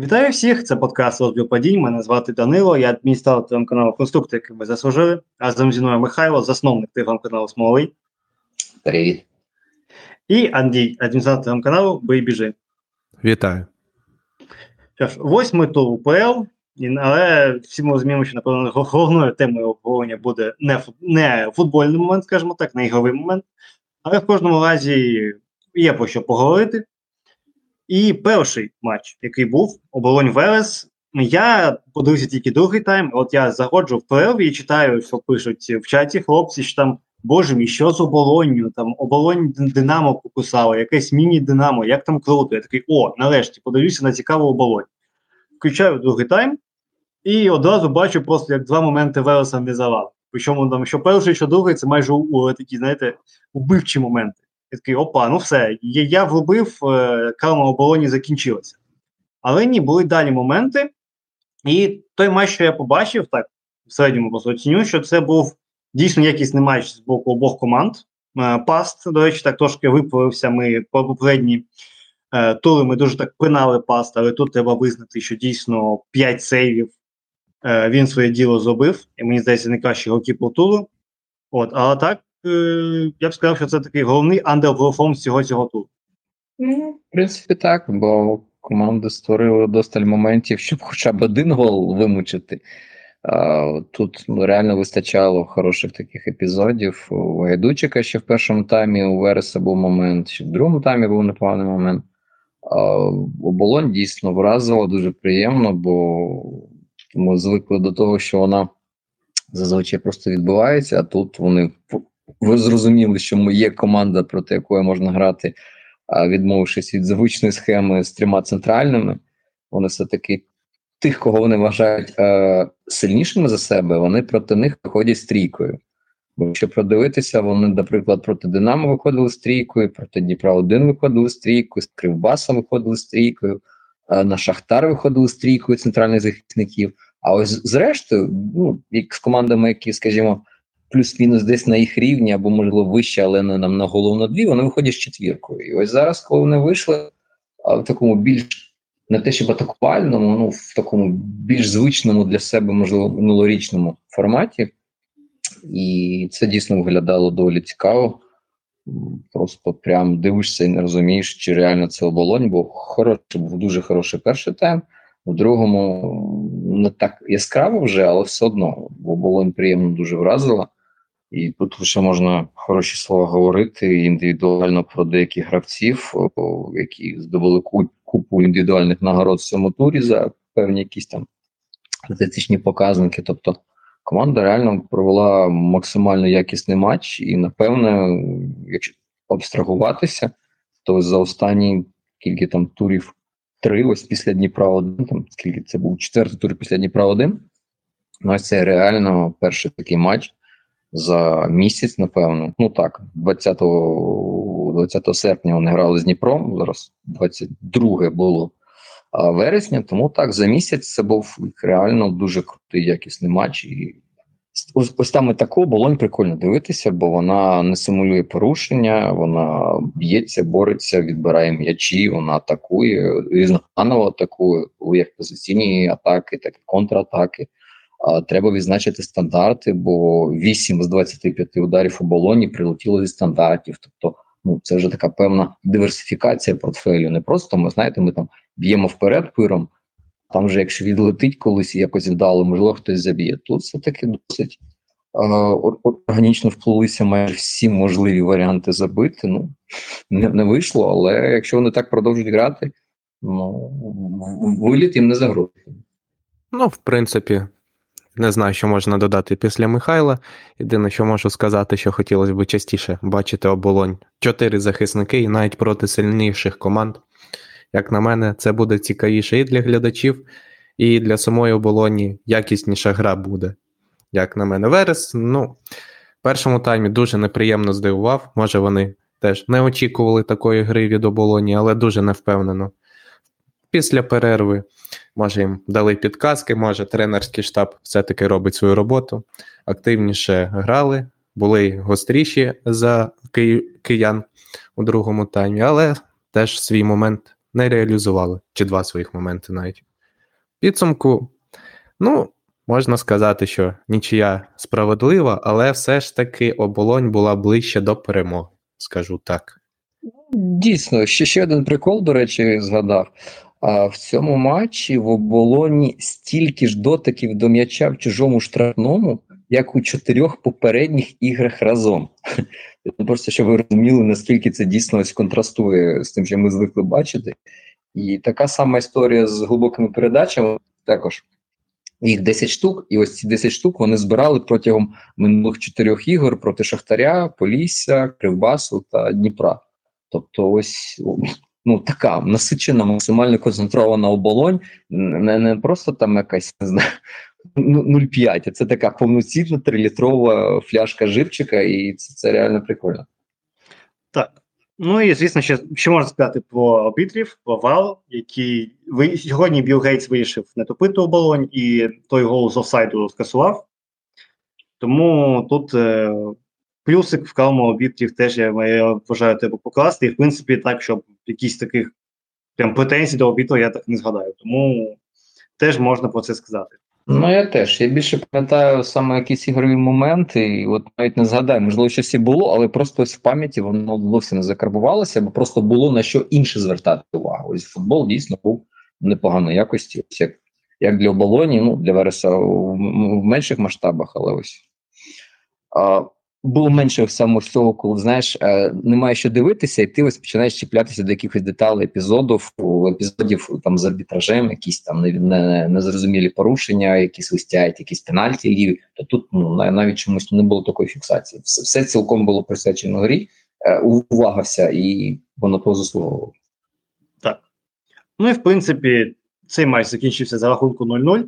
Вітаю всіх! Це подкаст «Розбір подій. Мене звати Данило, я адміністратор телеграм-каналу Конструктор, який ви заслужили. Разом зі мною Михайло, засновник телеграм-каналу Смоловий. Привіт. І Андрій, адміністратор телеграм-каналу Бий біжи. Вітаю. Що ж, восьмий тур УПЛ, але всі ми розуміємо, що напевно головною темою обговорення буде не, не футбольний момент, скажімо так, не ігровий момент. Але в кожному разі є про що поговорити. І перший матч, який був оболонь Верес, я подивився тільки другий тайм. От я заходжу в перерві і читаю, що пишуть в чаті хлопці, що там Боже мій, що з оболонню? Там оболонь Динамо покусало, якесь міні-динамо, як там круто. Я такий, о, нарешті подивлюся на цікаву оболонь. Включаю другий тайм і одразу бачу просто, як два моменти Вереса не завали. Причому там, що перший, що другий, це майже у, такі, знаєте, убивчі моменти. Я такий, опа, ну все, я, влюбив, е, карма обороні закінчилася. Але ні, були далі моменти. І той матч, що я побачив, так, в середньому просто оціню, що це був дійсно якісний матч з боку обох команд. Е, паст, до речі, так трошки виправився. Ми по попередні е, тури ми дуже так пинали паст, але тут треба визнати, що дійсно 5 сейвів е, він своє діло зробив. І мені здається, найкращий голкіпер туру. От, але так, Е, я б сказав, що це такий головний андерперформ цього цього туру. Ну, в принципі, так, бо команди створили досталь моментів, щоб хоча б один гол вимучити. Тут ну, реально вистачало хороших таких епізодів. У Гайдучика ще в першому таймі, у Вереса був момент, ще в другому таймі був непоганий момент. Оболонь дійсно вразило дуже приємно, бо ми звикли до того, що вона зазвичай просто відбувається, а тут вони ви зрозуміли, що ми є команда, проти якої можна грати, відмовившись від звичної схеми з трьома центральними. Вони все-таки тих, кого вони вважають е, сильнішими за себе, вони проти них виходять стрійкою. Бо якщо продивитися, вони, наприклад, проти Динамо виходили стрійкою, проти Дніпра 1 виходили стрійкою, з Кривбаса виходили стрійкою, е, на Шахтар виходили стрійкою центральних захисників. А ось зрештою, ну, як з командами, які, скажімо, плюс-мінус десь на їх рівні, або, можливо, вище, але не нам на голову на дві, вони виходять з четвіркою. І ось зараз, коли вони вийшли в такому більш не те, щоб атакувальному, ну в такому більш звичному для себе, можливо, минулорічному форматі, і це дійсно виглядало доволі цікаво. Просто прям дивишся і не розумієш, чи реально це оболонь, бо хороший, був дуже хороший перший тайм. У другому не так яскраво вже, але все одно оболонь приємно дуже вразила. І тут лише можна хороші слова говорити індивідуально про деяких гравців, які здобули купу індивідуальних нагород в цьому турі за певні якісь там статистичні показники. Тобто команда реально провела максимально якісний матч, і напевне, якщо абстрагуватися, то за останні кілька там турів три, ось після Дніпра 1, там скільки це був четвертий тур після Дніпра 1. Ну, ось це реально перший такий матч за місяць, напевно. Ну так, 20 20 серпня вони грали з Дніпром. Зараз 22 було вересня. Тому так, за місяць це був реально дуже крутий якісний матч. І ось, ось там і таку болонь прикольно дивитися, бо вона не симулює порушення, вона б'ється, бореться, відбирає м'ячі, вона атакує, різнопланово атакує, у як позиційні атаки, так і контратаки. Треба відзначити стандарти, бо 8 з 25 ударів у болоні прилетіло зі стандартів. Тобто, ну це вже така певна диверсифікація портфелю. Не просто ми знаєте, ми там б'ємо вперед пиром. Там вже якщо відлетить колись якось вдало, можливо, хтось заб'є. Тут все таки досить е, органічно вплилися майже всі можливі варіанти забити. Ну не, не вийшло, але якщо вони так продовжують грати, ну виліт їм не загрожує. Ну, в принципі, не знаю, що можна додати після Михайла. Єдине, що можу сказати, що хотілося б частіше бачити оболонь. Чотири захисники і навіть проти сильніших команд. Як на мене, це буде цікавіше і для глядачів, і для самої оболоні якісніша гра буде. Як на мене, Верес, ну, в першому таймі дуже неприємно здивував. Може, вони теж не очікували такої гри від оболоні, але дуже невпевнено. Після перерви, може, їм дали підказки, може, тренерський штаб все-таки робить свою роботу. Активніше грали, були гостріші за киян у другому таймі, але теж свій момент не реалізували, чи два своїх моменти навіть. підсумку, ну, можна сказати, що нічия справедлива, але все ж таки оболонь була ближче до перемоги, скажу так. Дійсно, ще ще один прикол, до речі, згадав. А в цьому матчі в оболоні стільки ж дотиків до м'яча в чужому штрафному, як у чотирьох попередніх іграх разом. Просто щоб ви розуміли, наскільки це дійсно ось контрастує з тим, що ми звикли бачити. І така сама історія з глибокими передачами також. Їх 10 штук, і ось ці 10 штук вони збирали протягом минулих чотирьох ігор проти Шахтаря, Полісся, Кривбасу та Дніпра. Тобто, ось ну така насичена, максимально концентрована оболонь, не, не просто там якась не знаю, 0,5, а це така повноцінна трилітрова фляжка живчика, і це, це реально прикольно. Так. Ну і звісно, ще, що можна сказати про арбітрів, про вал, який ви сьогодні Білл Гейтс вирішив не топити оболонь, і той гол з офсайду скасував. Тому тут е, плюсик в калму арбітрів теж я, я вважаю треба покласти. І в принципі, так, щоб якісь таких прям претензій до арбітра я так не згадаю. Тому теж можна про це сказати. Ну, я теж. Я більше пам'ятаю саме якісь ігрові моменти, і от навіть не згадаю, можливо, щось і було, але просто ось в пам'яті воно зовсім не закарбувалося, бо просто було на що інше звертати увагу. Ось футбол дійсно був непоганої якості, ось як як для оболоні, ну для Вереса в, в менших масштабах, але ось. А, було менше саме цього, коли знаєш, е, немає що дивитися, і ти ось починаєш чіплятися до якихось деталей епізодів, епізодів там з арбітражем, якісь там незрозумілі не, не порушення, які свистять, якісь пенальті ліві. То тут ну навіть чомусь не було такої фіксації. Все, все цілком було присвячено грі, е, увага вся, і воно того заслуговувало. Так. Ну і в принципі, цей матч закінчився за рахунку 0-0.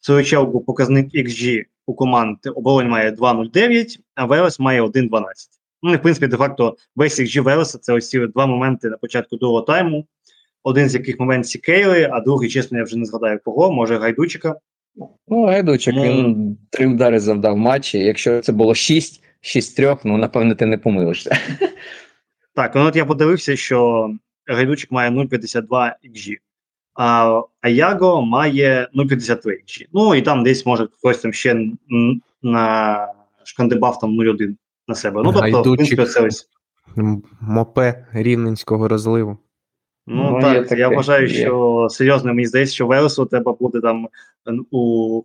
В свою чергу показник XG у команд оболонь має 2.09, а Велес має 1.12. Ну, в принципі, де-факто весь XG Велеса це ось ці два моменти на початку другого тайму. Один з яких момент Сікейли, а другий, чесно, я вже не згадаю кого, може Гайдучика. Ну, Гайдучик, ну, він три удари завдав в матчі. Якщо це було 6, 6-3, ну напевно, ти не помилишся. Так, ну от я подивився, що Гайдучик має 0,52 XG а Аяго має 0,53. Ну і там десь може хтось там ще на шкандибав там 0,1 на себе. Ну, тобто, в принципі, це ось. Мопе рівненського розливу. Ну, ну так, таке, я вважаю, є. що серйозно мені здається, що Велесу треба буде там у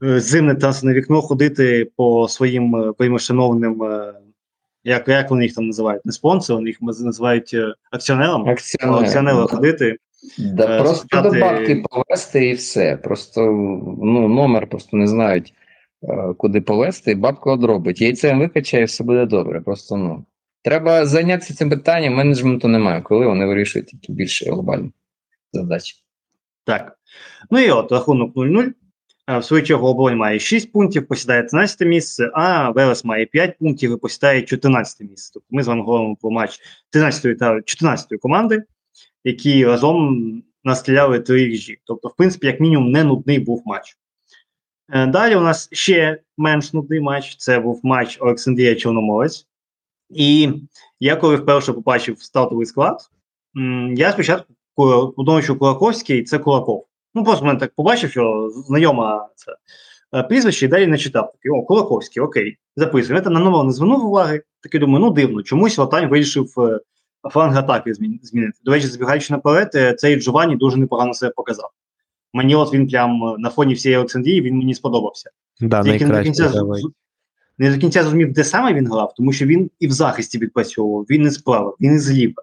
зимне трансне вікно ходити по своїм вимушенованим, як як вони їх там називають? Не спонсором, їх називають акціонером. Акціонером Акціонером ходити. Да е, Просто спитати... до бабки повести і все. Просто ну, номер просто не знають, е, куди повести, і бабка одробить. Яйцем викачає, все буде добре. Просто ну. Треба зайнятися цим питанням, менеджменту немає, коли вони вирішують які більше глобальні задачі. Так. Ну і от рахунок 0-0. Е, в свою чергу оболонь має 6 пунктів, посідає 13 місце, а Велес має 5 пунктів і посідає 14 місце. Тобто ми з вами говоримо про матч 13 та 14 команди які разом настріляли 3 XG. Тобто, в принципі, як мінімум, не нудний був матч. Е, далі у нас ще менш нудний матч це був матч Олександрія Чорноморець. І я коли вперше побачив стартовий склад, я спочатку подумав, що Кулаковський це Кулаков. Ну, просто мене так побачив, що знайома це прізвище, і далі не читав. Такий, о, Кулаковський, окей, записую. Я там на номер не звернув уваги, такий думаю, ну дивно, чомусь Латань вирішив е, фланг атаки змінити. До речі, збігаючи наперед, е, цей Джованні дуже непогано себе показав. Мені от він прям е, на фоні всієї Олександрії він мені сподобався. Да, не, до кінця, не до кінця зрозумів, де саме він грав, тому що він і в захисті відпрацьовував, він і справа, він і зліва.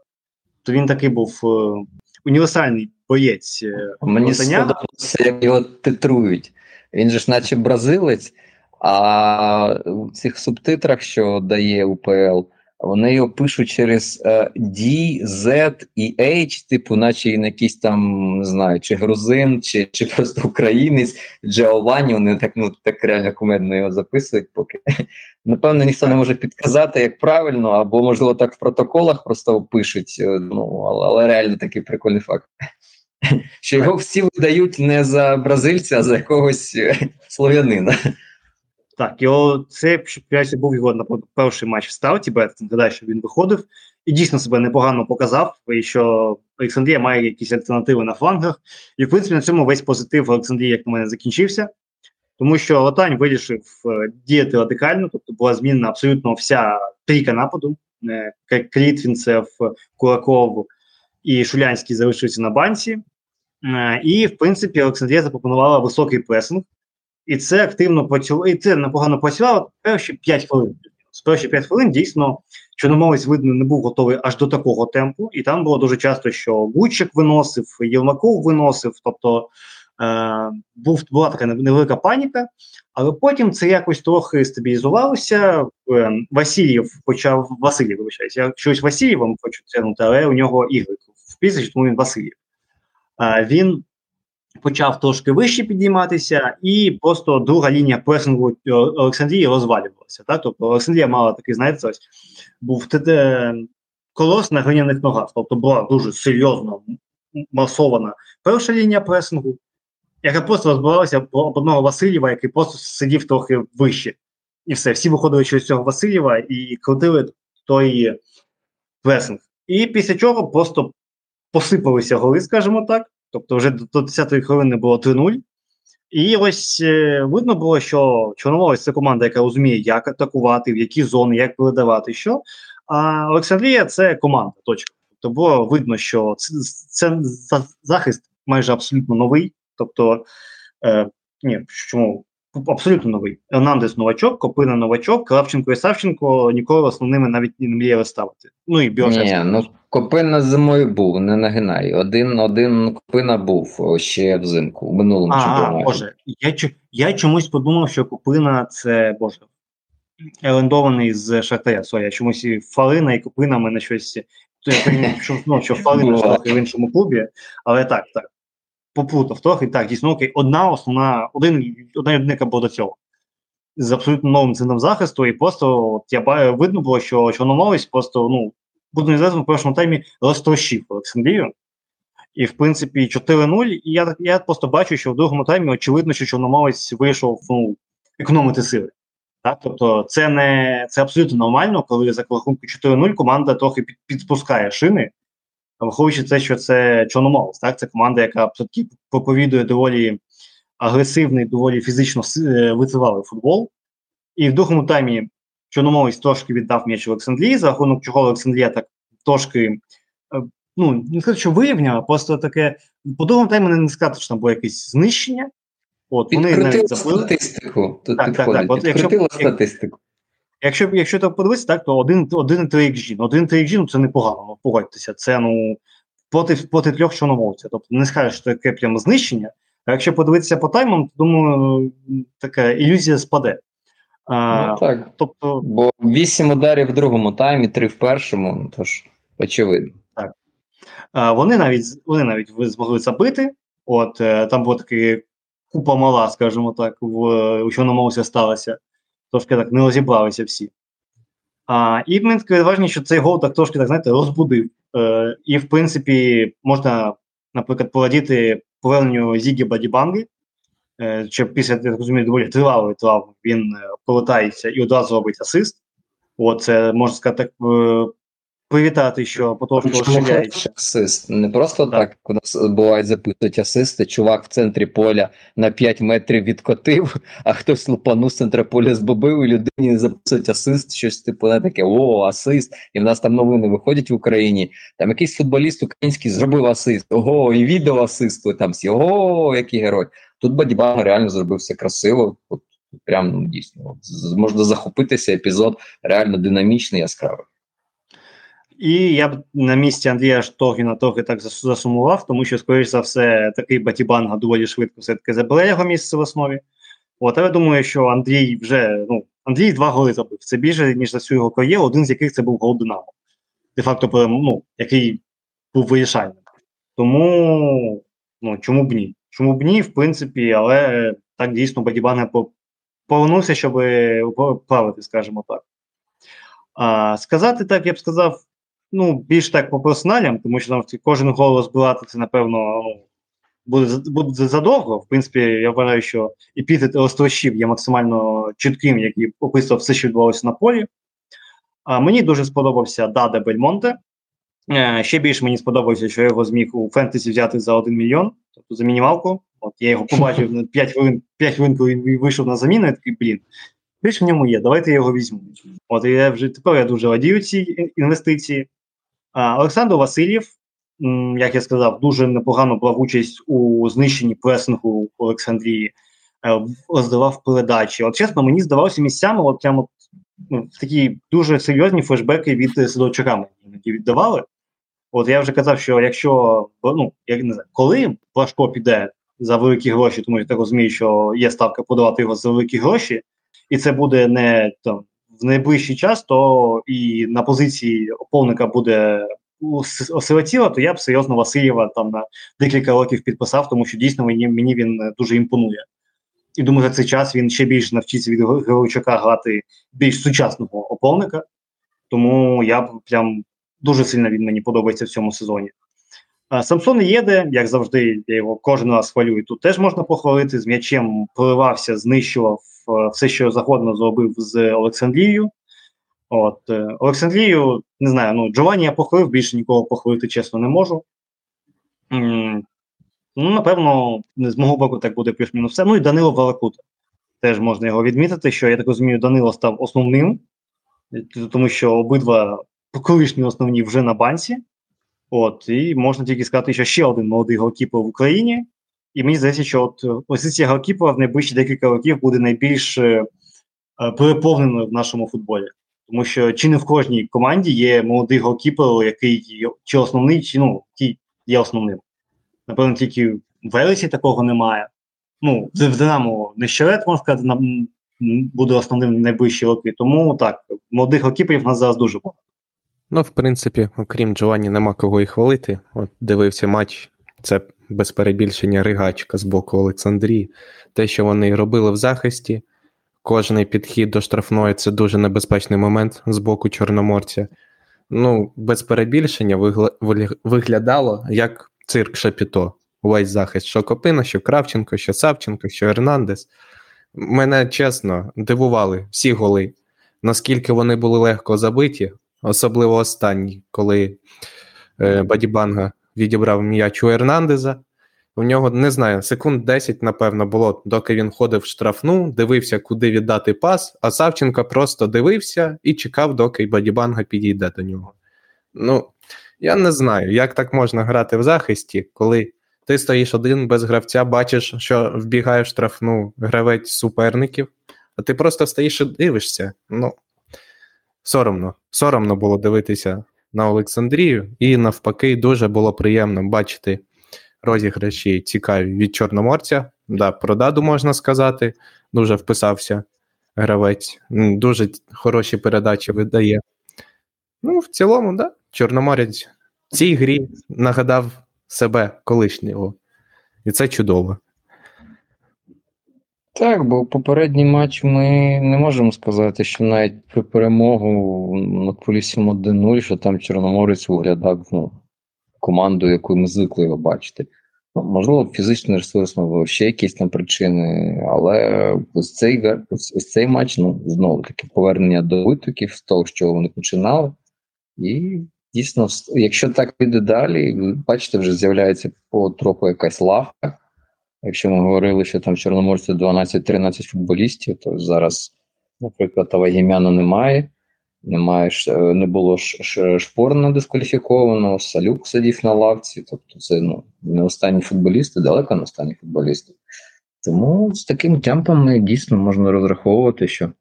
То він такий був е, універсальний боєць. Е, Мені сподобалося, як його титрують. Він же ж, наче бразилець, а в цих субтитрах, що дає УПЛ, вони його пишуть через uh, D, Z і H, типу, наче він якийсь там, не знаю, чи грузин, чи чи просто українець, Джеовані, вони так ну, так реально кумедно його записують, поки. Напевно, ніхто не може підказати, як правильно, або, можливо, так в протоколах просто пишуть, е, ну, але, але реально такий прикольний факт. Що його всі видають не за бразильця, а за якогось е, слов'янина. Так, його це був його на перший матч в старті, бо я згадаю, що він виходив, і дійсно себе непогано показав, і що Олександрія має якісь альтернативи на флангах. І в принципі на цьому весь позитив Олександрії, як на мене, закінчився. Тому що Латань вирішив е, діяти радикально, тобто була змінена абсолютно вся трійка нападу. Е, Клітвінцев, Кулаков і Шулянський залишився на банці. Е, і, в принципі, Олександрія запропонувала високий пресинг, і це активно працювало, і це непогано працювало перші 5 хвилин. З перші 5 хвилин дійсно чорномовець, видно, не був готовий аж до такого темпу, і там було дуже часто, що Гудчик виносив, Єлмаков виносив, тобто е, був, була така невелика паніка, але потім це якось трохи стабілізувалося. Е, Васильєв почав Васильєв, вибачаюсь, я щось Васильєвом хочу тягнути, але у нього ігри в прізвищі, тому він Васильєв. Е, він почав трошки вище підійматися, і просто друга лінія пресингу Олександрії розвалювалася. Так? Тобто Олександрія мала такий, знаєте, ось був колос на глиняних ногах. Тобто була дуже серйозно масована перша лінія пресингу, яка просто розбиралася об одного Васильєва, який просто сидів трохи вище. І все, всі виходили через цього Васильєва і крутили той пресинг. І після чого просто посипалися голи, скажімо так. Тобто, вже до 10-ї хвилини було 3-0. І ось е, видно було, що Чорноморець це команда, яка розуміє, як атакувати, в які зони, як передавати що. А Олександрія це команда. точка. Тобто було видно, що це, це захист майже абсолютно новий. Тобто, е, ні, чому абсолютно новий. Ернандес новачок, Копина новачок, Кравченко і Савченко ніколи основними навіть не мріяли ставити. Ну і Ні, ну Копина зимою був, не нагинай. Один один Копина був ще взимку, у минулому чемпіонаті. Боже, я я чомусь подумав, що Копина це Боже. Елендований з Шахтаря. Сорі, я чомусь і Фалина і Копина мене щось. що, ну, що Фалина в іншому клубі, але так, так поплутав трохи. Так, дійсно, окей, одна основна, один, одна єдиника була до цього. З абсолютно новим центром захисту, і просто от я видно було, що Чорноморець просто, ну, буду не в першому таймі розтрощив Олександрію. І, в принципі, 4-0. І я я просто бачу, що в другому таймі очевидно, що Чорноморець вийшов ну, економити сили. Так? Тобто, це не це абсолютно нормально, коли за рахунку 4-0 команда трохи під, підспускає шини враховуючи те, що це Чорноморець, так це команда, яка все-таки проповідує доволі агресивний, доволі фізично е, витривалий футбол. І в другому таймі Чорноморець трошки віддав м'яч Олександрії, за рахунок чого Олександрія так трошки. Е, ну, не сказати, що вирівняла, просто таке. По другому таймі не сказати, що там було якесь знищення. От, вони навіть заплили. статистику. Тут так, так, так. От, якщо, статистику. Якщо якщо так подивитися, так то один один 3 XG. Один 3 XG, ну це непогано, ну, погодьтеся. Це ну проти проти трьох чорномовців. Тобто не скажеш, що таке прямо знищення. А якщо подивитися по таймам, то думаю, така ілюзія спаде. А, ну, так. Тобто, Бо вісім ударів в другому таймі, три в першому, ну, тож очевидно. Так. А, Вони навіть вони навіть змогли забити. От е, там була така купа мала, скажімо так, в у чорномовця сталося трошки так не розібралися всі. А, І мені важливо, що цей гол так трошки так знаєте, розбудив. Е, І, в принципі, можна, наприклад, порадіти поверненню Зігі Бадібанги, е, що після я розумію, доволі тривалої травми він е, повертається і одразу робить асист. От це можна сказати так, е, привітати, що потрошку розширяється. Асист. Не просто так, так у нас бувають запитують асисти. Чувак в центрі поля на 5 метрів відкотив, а хтось лупану з центра поля збобив, і людині записують асист, щось типу не таке: о, асист. І в нас там новини виходять в Україні. Там якийсь футболіст український зробив асист. Ого, і відео асисту там всі. Ого, який герой. Тут Бадібан реально зробив все красиво. От, Прям ну, дійсно можна захопитися. Епізод реально динамічний, яскравий. І я б на місці Андрія Штогіна трохи так засумував, тому що, скоріш за все, такий Батібанга доволі швидко все-таки забере його місце в основі. От, але думаю, що Андрій вже ну, Андрій два голи забив. Це більше, ніж за всю його кар'єру, один з яких це був гол Динамо. Де-факто, ну, який був вирішальним. Тому ну, чому б ні? Чому б ні, в принципі, але так дійсно Батібанга повернувся, щоб правити, скажімо так. А, Сказати так, я б сказав, ну, більш так по персоналям, тому що там кожен голос збирати це, напевно, буде буде задовго. В принципі, я вважаю, що епітет Острощів є максимально чітким, який описував все, що відбувалося на полі. А мені дуже сподобався Даде Бельмонте. Е, Ще більше мені сподобався, що я його зміг у фентезі взяти за 1 мільйон, тобто за мінімалку. От я його побачив на 5 хвилин, 5 хвилин, коли він вийшов на заміну, я такий, блін, більше в ньому є, давайте я його візьму. От я вже тепер я дуже радію цій інвестиції. А, Олександр Васильєв, як я сказав, дуже непогано брав участь у знищенні пресингу Олександрії, е, роздавав передачі. От чесно, мені здавалося місцями, от прямо ну, такі дуже серйозні флешбеки від Сидорчука іноді віддавали. От я вже казав, що якщо ну я не знаю, коли Плашко піде за великі гроші, тому я так розумію, що є ставка подавати його за великі гроші, і це буде не там в найближчий час, то і на позиції оповника буде осилотіла, то я б серйозно Васильєва там на декілька років підписав, тому що дійсно мені мені він дуже імпонує. І думаю, за цей час він ще більше навчиться від Григорчука грати більш сучасного оповника. Тому я б прям дуже сильно він мені подобається в цьому сезоні. Самсон Єде, як завжди, я його кожен раз хвалюю. Тут теж можна похвалити. З м'ячем проривався, знищував е, все, що завгодно зробив з Олександрією. От е, Олександрію, не знаю, ну Джованні я похвалив, більше нікого похвалити, чесно, не можу. Ну, Напевно, з мого боку так буде плюс-мінус все. Ну і Данило Валакута. Теж можна його відмітити, що я так розумію, Данило став основним, тому що обидва колишні основні вже на банці. От, і можна тільки сказати, що ще один молодий голкіпер в Україні. І мені здається, що от позиція голкіпера в найближчі декілька років буде найбільш е, переповненою в нашому футболі. Тому що чи не в кожній команді є молодий голкіпер, який чи основний, чи ну, який є основним. Напевно, тільки в Велесі такого немає. Ну, в Динамо не щерет, можна сказати, буде основним найближчі роки. Тому так, молодих голкіперів у нас зараз дуже багато. Ну, в принципі, окрім Джованні, нема кого і хвалити. От дивився матч, це без перебільшення ригачка з боку Олександрії. Те, що вони робили в захисті, кожний підхід до штрафної це дуже небезпечний момент з боку Чорноморця. Ну, без перебільшення вигля... виглядало як цирк Шапіто. Увесь захист, що Копина, що Кравченко, що Савченко, що Ернандес. Мене чесно дивували всі голи, наскільки вони були легко забиті, особливо останній, коли е, Бадібанга відібрав м'яч у Ернандеза. У нього не знаю, секунд 10, напевно, було, доки він ходив в штрафну, дивився, куди віддати пас, а Савченко просто дивився і чекав, доки Бадібанга підійде до нього. Ну, я не знаю, як так можна грати в захисті, коли ти стоїш один без гравця, бачиш, що вбігає в штрафну гравець суперників, а ти просто стоїш і дивишся. Ну, соромно. Соромно було дивитися на Олександрію, і навпаки, дуже було приємно бачити розіграші цікаві від Чорноморця. Да, Про даду можна сказати, дуже вписався гравець, дуже хороші передачі видає. Ну, в цілому, да, Чорноморець в цій грі нагадав себе колишнього. І це чудово. Так, бо попередній матч ми не можемо сказати, що навіть при перемогу над Поліссям 1-0, що там Чорноморець виглядав ну, команду, яку ми звикли його бачити. Ну, Можливо, фізичний ресурс, можливо, ще якісь там причини, але ось цей ось, ось цей матч, ну, знову таки, повернення до витоків з того, що вони починали. І дійсно, якщо так піде далі, бачите, вже з'являється потроху якась лавка. Якщо ми говорили, що там в Чорноморці 12-13 футболістів, то зараз, наприклад, Авагімяна немає. Немає не було шпорна дискваліфікованого, Салюк сидів на лавці. Тобто, це ну, не останні футболісти, далеко не останні футболісти. Тому з таким темпом дійсно можна розраховувати, що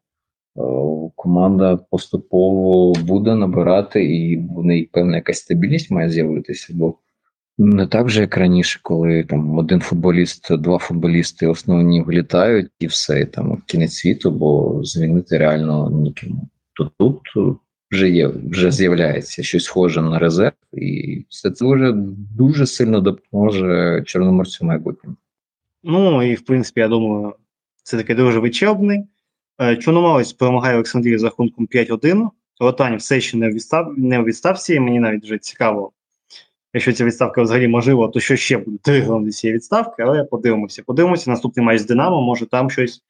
о, команда поступово буде набирати, і в неї певна якась стабільність має з'явитися. бо не так же, як раніше, коли там один футболіст, два футболісти основні влітають і все, і там кінець світу, бо змінити реально нікому. То тут вже є, вже з'являється щось схоже на резерв, і все це вже дуже сильно допоможе Чорноморцю майбутньому. Ну і в принципі, я думаю, це таке дуже вичерпний. Е, Чорноморець перемагає Олександрію за рахунком 5-1. Ротань все ще не в відставці. Мені навіть вже цікаво, Якщо ця відставка взагалі можлива, то що ще буде тригером цієї відставки, але подивимося. Подивимося, наступний матч з Динамо, може там щось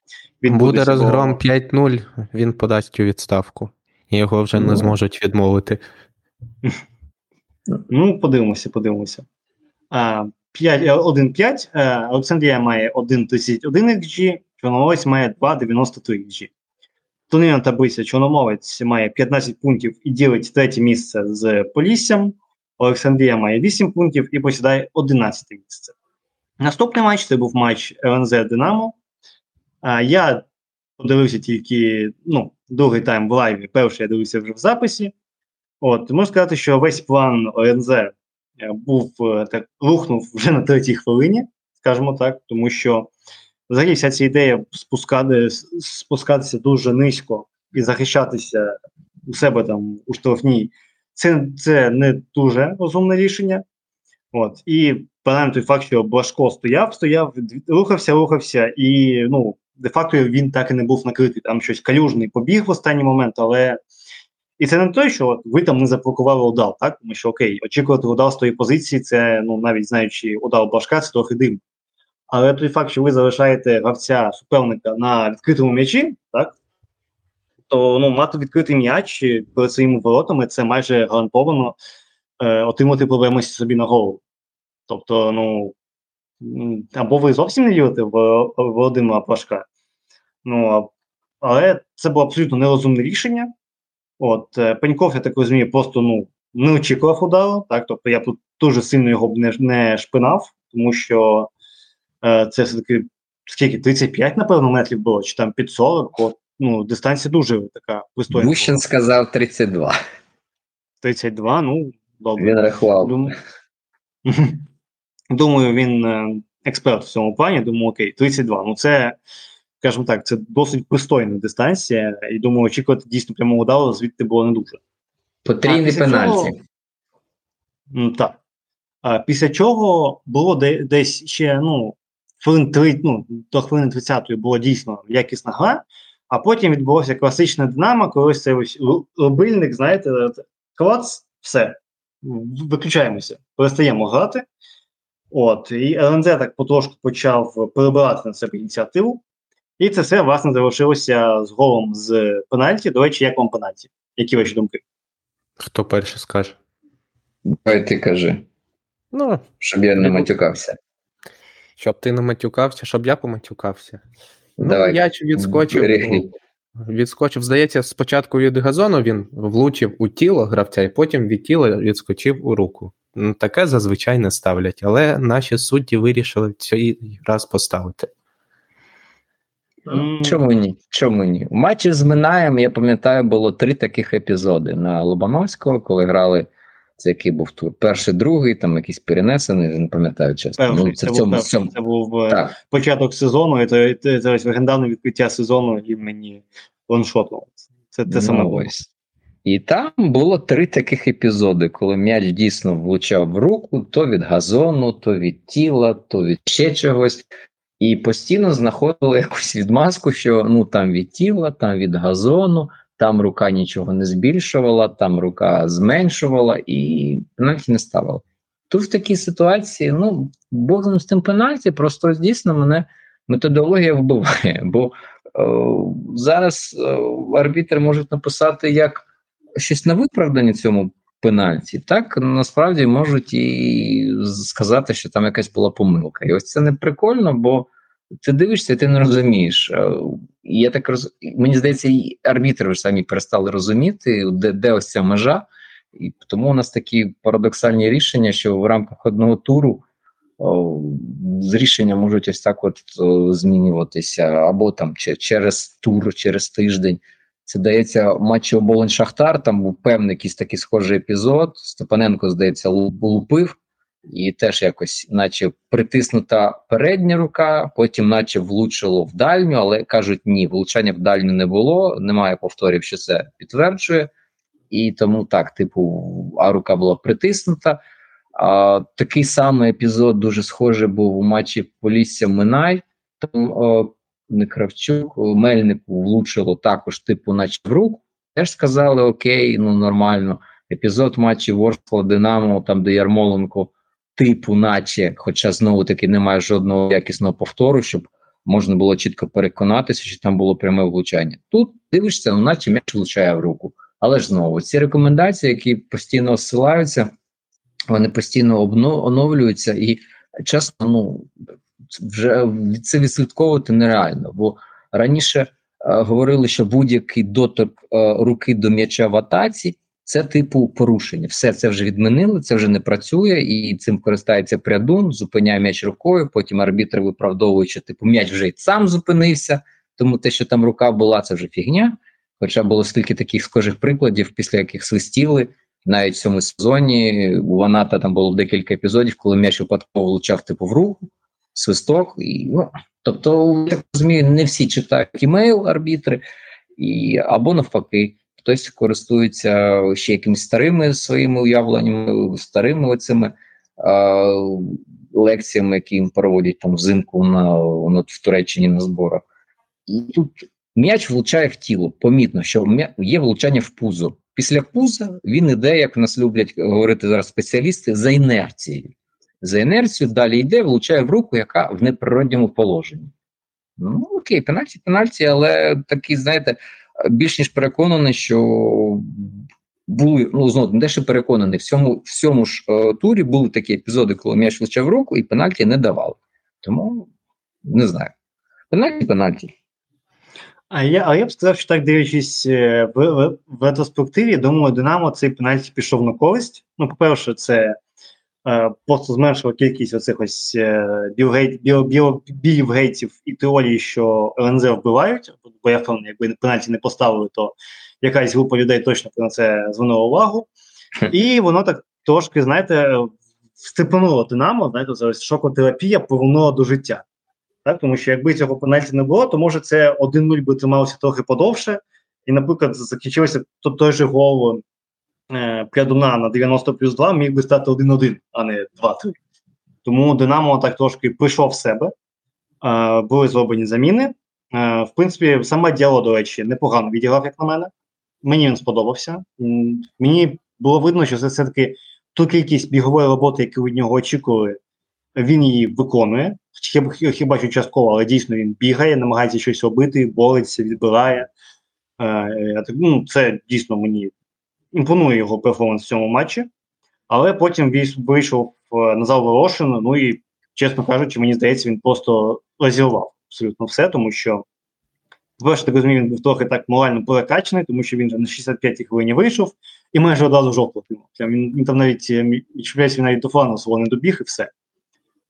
відбудеться. Буде розгром 5-0, він подасть у відставку. і його вже Ну. не зможуть відмовити. Ну, подивимося, подивимося. А, 5, е, 1-5. е, Олександрія має 1,31 xG, Чорноморець має 2,93 xG. Турнірна таблиця Чорноморець має 15 пунктів і ділить третє місце з Поліссям. Олександрія має 8 пунктів і посідає 11 місце. Наступний матч це був матч ЛНЗ Динамо. Я подивився тільки ну, другий тайм в лайві, перший я дивився вже в записі. От, можу сказати, що весь план ОНЗ е, був е, так, рухнув вже на третій хвилині, скажімо так, тому що взагалі вся ця ідея спускати, спускатися дуже низько і захищатися у себе там у штрафній, це, це не дуже розумне рішення. От, і принаймні той факт, що Блашко стояв, стояв, рухався, рухався, і ну, де-факто він так і не був накритий. Там щось калюжний побіг в останній момент, але. І це не той, що ви там не заблокували удал, так? Тому що окей, очікувати удал з тої позиції, це ну навіть знаючи удал Блашка, це трохи дивно. Але той факт, що ви залишаєте гравця суперника на відкритому м'ячі, так? То ну, мати відкритий м'яч перед своїми воротами це майже гарантовано е, отримати проблеми собі на голову. Тобто, ну або ви зовсім не вірите в Володимира Плашка, ну але це було абсолютно нерозумне рішення. От е, Пеньков, я так розумію, просто ну не очікував удару. Так, тобто я тут дуже сильно його не, не шпинав, тому що е, це все-таки скільки 35, напевно, метрів було, чи там під 40. От, ну, дистанція дуже така пристойна. Гущин сказав 32. 32, ну добре. Він рахував. Думаю, думаю, він е, експерт в цьому плані. Думаю, окей, 32. Ну це, скажімо так, це досить пристойна дистанція, і думаю, очікувати дійсно прямого удару звідти було не дуже. Потрійний після пенальті. цього- Так. А, після чого було де, десь ще ну, хвилин 3, ну, до хвилини 30 було дійсно якісна гра, а потім відбулося класична динамо, коли ось цей ось ру- знаєте, клац, все, виключаємося, перестаємо грати. От, і ЛНЗ так потрошку почав перебирати на себе ініціативу. І це все, власне, завершилося з голом з пенальті. До речі, як вам пенальті? Які ваші думки? Хто перший скаже? Давай ти кажи, Ну, щоб я не матюкався. щоб ти не матюкався, щоб я поматюкався. Ну, Давай. я ж відскочив. Відскочив. Здається, спочатку від газону він влучив у тіло гравця, і потім від тіла відскочив у руку. Ну, Таке зазвичай не ставлять, але наші судді вирішили цей раз поставити. Чому ні? Чому ні? У матчі з Минаєм, я пам'ятаю, було три таких епізоди на Лобановського, коли грали. Це який був тур? Перший, другий, там якийсь перенесений, не пам'ятаю чесно. Перший, ну, це, це в був цьому, цьому. це був е, Так. початок сезону, і це, це, це ось легендарне відкриття сезону імені Лоншоту. Це те саме Ну, було. ось. І там було три таких епізоди, коли м'яч дійсно влучав в руку, то від газону, то від тіла, то від ще чогось. І постійно знаходили якусь відмазку, що ну там від тіла, там від газону, там рука нічого не збільшувала, там рука зменшувала і пенальті не ставила. Тут в такій ситуації, ну, Богдан з тим пенальті, просто дійсно мене методологія вбиває. Бо е, зараз е, арбітри можуть написати як щось на виправданні цьому пенальті, так насправді можуть і сказати, що там якась була помилка. І ось це не прикольно, бо ти дивишся, ти не розумієш. Е, Я так роз... Мені здається, і арбітри вже самі перестали розуміти, де, де ось ця межа. І тому у нас такі парадоксальні рішення, що в рамках одного туру о, рішення можуть ось так от о, змінюватися, або там че- через тур, через тиждень. Це дається матчі оболонь Шахтар. Там був певний якийсь такий схожий епізод. Степаненко, здається, лупив, і теж якось, наче притиснута передня рука, потім, наче влучило в дальню, але кажуть, ні, влучання в дальню не було. Немає повторів, що це підтверджує. І тому так, типу, а рука була притиснута. А, такий самий епізод дуже схожий був у матчі Полісся Минай. Там о, не Кравчук, Мельнику влучило також, типу, наче в руку. Теж сказали: Окей, ну нормально. Епізод матчі Ворскла Динамо, там де Ярмоленко, типу, наче, хоча знову таки немає жодного якісного повтору, щоб можна було чітко переконатися, що там було пряме влучання. Тут дивишся, ну, наче м'яч влучає в руку. Але ж знову ці рекомендації, які постійно осилаються, вони постійно оновлюються, і чесно, ну вже це відслідковувати нереально. Бо раніше е, говорили, що будь-який доторк е, руки до м'яча в атаці це типу порушення. Все це вже відмінили, це вже не працює, і цим користається прядун, зупиняє м'яч рукою. Потім арбітр виправдовує, що типу м'яч вже й сам зупинився, тому те, що там рука була, це вже фігня. Хоча було стільки таких схожих прикладів, після яких свистіли. Навіть в цьому сезоні у Ваната там було декілька епізодів, коли м'яч випадково влучав типу в руку, свисток. І, ну, Тобто, я розумію, не всі читають імейл арбітри, і, або навпаки, хтось користується ще якимись старими своїми уявленнями, старими оцими е, лекціями, які їм проводять там взимку на, на в Туреччині на зборах. І тут м'яч влучає в тіло. Помітно, що є влучання в пузо. Після пуза він іде, як нас люблять говорити зараз спеціалісти, за інерцією. За інерцією далі йде, влучає в руку, яка в неприродньому положенні. Ну, окей, пенальті, пенальті, але такий, знаєте, більш ніж переконаний, що були, ну знову не те, що переконаний, в цьому в цьому ж е, турі були такі епізоди, коли м'яч влучав руку і пенальті не давав. Тому не знаю. Пенальті, пенальті. А я а я б сказав, що так дивлячись е, в, в, в ретроспективі, думаю, Динамо цей пенальті пішов на користь. Ну, по-перше, це просто зменшило кількість оцих ось е, білгейт, біл, біл, і теорії, що ЛНЗ вбивають, бо я впевнений, якби пенальті не поставили, то якась група людей точно на це звернула увагу. І воно так трошки, знаєте, степануло Динамо, знаєте, це ось шокотерапія повернула до життя. Так, Тому що якби цього пенальті не було, то може це 1-0 би трималося трохи подовше. І, наприклад, закінчився той же гол е, Прядуна на 90 плюс 2 міг би стати 1-1, а не 2-3. Тому Динамо так трошки прийшов в себе, е, були зроблені заміни. Е, в принципі, саме діло, до речі, непогано відіграв, як на мене. Мені він сподобався. Мені було видно, що це все-таки ту кількість бігової роботи, яку від нього очікували, він її виконує. Хіба, що частково, але дійсно він бігає, намагається щось робити, бореться, відбирає. Е, ну, Це дійсно мені імпонує його перформанс в цьому матчі. Але потім вийшов Назар Ворошин, ну і, чесно кажучи, мені здається, він просто розірвав абсолютно все, тому що, перше, так розумію, він був трохи так морально перекачаний, тому що він вже на 65-й хвилині вийшов і майже одразу жовту отримав. Він, він там навіть е, відчувається, він навіть до флану свого не добіг і все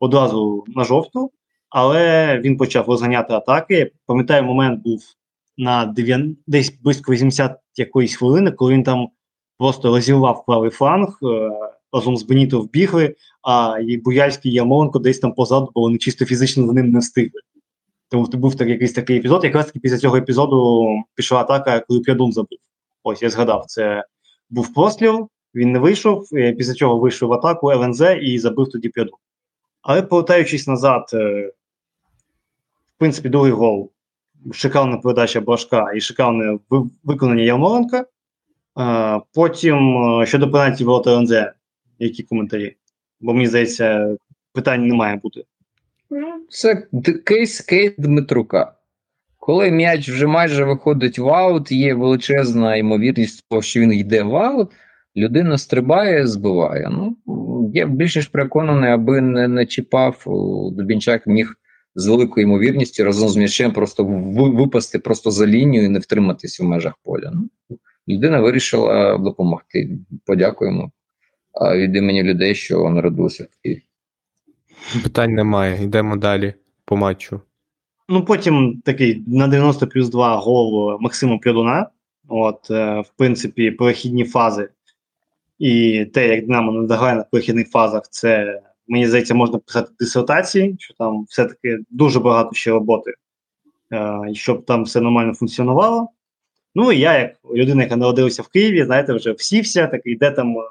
одразу на жовту, але він почав розганяти атаки. Пам'ятаю, момент був на 9, десь близько 80 якоїсь хвилини, коли він там просто розірвав правий фланг, е, разом з Беніто вбігли, а і Буяльський і Ярмоленко десь там позаду, бо вони чисто фізично за ним не встигли. Тому був так, якийсь такий епізод. Якраз таки після цього епізоду пішла атака, коли Прядун забив. Ось я згадав, це був постріл, він не вийшов. Після чого вийшов в атаку ЛНЗ і забив тоді Прядун. Але повертаючись назад, е, в принципі, другий гол, шикарна передача Башка і шикарне виконання Ярмоленка. Потім е, щодо пенальті ворота ЛНЗ, які коментарі? Бо мені здається, питань не має бути. Це кейс кейс Дмитрука. Коли м'яч вже майже виходить в аут, є величезна ймовірність того, що він йде в аут, людина стрибає, збиває. Ну, Я більш ніж переконаний, аби не, не чіпав, Дубінчак міг з великою ймовірністю разом з м'ячем просто випасти просто за лінію і не втриматись в межах поля. Ну, Людина вирішила допомогти. Подякуємо від імені людей, що народилися в Києві. Питань немає, йдемо далі по матчу. Ну, потім такий на 90 плюс 2 гол Максима Прядуна. От, е, в принципі, перехідні фази і те, як Динамо надагає на перехідних фазах, це мені здається, можна писати дисертації, що там все-таки дуже багато ще роботи, е, щоб там все нормально функціонувало. Ну я, як людина, яка народилася в Києві, знаєте, вже всівся, такий, де там е,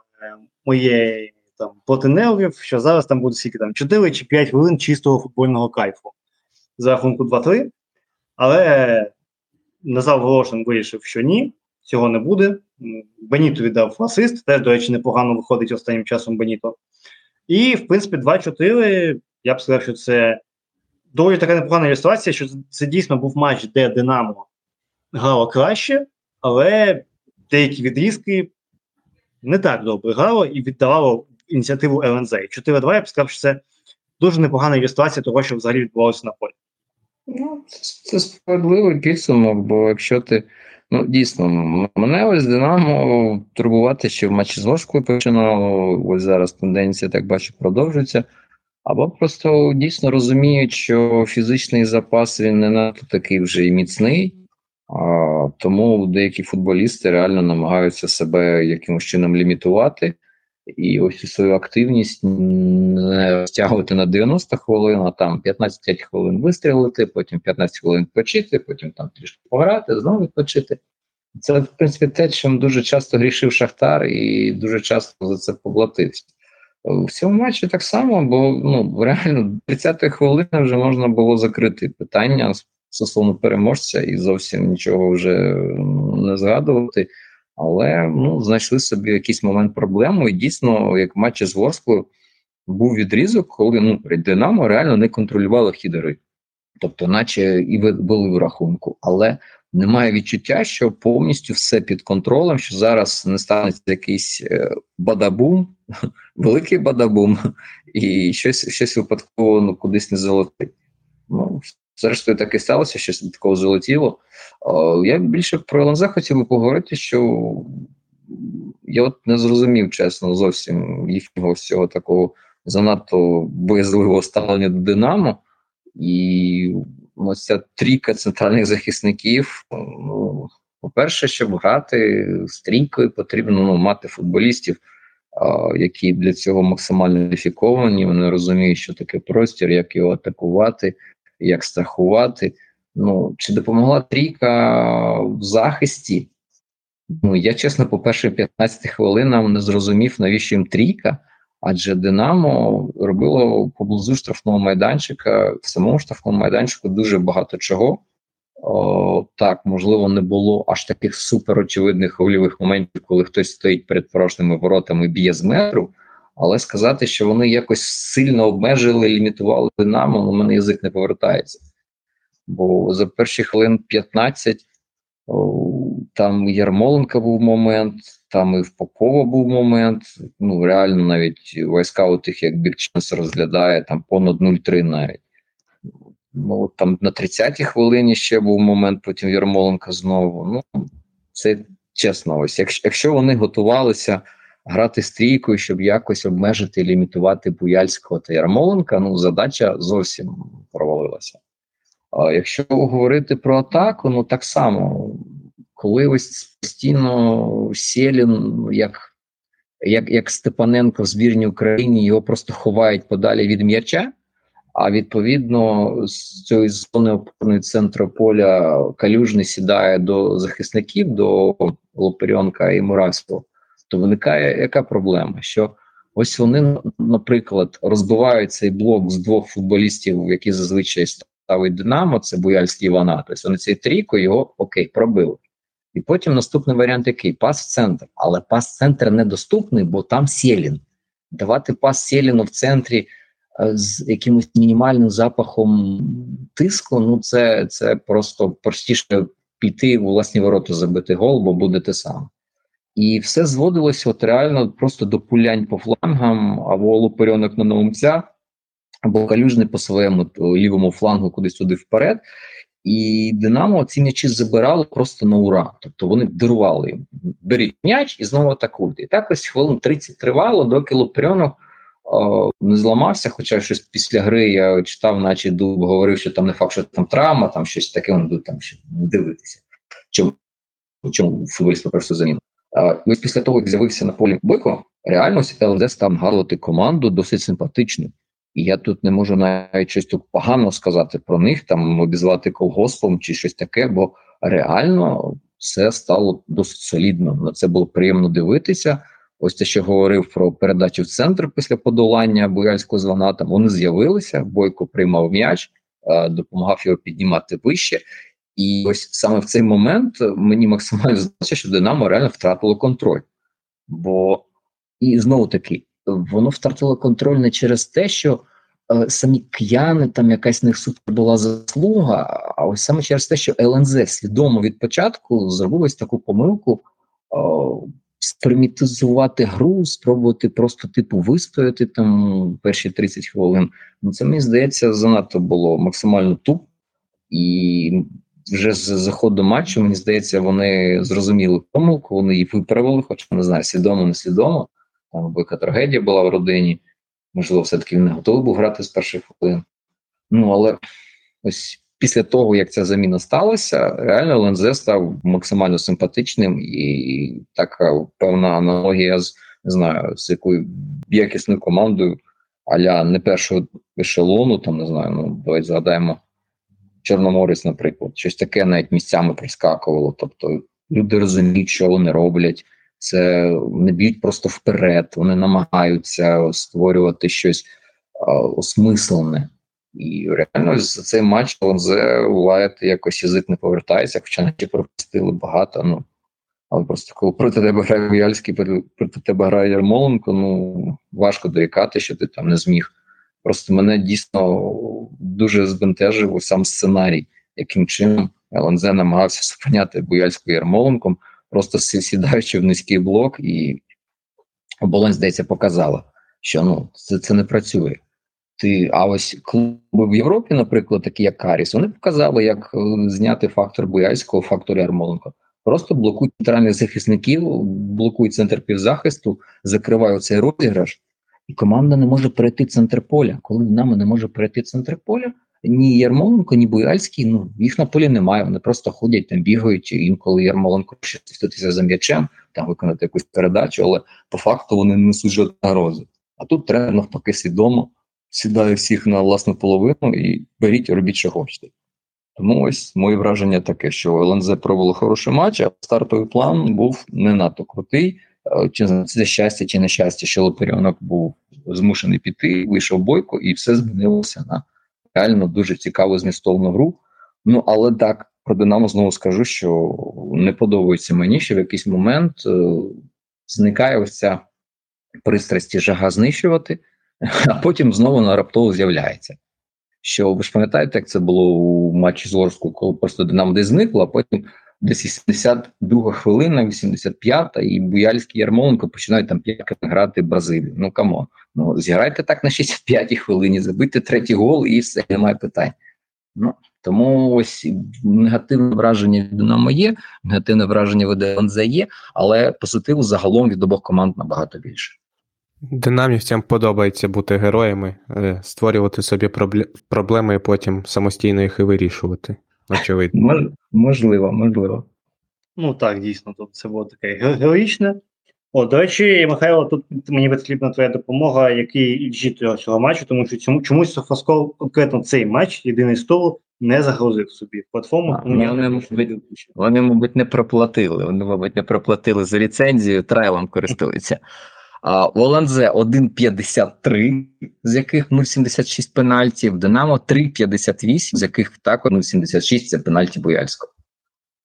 моє там проти нервів, що зараз там буде скільки там 4 чи 5 хвилин чистого футбольного кайфу за рахунку 2-3. Але Назар Волошин вирішив, що ні, цього не буде. Беніто віддав асист, теж, до речі, непогано виходить останнім часом Беніто. І, в принципі, 2-4. Я б сказав, що це доволі така непогана ілюстрація, що це дійсно був матч, де Динамо грало краще, але деякі відрізки не так добре грало і віддавало ініціативу ЛНЗ. 4-2, я б сказав, що це дуже непогана ілюстрація того, що взагалі відбувалося на полі. Ну, це, справедливий підсумок, бо якщо ти. Ну, дійсно, мене ось Динамо турбувати, що в матчі з Ложкою починало, ось зараз тенденція, так бачу, продовжується. Або просто дійсно розуміють, що фізичний запас він не надто такий вже і міцний, тому деякі футболісти реально намагаються себе якимось чином лімітувати і ось свою активність не стягувати на 90 хвилин, а там 15 хвилин вистрілити, потім 15 хвилин відпочити, потім там трішки пограти, знову відпочити. Це, в принципі, те, чим дуже часто грішив Шахтар, і дуже часто за це поплатився. В цьому матчі так само, бо ну реально 30 хвилини вже можна було закрити питання стосовно переможця і зовсім нічого вже не згадувати. Але ну, знайшли собі якийсь момент проблему, і дійсно, як в матчі з Ворською, був відрізок, коли ну, Динамо реально не контролювало хід гри. Тобто, наче і були в рахунку, але немає відчуття, що повністю все під контролем, що зараз не станеться якийсь е, бадабум, великий бадабум, і щось щось випадково ну, кудись не залетить. Ну, Зрештою, так і сталося, щось такого залетіло. Я більше про ЛНЗ хотів би поговорити, що я от не зрозумів, чесно, зовсім їхнього всього такого занадто боязливого ставлення до Динамо. І ось ця трійка центральних захисників. Ну, по-перше, щоб грати з трійкою, потрібно ну, мати футболістів, а, які для цього максимально кваліфіковані. Вони розуміють, що таке простір, як його атакувати, як страхувати. Ну, Чи допомогла трійка в захисті? Ну, я чесно, по перших 15 хвилинам не зрозумів, навіщо їм трійка, адже Динамо робило поблизу штрафного майданчика, в самому штрафному майданчику дуже багато чого. О, Так, можливо, не було аж таких суперочевидних гольових моментів, коли хтось стоїть перед порожніми воротами б'є з метру. Але сказати, що вони якось сильно обмежили, лімітували у ну, мене язик не повертається. Бо за перші хвилин 15 там Ярмоленка був момент, там і в Попова був момент. Ну, реально, навіть війська у тих, як Бікченс розглядає, там понад 0-3 навіть. Ну, там на 30-й хвилині ще був момент, потім Ярмоленка знову. Ну, це чесно, ось якщо, якщо вони готувалися грати стрійкою, щоб якось обмежити лімітувати Буяльського та Ярмоленка, ну задача зовсім провалилася. А якщо говорити про атаку, ну так само, коли ось постійно Сєлін, як як, як Степаненко в збірній Україні, його просто ховають подалі від м'яча. А відповідно, з цієї зони опорної центру поля калюжний сідає до захисників, до Лоперенка і Муравського, то виникає яка проблема? Що ось вони, наприклад, розбивають цей блок з двох футболістів, які зазвичай ставить Динамо, це Буяльський Івана. Тобто вони цей трійко його окей, пробили. І потім наступний варіант який? Пас в центр. Але пас в центр недоступний, бо там Сєлін. Давати пас Сєліну в центрі е, з якимось мінімальним запахом тиску, ну це це просто простіше піти у власні ворота забити гол, бо буде те саме. І все зводилося от реально просто до пулянь по флангам або лоперенок на новомця, або калюжний по своєму лівому флангу кудись туди вперед. І Динамо ці м'ячі забирали просто на ура. Тобто вони дарували їм. Беріть м'яч і знову атакуйте. І так ось хвилин 30 тривало, доки Лопрьонок не зламався. Хоча щось після гри я читав, наче Дуб говорив, що там не факт, що там травма, там щось таке, вони там ще дивитися. Чому чому футболіст просто заміну? Ось після того, як з'явився на полі Бойко, реально ЛНЗ став гарувати команду досить симпатичну. І я тут не можу навіть щось тут погано сказати про них, там обізвати колгоспом чи щось таке, бо реально все стало досить солідно. На це було приємно дивитися. Ось те, що говорив про передачу в центр після подолання бояльського звана, там вони з'явилися. Бойко приймав м'яч, е, допомагав його піднімати вище. І ось саме в цей момент мені максимально здалося, що Динамо реально втратило контроль. Бо і знову таки воно втратило контроль не через те, що е, самі к'яни, там якась них супер була заслуга, а ось саме через те, що ЛНЗ свідомо від початку зробив ось таку помилку. о, спримітизувати гру, спробувати просто типу вистояти там перші 30 хвилин. Ну це мені здається занадто було максимально туп. І вже з заходу матчу, мені здається, вони зрозуміли помилку, вони її виправили, хоча не знаю, свідомо, не свідомо. Там велика трагедія була в родині. Можливо, все-таки він не готовий був грати з перших хвилин. Ну але ось після того, як ця заміна сталася, реально ЛНЗ став максимально симпатичним і така певна аналогія з не знаю, з якою якісною командою, аля не першого ешелону, там не знаю, ну давайте згадаємо Чорноморець, наприклад, щось таке навіть місцями проскакувало. Тобто люди розуміють, що вони роблять. Це не б'ють просто вперед, вони намагаються створювати щось а, осмислене. І реально за цей матч ЛНЗ буває, якось язик не повертається, хоча наче пропустили багато. Ну але просто коли проти тебе грає Бояльський, проти тебе грає Ярмоленко, ну важко доїкати, що ти там не зміг. Просто мене дійсно дуже збентежив сам сценарій, яким чином ЛНЗ намагався зупиняти Бояльську Ярмоленком, просто сідаючи в низький блок, і оболонь, здається, показала, що ну це, це не працює. Ти, а ось клуби в Європі, наприклад, такі як Каріс, вони показали, як е, зняти фактор Бояльського, фактор Ярмоленко. Просто блокують центральних захисників, блокують центр півзахисту, закривають цей розіграш, і команда не може перейти центр поля. Коли Динамо не може перейти центр поля, ні Ярмоленко, ні Буяльський, ну їх на полі немає. Вони просто ходять там, бігають. Інколи Ярмоленко ще статися за м'ячем, там виконати якусь передачу, але по факту вони не несуть жодної загрози. А тут тренер навпаки свідомо сідає всіх на власну половину і беріть, робіть, що хочете. Тому ось моє враження таке, що ЛНЗ провело хороший матч, а стартовий план був не надто крутий. Е, чи це щастя, чи нещастя, що Лоперіонок був змушений піти, вийшов Бойко, і все змінилося на реально дуже цікаву змістовну гру. Ну але так про Динамо знову скажу, що не подобається мені, що в якийсь момент е, зникає ось ця пристрасть і жага знищувати, а потім знову на раптово з'являється. Що ви ж пам'ятаєте, як це було у матчі з Орською, коли просто Динамо десь зникло, а потім десь 82 хвилина, 85-та, і Буяльський Ярмоленко починають там п'ять грати Бразилію. Ну come on, ну зіграйте так на 65-й хвилині, забийте третій гол, і все немає питань. Ну тому ось негативне враження від Динамо є, негативне враження від ЛНЗ є, але позитиву загалом від обох команд набагато більше. Динамівцям подобається бути героями, е, створювати собі проблеми і потім самостійно їх і вирішувати. Очевидно. Мож, можливо, можливо. Ну так, дійсно, тут це було таке героїчне. О, до речі, Михайло, тут мені потрібна твоя допомога, який XG цього матчу, тому що цьому, чомусь Софаскол конкретно цей матч, єдиний стол, не загрузив собі платформу. А, ну, вони, мабуть, вони, мабуть, не проплатили. Вони, мабуть, не проплатили за ліцензію, трайлом користуються. А у 1,53, з яких 0,76 пенальтів, Динамо 3,58, з яких також 0,76 це пенальті Бояльського.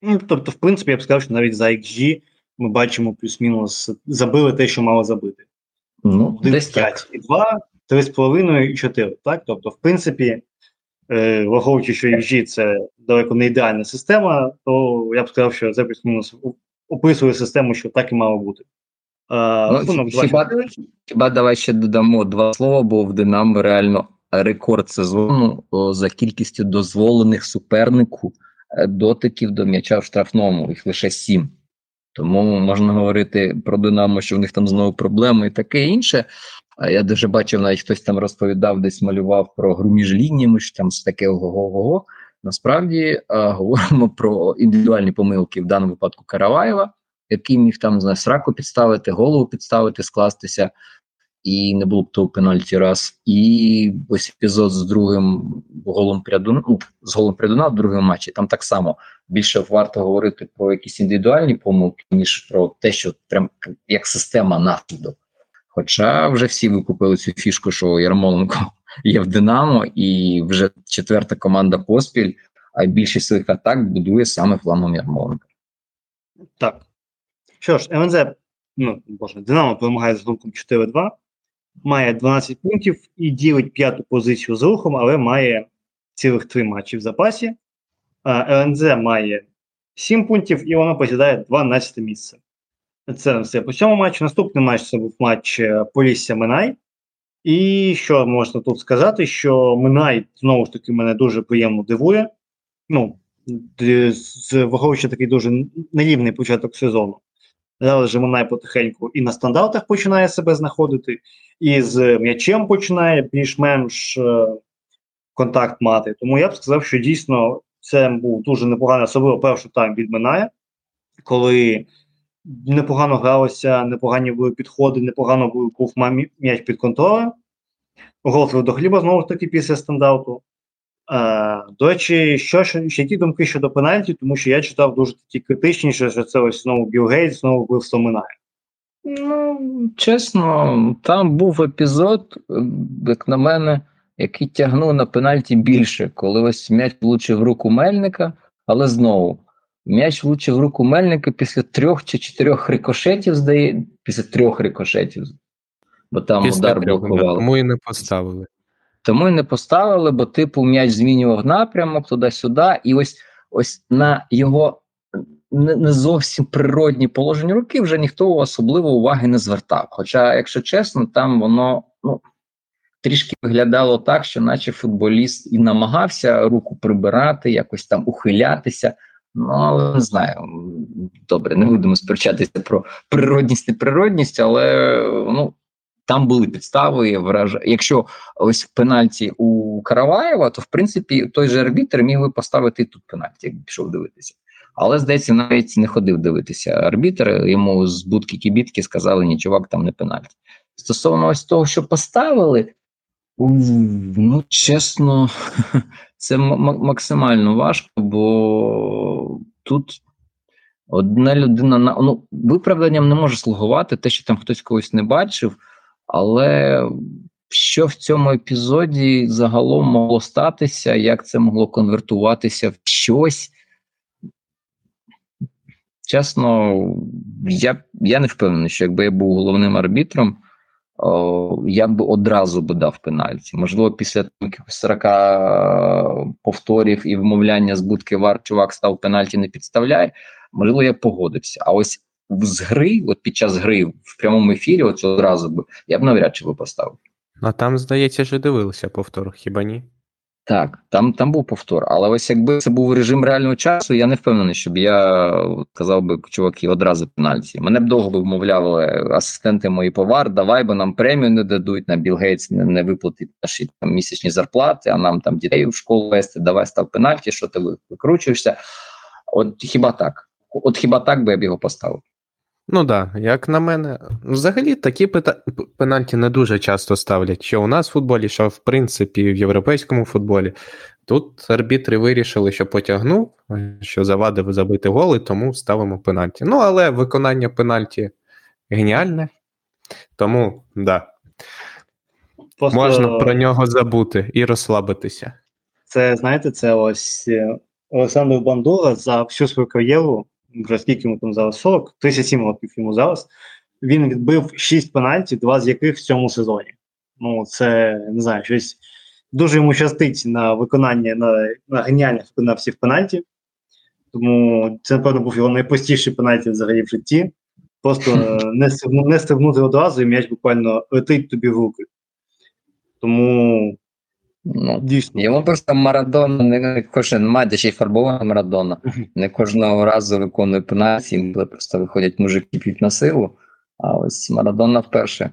Ну, тобто, в принципі, я б сказав, що навіть за XG ми бачимо плюс-мінус забили те, що мало забити. Ну, 1, десь 5 і 2, 3,5 і 4. Так? Тобто, в принципі, е, враховуючи, що XG це далеко не ідеальна система, то я б сказав, що це плюс-мінус описує систему, що так і мало бути. Uh, ну, хіба, хіба давай ще додамо два слова, бо в Динамо реально рекорд сезону за кількістю дозволених супернику е, дотиків до м'яча в штрафному, їх лише сім. Тому можна говорити про Динамо, що в них там знову проблеми і таке інше. А я дуже бачив, навіть хтось там розповідав, десь малював про гру між лініями, що там таке ого-го. Насправді а, говоримо про індивідуальні помилки в даному випадку Караваєва який міг там знає, сраку підставити, голову підставити, скластися, і не було б того пенальті раз. І ось епізод з другим голом Прядуна, ну, з голом Прядуна в другому матчі. Там так само більше варто говорити про якісь індивідуальні помилки, ніж про те, що прям як система наслідок. Хоча вже всі викупили цю фішку, що Ярмоленко є в Динамо, і вже четверта команда поспіль, а більшість своїх атак будує саме флангом Ярмоленка. Так, що ж, МНЗ, ну боже, Динамо перемагає з рахунком 4-2, має 12 пунктів і ділить п'яту позицію з рухом, але має цілих три матчі в запасі. ЛНЗ має 7 пунктів і воно посідає 12 місце. Це все по цьому матчу. Наступний матч це був матч е, Полісся Минай. І що можна тут сказати, що Минай знову ж таки мене дуже приємно дивує. Ну, з враховуючи такий дуже нерівний початок сезону. Зараз же Минай потихеньку і на стандартах починає себе знаходити, і з м'ячем починає більш-менш е, контакт мати. Тому я б сказав, що дійсно це був дуже непоганий, особливо перший тайм від Миная, коли непогано гралося, непогані були підходи, непогано був, м'яч під контролем. Гол до хліба знову ж таки після стандарту. Е, до речі, що ж ще які думки щодо пенальті, тому що я читав дуже такі критичні, що це ось знову Білл Гейтс, знову вбивство Минає. Ну, чесно, там був епізод, е, як на мене, який тягнув на пенальті більше, коли ось м'яч влучив в руку Мельника, але знову. М'яч влучив в руку Мельника після трьох чи чотирьох рикошетів, здає, після трьох рикошетів, бо там Після удар блокували. тому і не поставили. Тому і не поставили, бо типу м'яч змінював напрямок туди-сюди, і ось ось на його не, зовсім природні положення руки вже ніхто особливо уваги не звертав. Хоча, якщо чесно, там воно ну, трішки виглядало так, що наче футболіст і намагався руку прибирати, якось там ухилятися. Ну, але не знаю. Добре, не будемо сперечатися про природність і природність, але ну, там були підстави. я вражаю. Якщо ось пенальті у Караваєва, то в принципі той же арбітр міг би поставити тут пенальті, як пішов дивитися. Але здається, навіть не ходив дивитися. Арбітр йому з будки кібітки сказали, ні, чувак, там не пенальті. Стосовно ось того, що поставили, ну чесно, це максимально важко, бо тут одна людина на ну виправданням не може слугувати те, що там хтось когось не бачив. Але що в цьому епізоді загалом могло статися, як це могло конвертуватися в щось? Чесно, я я не впевнений, що якби я був головним арбітром, о, я б одразу би дав пенальті. Можливо, після якихось 40 повторів і вмовляння з будки вар чувак став пенальті не підставляє. Можливо, я погодився. А ось з гри, от під час гри в прямому ефірі, от одразу би я б навряд чи би поставив. А там, здається, що дивилися повтор, хіба ні? Так, там там був повтор. Але ось якби це був режим реального часу, я не впевнений, щоб я казав би, чуваки, одразу пенальті. Мене б довго би вмовляли асистенти мої повар, давай, бо нам премію не дадуть, на Білл Гейтс не, не виплатить наші там місячні зарплати, а нам там дітей в школу вести, давай став пенальті, що ти викручуєшся. От хіба так? От хіба так би я б його поставив? Ну так, да, як на мене, взагалі такі пенальті не дуже часто ставлять. Що у нас в футболі, що в принципі в європейському футболі. Тут арбітри вирішили, що потягнув, що завадив забити голи, тому ставимо пенальті. Ну, але виконання пенальті геніальне, тому да. Просто можна про нього забути і розслабитися. Це, знаєте, це ось Олександр Бандура за всю свою кар'єру вже скільки йому там зараз 40, 37 років йому зараз. Він відбив 6 пенальті, два з яких в цьому сезоні. Ну, це не знаю, щось дуже йому щастить на виконання на на геніальних виконавців пенальті. Тому це, напевно, був його найпростіший пенальті взагалі в житті. Просто не стигнути, не стигнути одразу, і м'яч буквально летить тобі в руки. Тому Ну, Дійсно. Йому просто Марадона, не кожен матч, ще й фарбована Марадона. Не кожного разу виконує пенальті, інколи просто виходять мужики п'ють на силу. А ось Марадона вперше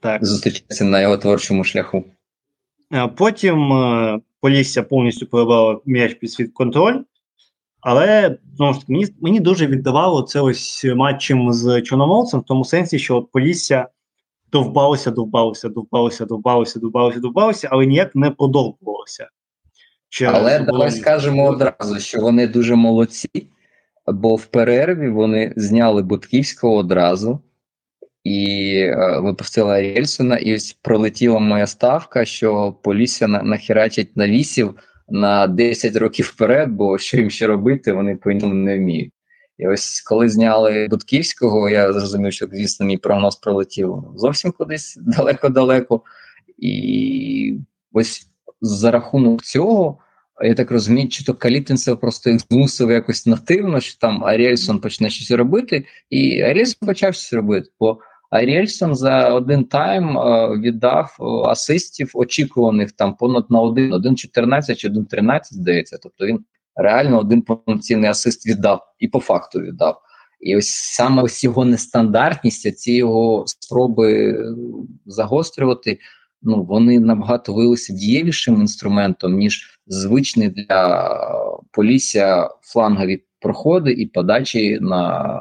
так. зустрічається на його творчому шляху. А Потім е, Полісся повністю перебрала м'яч під свій контроль. Але знову ж таки, мені, мені дуже віддавало це ось матчем з Чорноморцем, в тому сенсі, що от Полісся довбалося, довбалося, довбалося, довбалося, довбалося, довбалося, але ніяк не продовжувалося. Але давай скажемо одразу, що вони дуже молодці, бо в перерві вони зняли Бутківського одразу і е, випустили Арєльсона, і ось пролетіла моя ставка, що Полісся на, нахерачить на вісів на 10 років вперед, бо що їм ще робити, вони по ньому не вміють. І ось коли зняли Будківського, я зрозумів, що звісно мій прогноз пролетів зовсім кудись далеко-далеко. І ось за рахунок цього я так розумію, чи то Калітинцев просто їх змусив якось нативно, що там Аріельсон почне щось робити, і Аріельсон почав щось робити. Бо Аріельсон за один тайм е, віддав е, асистів очікуваних там понад на один, 1.14 чи 1.13, здається. Тобто він реально один повноцінний асист віддав і по факту віддав. І ось саме ось його нестандартність, ці його спроби е, загострювати, ну вони набагато виявилися дієвішим інструментом, ніж звичний для Полісся флангові проходи і подачі на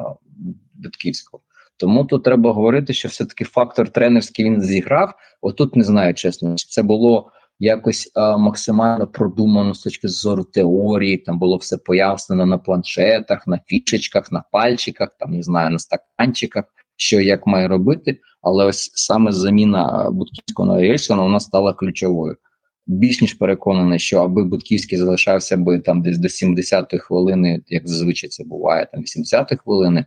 Битківського. Тому тут треба говорити, що все-таки фактор тренерський він зіграв. Отут не знаю, чесно, чи це було якось а, максимально продумано з точки зору теорії. Там було все пояснено на планшетах, на фішечках, на пальчиках, там не знаю, на стаканчиках, що як має робити. Але ось саме заміна Будківського на Єльсона вона стала ключовою. Більш ніж переконаний, що аби Будківський залишався би там десь до 70-ї хвилини, як зазвичай це буває, там 80-ї хвилини.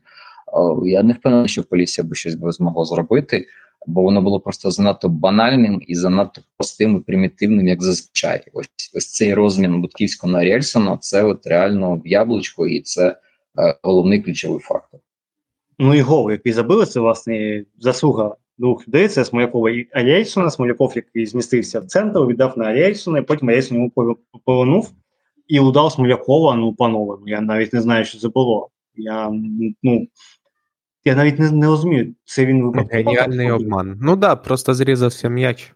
Я не впевнений, що Полісся би щось би змогло зробити, бо воно було просто занадто банальним і занадто простим і примітивним, як зазвичай. Ось ось цей розмін Будківського на Рєльсона це от реально в яблучко, і це е, головний ключовий фактор. Ну і гол, який забили, це власне заслуга двох людей. Це Смолякова і Алєйсона. Смоляков, який змістився в центр, віддав на Алєйсона, і потім Алєйсон йому повернув і удав Смолякова, ну, панове. Я навіть не знаю, що це було. Я ну я навіть не не розумію, це він випадково. Геніальний обман. Ну так, да, просто зрізався м'яч.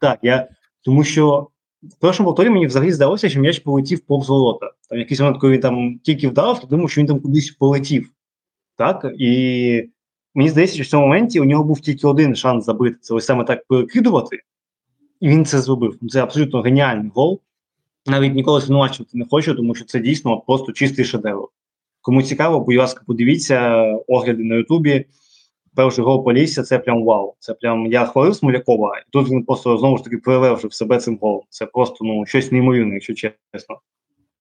Так, я тому що в першому повторі мені взагалі здалося, що м'яч полетів повз ворота. Там якийсь момент, коли він там тільки вдав, то думав, що він там кудись полетів. Так, і мені здається, що в цьому моменті у нього був тільки один шанс забити. Це ось саме так перекидувати, і він це зробив. Це абсолютно геніальний гол. Навіть ніколи звинувачувати не хочу, тому що це дійсно просто чистий шедевр. Кому цікаво, будь ласка, подивіться огляди на Ютубі. Перший гол Полісся це прям вау. Це прям я хвалив Смолякова, і тут він просто знову ж таки перевершив себе цим голом. Це просто ну щось неймовірне, якщо чесно.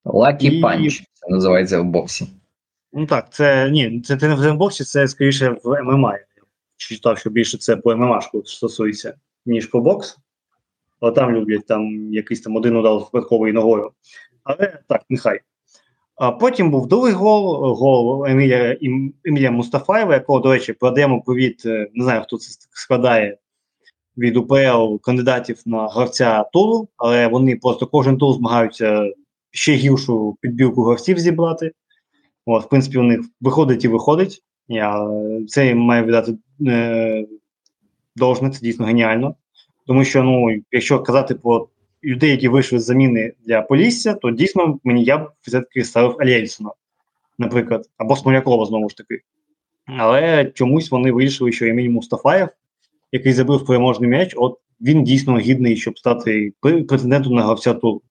Lucky Punch, це називається в боксі. Ну так, це ні, це не в боксі, це скоріше в ММА. Я читав, що більше це по ММА стосується, ніж по бокс. Але там люблять там якийсь там один удар випадковою ногою. Але так, нехай. Потім був другий гол, гол Емілія Емілія Мустафаєва, якого, до речі, продаємо привіт, е, не знаю, хто це складає від УПЛ кандидатів на гравця Тулу, але вони просто кожен тур змагаються ще гіршу підбірку гравців зібрати. От, В принципі, у них виходить і виходить. Я це маю віддати е, должне, це дійсно геніально. Тому що, ну, якщо казати про людей, які вийшли з заміни для Полісся, то дійсно мені я б все-таки ставив Алєльсона, наприклад, або Смолякова знову ж таки. Але чомусь вони вирішили, що Еміль Мустафаєв, який забив переможний м'яч, от він дійсно гідний, щоб стати претендентом на гравця туру.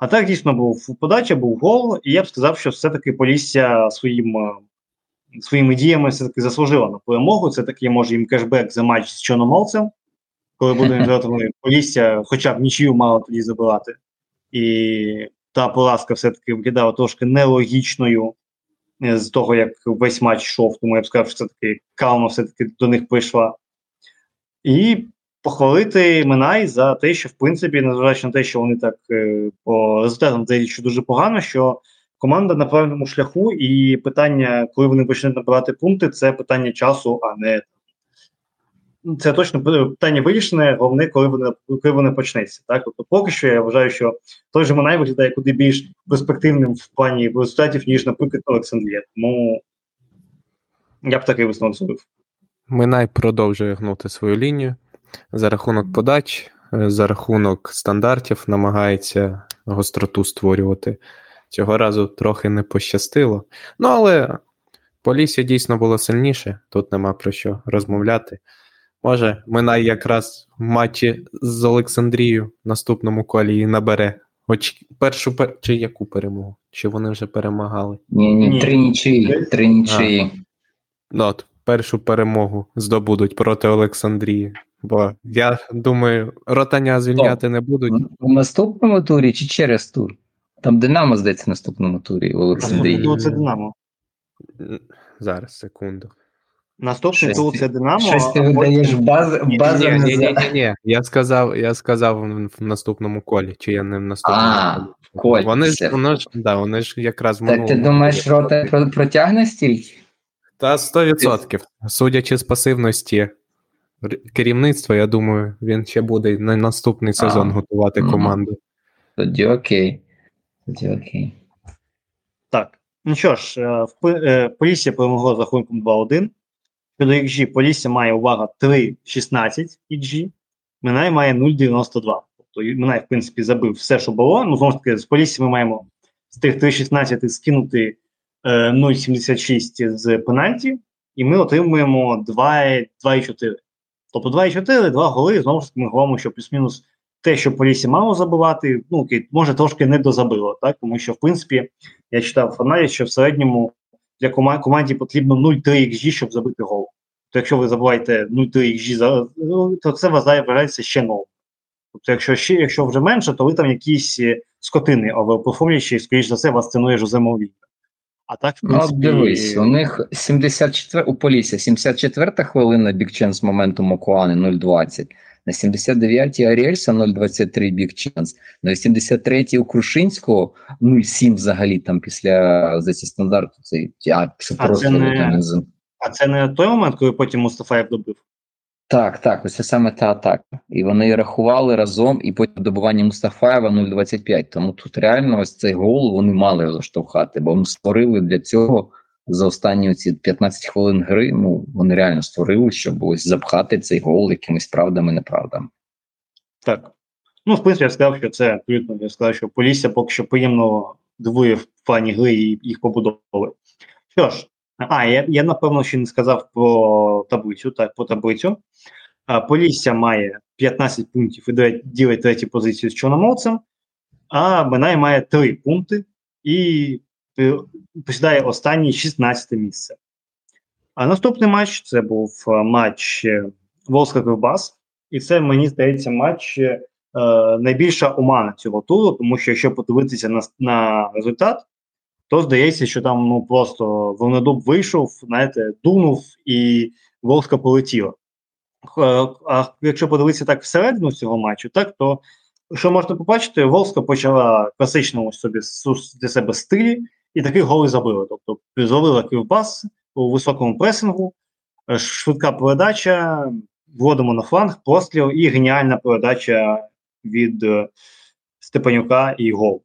А так дійсно був подача, був гол, і я б сказав, що все-таки Полісся своїм, своїми діями все-таки заслужила на перемогу. Це такий, може, їм кешбек за матч з Чорномолцем коли будемо грати Полісся, хоча б нічию мало тоді забирати. І та поразка все-таки виглядала трошки нелогічною е, з того, як весь матч йшов, тому я б сказав, що це таки калма все-таки до них прийшла. І похвалити Минай за те, що в принципі, незважаючи на те, що вони так е, по результатам здається, дуже погано, що команда на правильному шляху, і питання, коли вони почнуть набирати пункти, це питання часу, а не це точно питання вирішене, головне, коли вони коли вони почнеться. Так, тобто, поки що я вважаю, що той же Манай виглядає куди більш перспективним в плані результатів, ніж, наприклад, Олександрія. Тому я б такий висновок зробив. Минай продовжує гнути свою лінію за рахунок подач, е, за рахунок стандартів, намагається гостроту створювати. Цього разу трохи не пощастило. Ну, але Полісся дійсно було сильніше, тут нема про що розмовляти. Може, Минай якраз в матчі з Олександрією в наступному колі і набере хоч першу пер... чи яку перемогу? Чи вони вже перемагали? Ні, ні, три нічиї. Три нічиї. Ну, от, першу перемогу здобудуть проти Олександрії. Бо я думаю, ротаня звільняти не будуть. У наступному турі чи через тур? Там Динамо, здається, в наступному турі в Олександрії. Ну, це Динамо. Зараз, секунду. Наступний тур це Динамо. Щось ти видаєш баз, Ні-ні-ні, ні, ні. Я сказав, я сказав в наступному колі, чи я не в наступному А, колі. коль, Вони ж, вони ж, да, вони ж якраз в Так ти думаєш, рота протягне стільки? Та 100%. Судячи з пасивності керівництва, я думаю, він ще буде на наступний сезон А, готувати команду. Тоді окей. Тоді окей. Так. Ну що ж, е, в е, Полісся перемогло з рахунком 2-1. Щодо XG, Полісся має увага 3,16 XG, Минай має 0,92. Тобто Минай, в принципі, забив все, що було. Ну, знову ж таки, з Полісся ми маємо з тих 3,16 скинути е, 0,76 з пенальті, і ми отримуємо 2,4. Тобто 2,4, 2 голи, знову ж таки, ми говоримо, що плюс-мінус те, що Полісся мало забивати, ну, окей, може трошки не дозабило, так? Тому що, в принципі, я читав аналіз, що в середньому для кома- команді потрібно 0,3 XG, щоб забити гол. То якщо ви забуваєте 0,3 XG, ну, то це вважається ще норм. Тобто, якщо ще, якщо вже менше, то ви там якісь е, скотини оверперформлячі, скоріш за все, вас цінує Жозе Мourinho. А так, в Ну, принципі, от дивись, у них 74, у Полісся 74 хвилина бікченс моменту Мокуани 0,20. На 79-й Аріельса 0,23 бікченс. На 83-й у Крушинського 0,7 взагалі там після за ці стандарту. Цей, а, А це прострілу не- а це не той момент, коли потім Мустафаєв добив. Так, так, ось це саме та атака. І вони рахували разом, і потім добування Мустафаєва 0,25. Тому тут реально ось цей гол вони мали заштовхати, бо ми створили для цього за останні ці 15 хвилин гри. Ну вони реально створили, щоб ось запхати цей гол якимись правдами, неправдами. Так. Ну, в принципі, я сказав, що це абсолютно. Я сказав, що Полісся поки що приємно дивує в плані гри і їх побудови. Що ж, а, я, я напевно ще не сказав про таблицю. Так, про таблицю. А, Полісся має 15 пунктів і ділить третю позицію з Чорноморцем, а Минай має 3 пункти і посідає останнє 16 місце. А наступний матч це був е, матч е, Волска Кривбас. І це, мені здається, матч е, найбільша омана цього туру, тому що якщо подивитися на, на результат, то здається, що там ну просто Волнодуб вийшов, знаєте, дунув і Волска полетіла. Е, А якщо подивитися так всередину цього матчу, так то що можна побачити, Волска почала класичному собі для себе стилі і такі голи забила. Тобто зловила кривбас у високому пресингу, е, швидка передача, вводимо на фланг, постріл і геніальна передача від е, Степанюка і гол.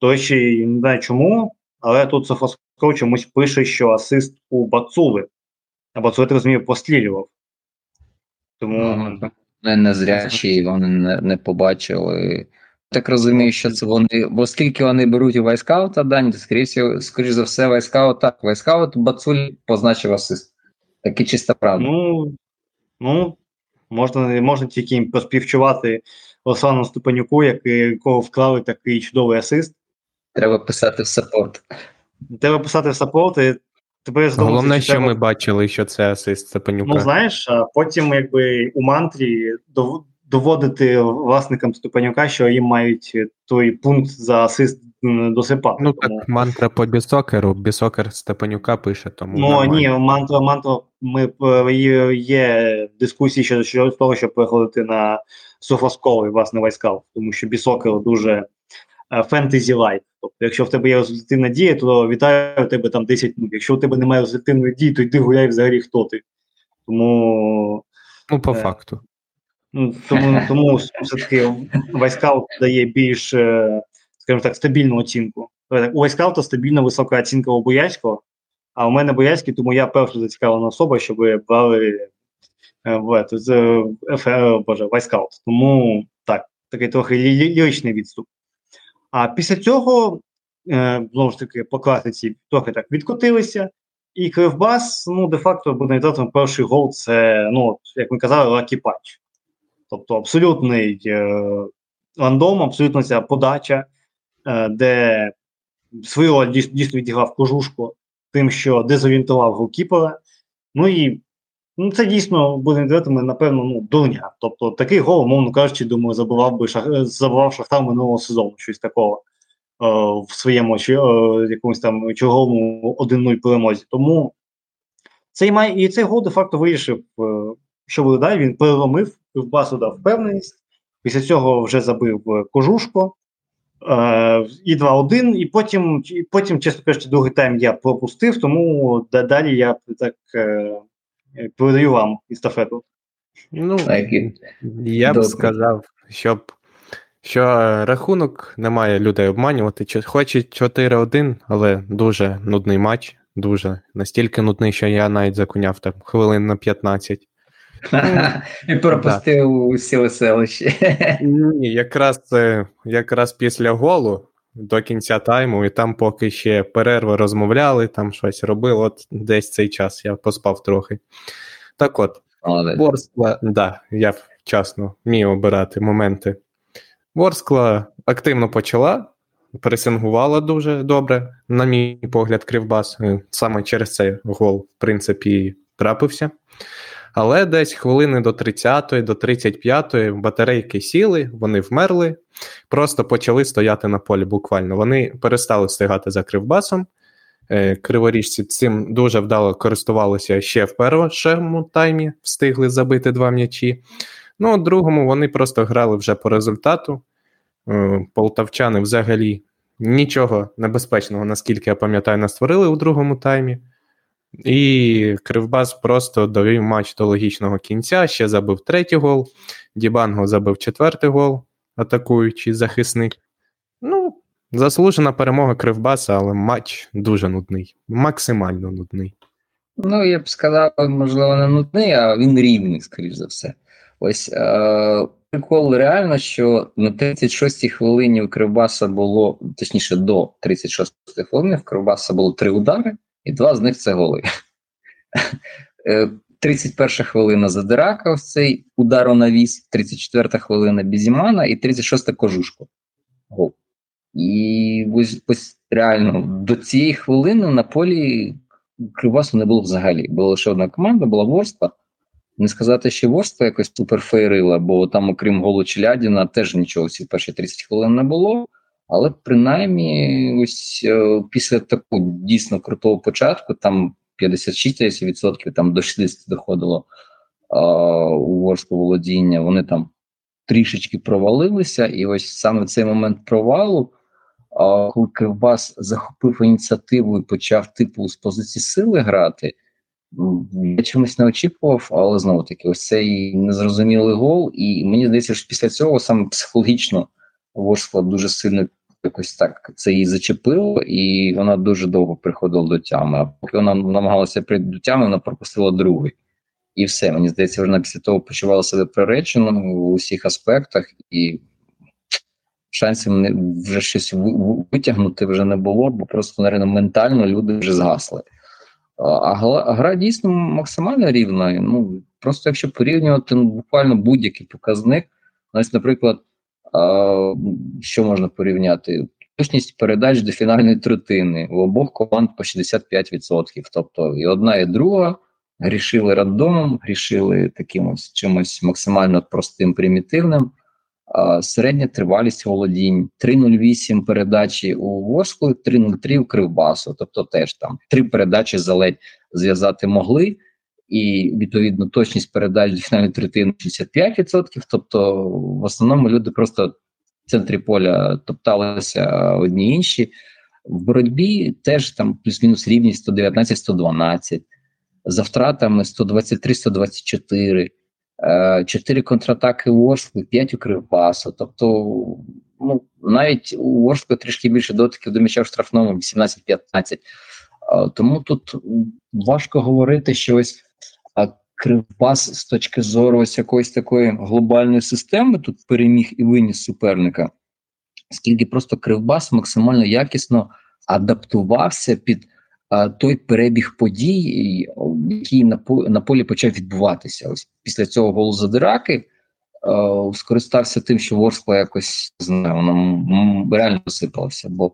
До речі, не знаю чому, але тут Софосков чомусь пише, що асист у Бацули. А Бацули, ти розумію, пострілював. Тому Ну, Не незрячі, вони не, не побачили. Так розумію, що це вони, бо оскільки вони беруть у вайскаута дані, то скоріше, скоріш за все, Wyscout так. Wyscout Бацуль позначив асист. Таке чиста правда. Ну, ну можна, можна тільки їм поспівчувати Олександру Степанюку, якого вклали такий чудовий асист. Треба писати в support. Треба писати в support, і тепер задуматися, Головне, що треба- ми бачили, що це асист Степанюка. Ну, знаєш, а потім якби у мантрі доводити власникам Степанюка, що їм мають е, той пункт за асист досипати. Ну Тому- так, мантра по бісокеру, бісокер Степанюка пише, тому. Ну нормально. ні, мантра, мантра, ми е, є, дискусії щодо того, щоб переходити на софосковий, власне, вайскал, тому що бісокер дуже fantasy light. Тобто, якщо в тебе є результативна дія, то вітаю у тебе там 10 минут. Якщо у тебе немає результативної дії, то йди гуляй взагалі хто ти. Тому Ну, по е, факту. Ну, тому, тому все-таки Wyscout дає більш, е, скажімо так, стабільну оцінку. У Вайскаута стабільна висока оцінка у Бояцького, а у мене Бояцький, тому я перша зацікавлена особа, щоб брали е, в, е, е, боже, Wyscout. Тому так, такий трохи лі- лі- ліричний відступ. А після цього, знову ж таки, по класиці трохи так відкотилися. І Кривбас, ну, де-факто, буде перший гол це, ну, як ми казали, лакі патч. Тобто абсолютний е, рандом, абсолютно ця подача, е, де роль дійсно відіграв кожушко тим, що дезорієнтував голкіпера. Ну і ну, це дійсно буде відвертими, напевно, ну, дурня. Тобто такий гол, мовно кажучи, думаю, забивав би шах, е, забивав Шахтар минулого сезону, щось такого е, в своєму чи, е, якомусь там черговому 1-0 перемозі. Тому Цей май, і цей гол де-факто вирішив, е, що буде далі. Він переломив, Кривбасу дав впевненість. Після цього вже забив е, Кожушко. Е, і 2-1, і потім, і потім, чесно кажучи, другий тайм я пропустив, тому далі я так е, передаю вам естафету. Ну, я б сказав, щоб що рахунок не має людей обманювати. Чи- Хоч і 4-1, але дуже нудний матч. Дуже настільки нудний, що я навіть закуняв там хвилин на 15. І пропустив усі веселищі. Ні, якраз, е, якраз після голу до кінця тайму, і там поки ще перерви розмовляли, там щось робили. От десь цей час я поспав трохи. Так от, Ворскла, да, я вчасно вмію обирати моменти. Ворскла активно почала, пресингувала дуже добре, на мій погляд, Кривбас. Е, Саме через цей гол, в принципі, трапився. Але десь хвилини до 30-ї, до 35-ї батарейки сіли, вони вмерли, просто почали стояти на полі буквально. Вони перестали встигати за Кривбасом. Е, Криворіжці цим дуже вдало користувалися ще в першому таймі, встигли забити два м'ячі. Ну, у другому вони просто грали вже по результату. Е, Полтавчани взагалі нічого небезпечного, наскільки я пам'ятаю, не створили у другому таймі. І Кривбас просто довів матч до логічного кінця, ще забив третій гол. Дібанго забив четвертий гол, атакуючий захисник. Ну, заслужена перемога Кривбаса, але матч дуже нудний, максимально нудний. Ну, я б сказав, можливо, не нудний, а він рівний, скоріш за все. Ось е- прикол реально, що на 36-й хвилині у Кривбаса було, точніше, до 36-ї хвилини в Кривбаса було три удари, і два з них це голи. Е, 31 хвилина Задирака, ось цей удар у навіс, 34 хвилина Бізімана і 36 Кожушко. Гол. І ось, ось реально до цієї хвилини на полі Кривбасу не було взагалі. Була лише одна команда, була Ворскла. Не сказати, що Ворскла якось супер фейрила, бо там, окрім голу Челядіна, теж нічого всі перші 30 хвилин не було. Але принаймні, ось е, після такого дійсно крутого початку, там 56% там до 60 доходило е, у володіння, вони там трішечки провалилися, і ось саме цей момент провалу, а, коли Кривбас захопив ініціативу і почав типу з позиції сили грати, я чомусь не очікував, але знову таки, ось цей незрозумілий гол. І мені здається, що після цього саме психологічно Ворскла дуже сильно якось так це її зачепило, і вона дуже довго приходила до тями. А поки вона намагалася прийти до тями, вона пропустила другий. І все, мені здається, вона після того почувала себе приречено у усіх аспектах, і шансів вже щось ви- ви- витягнути вже не було, бо просто наверное, ментально люди вже згасли. А, гра дійсно максимально рівна. Ну просто якщо порівнювати ну, буквально будь-який показник, ось, наприклад, що можна порівняти? Точність передач до фінальної третини у обох команд по 65%. Тобто і одна, і друга грішили рандомом, грішили таким ось чимось максимально простим, примітивним. А, середня тривалість володінь 3,08 передачі у Ворску, 3,03 у Кривбасу. Тобто теж там три передачі заледь зв'язати могли, і відповідно точність передач до фінальної третини 65%. Тобто, в основному люди просто в центрі поля топталися одні інші. В боротьбі теж там плюс-мінус рівність 119-112, за втратами 123-124. Е, Чотири контратаки у Ворскли, п'ять у Кривбасу. Тобто, ну навіть у Ворскли трішки більше дотиків до м'яча в штрафному 18-15. Е, Тому тут важко говорити, що ось Кривбас з точки зору ось якоїсь такої глобальної системи тут переміг і виніс суперника, скільки просто Кривбас максимально якісно адаптувався під а, той перебіг подій, який на, на полі почав відбуватися. Ось після цього голу Задираки е, скористався тим, що Ворскла якось не знаю, вона реально посипалася. Бо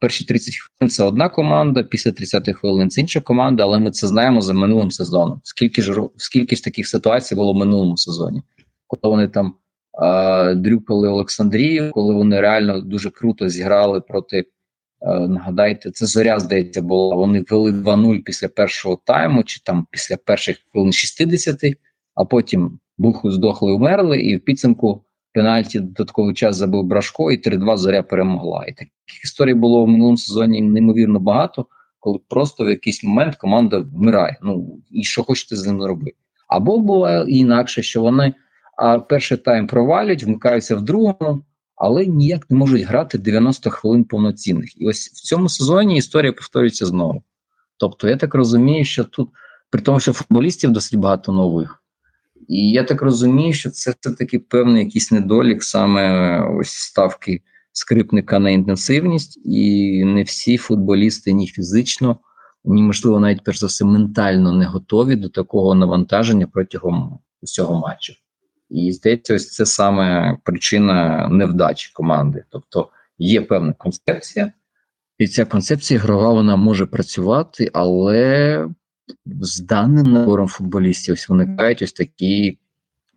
перші 30 хвилин це одна команда, після 30 хвилин це інша команда, але ми це знаємо за минулим сезоном. Скільки ж скільки ж таких ситуацій було в минулому сезоні, коли вони там дрюкали Олександрію, коли вони реально дуже круто зіграли проти нагадайте, це зоря, здається, була. Вони вели 2-0 після першого тайму, чи там після перших хвилин 60, а потім буху здохли, умерли, і в підсумку пенальті додатковий час забив Брашко, і 3-2 зоря перемогла. І таких історій було в минулому сезоні неймовірно багато, коли просто в якийсь момент команда вмирає. Ну і що хочете з ним робити. Або було інакше, що вони а перший тайм провалюють, вмикаються в другому але ніяк не можуть грати 90 хвилин повноцінних. І ось в цьому сезоні історія повторюється знову. Тобто, я так розумію, що тут, при тому, що футболістів досить багато нових, і я так розумію, що це все-таки певний якийсь недолік, саме ось ставки скрипника на інтенсивність, і не всі футболісти ні фізично, ні, можливо, навіть перш за все ментально не готові до такого навантаження протягом усього матчу. І здається, ось це саме причина невдачі команди. Тобто є певна концепція, і ця концепція ігрова вона може працювати, але з даним набором футболістів виникають ось такі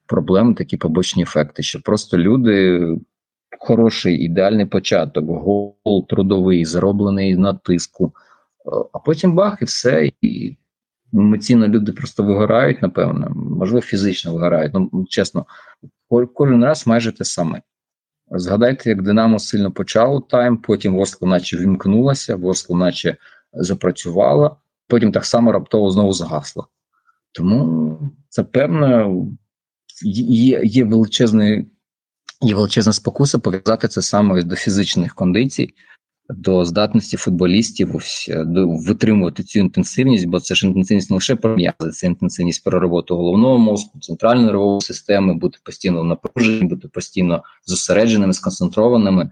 проблеми, такі побочні ефекти, що просто люди. Хороший ідеальний початок, гол трудовий, зроблений на тиску, а потім бах, і все, і емоційно люди просто вигорають, напевно, можливо, фізично вигорають. Ну, чесно, кожен раз майже те саме. Згадайте, як Динамо сильно почало тайм, потім Ворскла наче вімкнулася, Ворскла наче запрацювала, потім так само раптово знову згасло. Тому це певно є є, величезний, є величезна спокуса пов'язати це саме до фізичних кондицій до здатності футболістів ось, е, до витримувати цю інтенсивність, бо це ж інтенсивність не лише про м'язи, це інтенсивність про роботу головного мозку, центральної нервової системи, бути постійно напруженим, бути постійно зосередженими, сконцентрованими.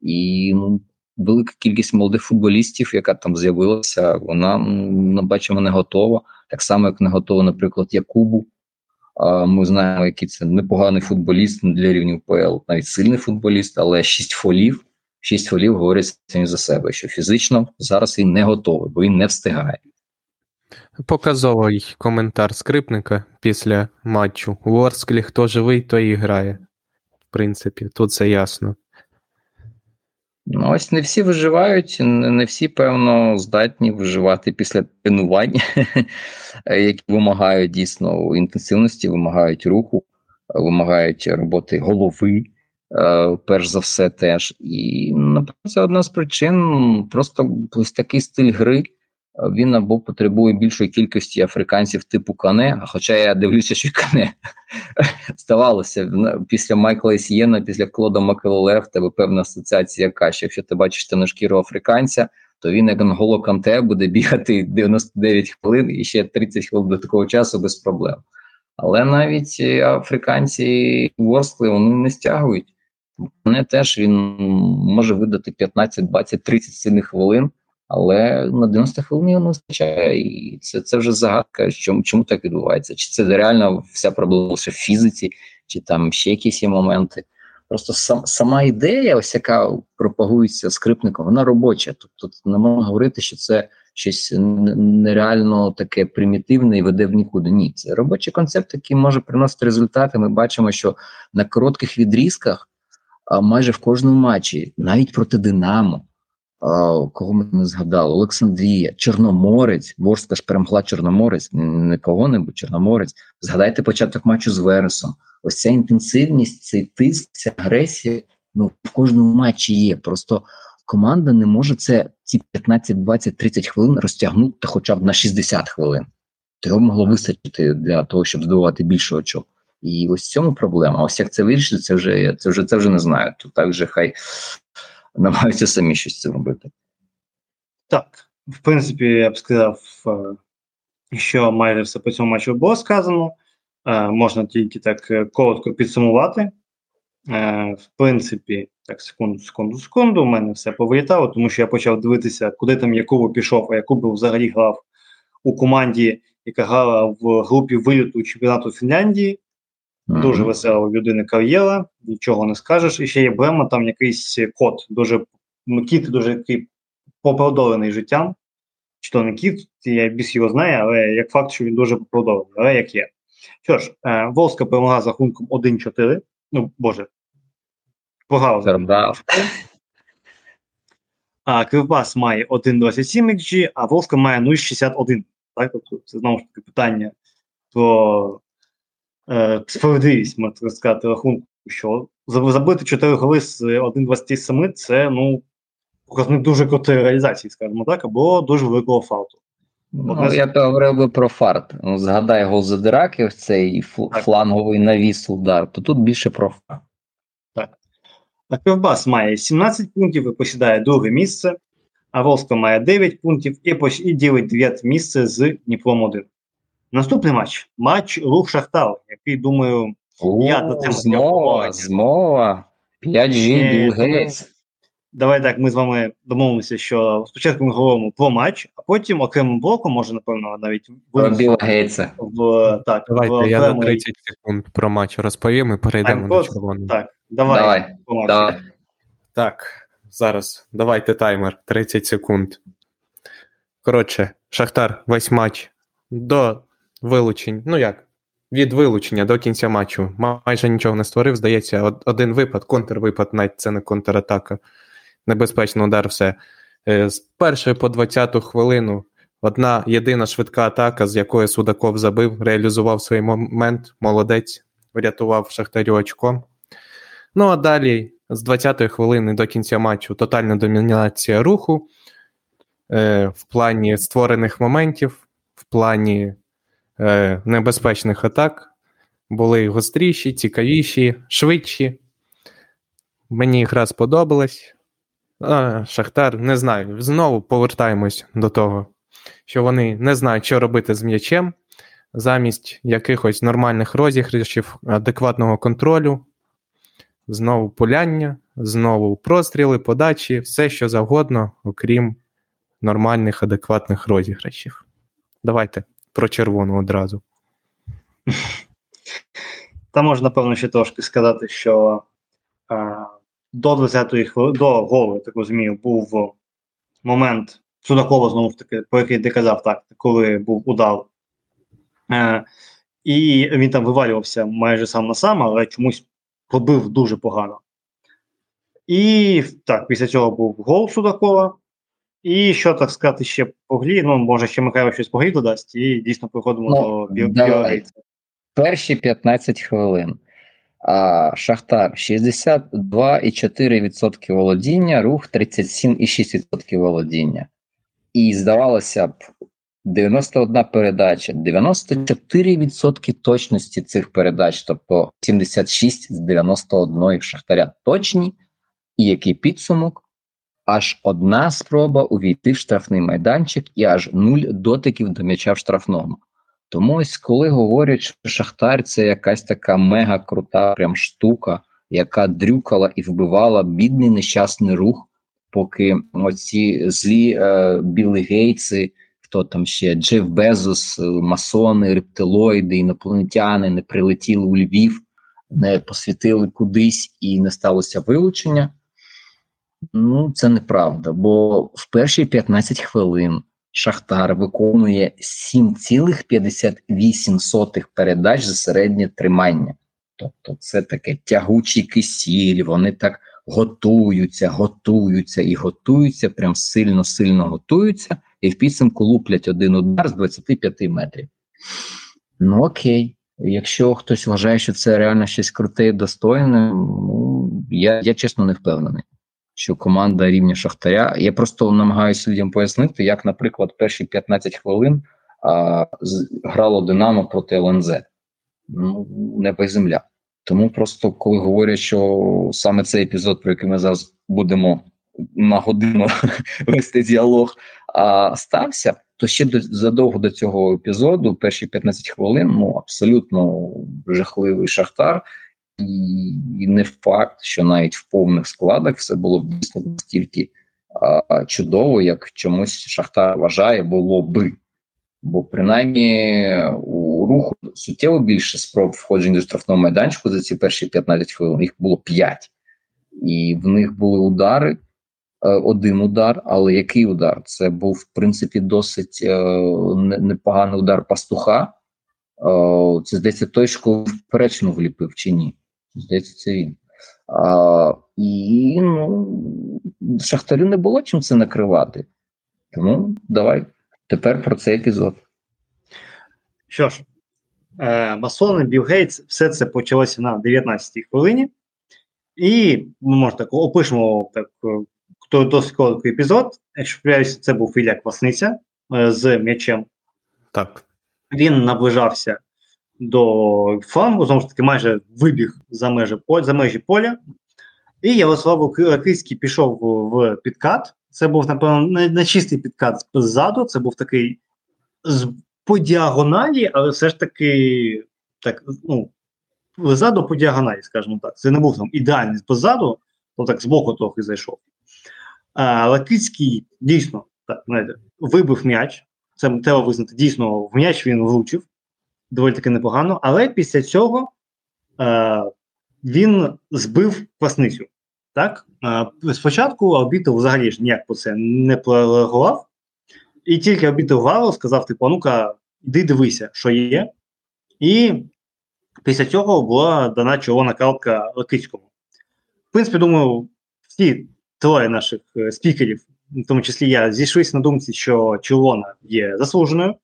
І ну, велика кількість молодих футболістів, яка там з'явилася, вона ми бачимо не готова. Так само, як не готова, наприклад, Якубу. Ми знаємо, який це непоганий футболіст для рівнів ПЛ, навіть сильний футболіст, але шість фолів шість голів говорять самі за себе, що фізично зараз він не готовий, бо він не встигає. Показовий коментар скрипника після матчу. У хто живий, той і грає. В принципі, тут це ясно. Ну, ось не всі виживають, не всі, певно, здатні виживати після тренувань, які вимагають дійсно інтенсивності, вимагають руху, вимагають роботи голови. Е, перш за все, теж. І напевно, це одна з причин. Просто ось такий стиль гри. Він або потребує більшої кількості африканців типу Кане. Хоча я дивлюся, що Кане здавалося після Майкла Есієна, після Клода Макелоле, в тебе певна асоціація що якщо ти бачиш шкіру африканця, то він, як Анголо Канте, буде бігати 99 хвилин і ще 30 хвилин до такого часу без проблем. Але навіть африканці ворскли вони не стягують. Мене теж він може видати 15, 20, 30 сильних хвилин, але на 90 хвилин не вистачає. І це це вже загадка, чому чому так відбувається. Чи це реально вся проблема лише в фізиці, чи там ще якісь є моменти. Просто сам, сама ідея, ось яка пропагується скрипником, вона робоча. Тобто не можна говорити, що це щось нереально таке примітивне і веде в нікуди. Ні, це робочий концепт, який може приносити результати. Ми бачимо, що на коротких відрізках а майже в кожному матчі, навіть проти Динамо, кого ми не згадали, Олександрія, Чорноморець, Ворська ж перемогла Чорноморець, не кого-небудь, Чорноморець. Згадайте початок матчу з Вересом. Ось ця інтенсивність, цей тиск, ця агресія ну, в кожному матчі є. Просто команда не може це ці 15, 20, 30 хвилин розтягнути хоча б на 60 хвилин. Того могло вистачити для того, щоб здобувати більше очок. І ось в цьому проблема. Ось як це вирішити, це вже це вже це вже не знаю. Тут так вже хай намагаються самі щось це робити. Так, в принципі, я б сказав, е, що майже все по цьому матчу було сказано. Е, можна тільки так е, коротко підсумувати. В принципі, так, секунду, секунду, секунду, у мене все повилітало, тому що я почав дивитися, куди там Якубу пішов, а Якубу взагалі грав у команді, яка грала в групі виліту чемпіонату Фінляндії. Дуже весела у людини кар'єра, нічого не скажеш. І ще є Брема, там якийсь кот, дуже кіт дуже який попродолений життям. Чи то не кіт, я біс його знаю, але як факт, що він дуже попродолений, але як є. Що ж, е, Волска перемогла за рахунком 1-4. Ну, Боже, погано. а Кривбас має 1,27 XG, а Волска має 0,61. Так, тобто це знову ж таки питання про е, справедливість, можна сказати, рахунку, що забити 4 голи з 1,27 це ну показник дуже крутої реалізації, скажімо так, або дуже великого фалту. Ну, я б говорив би про фарт. Ну, згадай гол Задираки, ось цей Так. фланговий навіс удар, то тут більше про фарт. А Кривбас має 17 пунктів і посідає друге місце, а Волска має 9 пунктів і, і ділить 9 місце з Дніпром 1. Наступний матч матч Рух Шахтар, який, думаю, Я до О, теми змова, змова. 5G, Ще- Білл давай так, ми з вами домовимося, що спочатку ми говоримо про матч, а потім окремим блоком, може, напевно, навіть Про Білла Гейтса. в так, в Давайте я на 30 секунд про матч розповім і перейдемо до червоного. Так, давай. Давай, по матчу. давай. Так, зараз давайте таймер 30 секунд. Коротше, Шахтар весь матч до вилучень. Ну як? Від вилучення до кінця матчу ма- майже нічого не створив. Здається, один випад, контрвипад, навіть це не контратака. Небезпечний удар, все. Е, З першої по 20-ту хвилину одна єдина швидка атака, з якої Судаков забив, реалізував свій момент. Молодець, врятував Шахтарю очком. Ну а далі з 20-ї хвилини до кінця матчу тотальна домінація руху е, в плані створених моментів, в плані небезпечних атак. Були гостріші, цікавіші, швидші. Мені гра сподобалась. А, Шахтар, не знаю. Знову повертаємось до того, що вони не знають, що робити з м'ячем замість якихось нормальних розіграшів, адекватного контролю. Знову пуляння, знову простріли, подачі, все що завгодно, окрім нормальних, адекватних розіграшів. Давайте про червону одразу. Та можна, напевно, ще трошки сказати, що а, до 20-ї хвилини, до голу, я так розумію, був момент Судакова, знову ж таки, про який ти казав, так, коли був удар. Е, і він там вивалювався майже сам на сам, але чомусь пробив дуже погано. І так, після цього був гол Судакова. І що так сказати ще по грі, ну, може, ще Михайло щось по додасть, і дійсно приходимо Ну, до Біо- Перші 15 хвилин. А, Шахтар 62,4% володіння, рух 37,6% володіння. І здавалося б, 91 передача, 94% точності цих передач, тобто 76 з 91 в Шахтаря точні. І який підсумок? Аж одна спроба увійти в штрафний майданчик і аж нуль дотиків до м'яча в штрафному. Тому ось коли говорять, що Шахтар це якась така мега крута прям штука, яка дрюкала і вбивала бідний нещасний рух, поки оці злі е, Білі Гейтси, хто там ще Джеф Безос, масони, рептилоїди, інопланетяни не прилетіли у Львів, не посвітили кудись і не сталося вилучення. Ну, це неправда, бо в перші 15 хвилин Шахтар виконує 7,58 передач за середнє тримання. Тобто, це таке тягучий кисіль, вони так готуються, готуються і готуються, прям сильно-сильно готуються, і в підсумку луплять один удар з 25 метрів. Ну окей. Якщо хтось вважає, що це реально щось круте і достойне, ну я, я чесно не впевнений що команда рівня Шахтаря. Я просто намагаюся людям пояснити, як, наприклад, перші 15 хвилин а, з, грало Динамо проти ЛНЗ. Ну, небо земля. Тому просто коли говорять, що саме цей епізод, про який ми зараз будемо на годину вести діалог, а, стався, то ще до, задовго до цього епізоду, перші 15 хвилин, ну абсолютно жахливий шахтар. І, не факт, що навіть в повних складах все було б дійсно настільки а, чудово, як чомусь Шахтар вважає, було би. Бо принаймні у руху суттєво більше спроб входження до штрафного майданчику за ці перші 15 хвилин. Їх було 5. І в них були удари, е, один удар, але який удар? Це був, в принципі, досить е, непоганий удар пастуха. Е, Це здається, той, що в перечину вліпив чи ні? Здається, це він. А, І ну, Шахтарю не було чим це накривати. Тому давай тепер про цей епізод. Що ж, е, масони, Білл Гейтс, все це почалося на 19-й хвилині. І ми може так опишемо так е, досить короткий епізод. Якщо помиляюся, це був Ілля Квасниця е, з м'ячем. Так. Він наближався до флангу, знову ж таки, майже вибіг за межі за межі поля. І Ярослав Лакицький пішов в підкат. Це був, напевно, не, не чистий підкат ззаду, це був такий з, по діагоналі, але все ж таки так, ну, ззаду по діагоналі, скажімо так. Це не був там ідеальний позаду, то так збоку трохи зайшов. А Лакицький дійсно так, знаєте, вибив м'яч. Це треба визнати. Дійсно, в м'яч він влучив доволі таки непогано, але після цього е, він збив квасницю. Так? Е, спочатку арбітр взагалі ж ніяк по це не прореагував, і тільки арбітр Гавро сказав: типу, ну-ка, йди дивися, що є. І після цього була дана червона картка Лакицькому. В принципі, думаю, всі троє наших е, спікерів, в тому числі я, зійшлися на думці, що червона є заслуженою.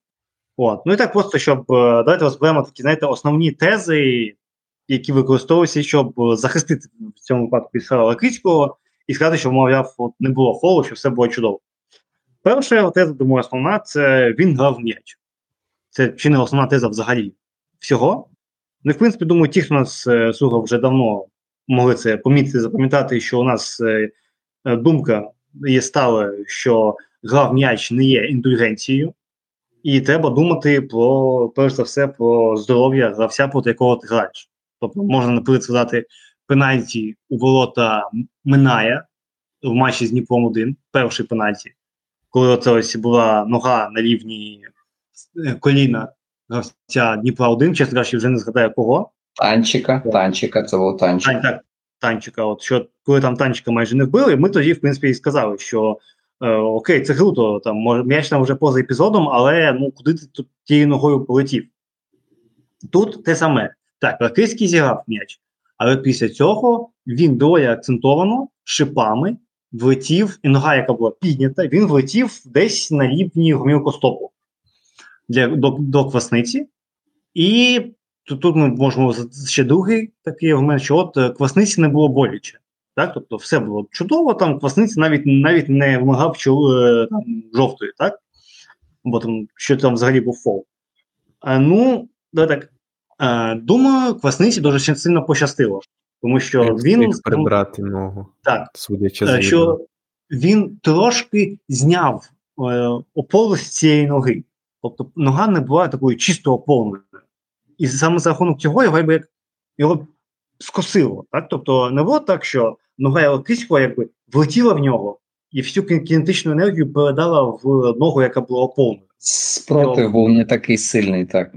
От. Ну і так просто, щоб е, давайте розберемо такі, знаєте, основні тези, які використовуються, щоб захистити в цьому випадку Віталія Лакицького і сказати, що, мовляв, от не було фолу, що все було чудово. Перша теза, думаю, основна це він грав м'яч. Це чи не основна теза взагалі всього. Ну, в принципі, думаю, ті, хто нас е, слухав вже давно, могли це помітити, запам'ятати, що у нас е, е думка є стала, що грав м'яч не є індульгенцією. І треба думати про перш за все про здоров'я гравця, проти якого ти граєш. Тобто можна, наприклад, сказати, пенальті у ворота минає в матчі з Дніпром 1, перший пенальті, коли оце ось була нога на рівні е, коліна гравця Дніпра 1, чесно кажучи, вже не згадаю кого. Танчика, танчика, це був танчик. Тань, так, танчика. От що коли там танчика майже не вбили, ми тоді, в принципі, і сказали, що окей, це круто, там м'яч там вже поза епізодом, але ну куди ти тут тією ногою полетів? Тут те саме. Так, Лакийський зіграв м'яч, але після цього він доволі акцентовано шипами влетів, і нога, яка була піднята, він влетів десь на рівні гомілкостопу для до, до квасниці. І тут, тут ми можемо ще другий такий аргумент, що от е, квасниці не було боляче. Так, тобто все було чудово, там квасниці навіть навіть не вимагав е, там, жовтої, так? Бо там що там взагалі був фол. А, Ну, да, так. А, Думаю, квасниці дуже сильно пощастило, тому що Як він прибрати ногу. Так, судячи е, з що він трошки зняв е, з цієї ноги. Тобто нога не була такою чисто оповненою. І саме за рахунок цього його якби його скосило. Так? Тобто не було так, що нога Елкиського якби влетіла в нього і всю кінетичну енергію передала в ногу, яка була оповнена. Спротив був не такий сильний, так.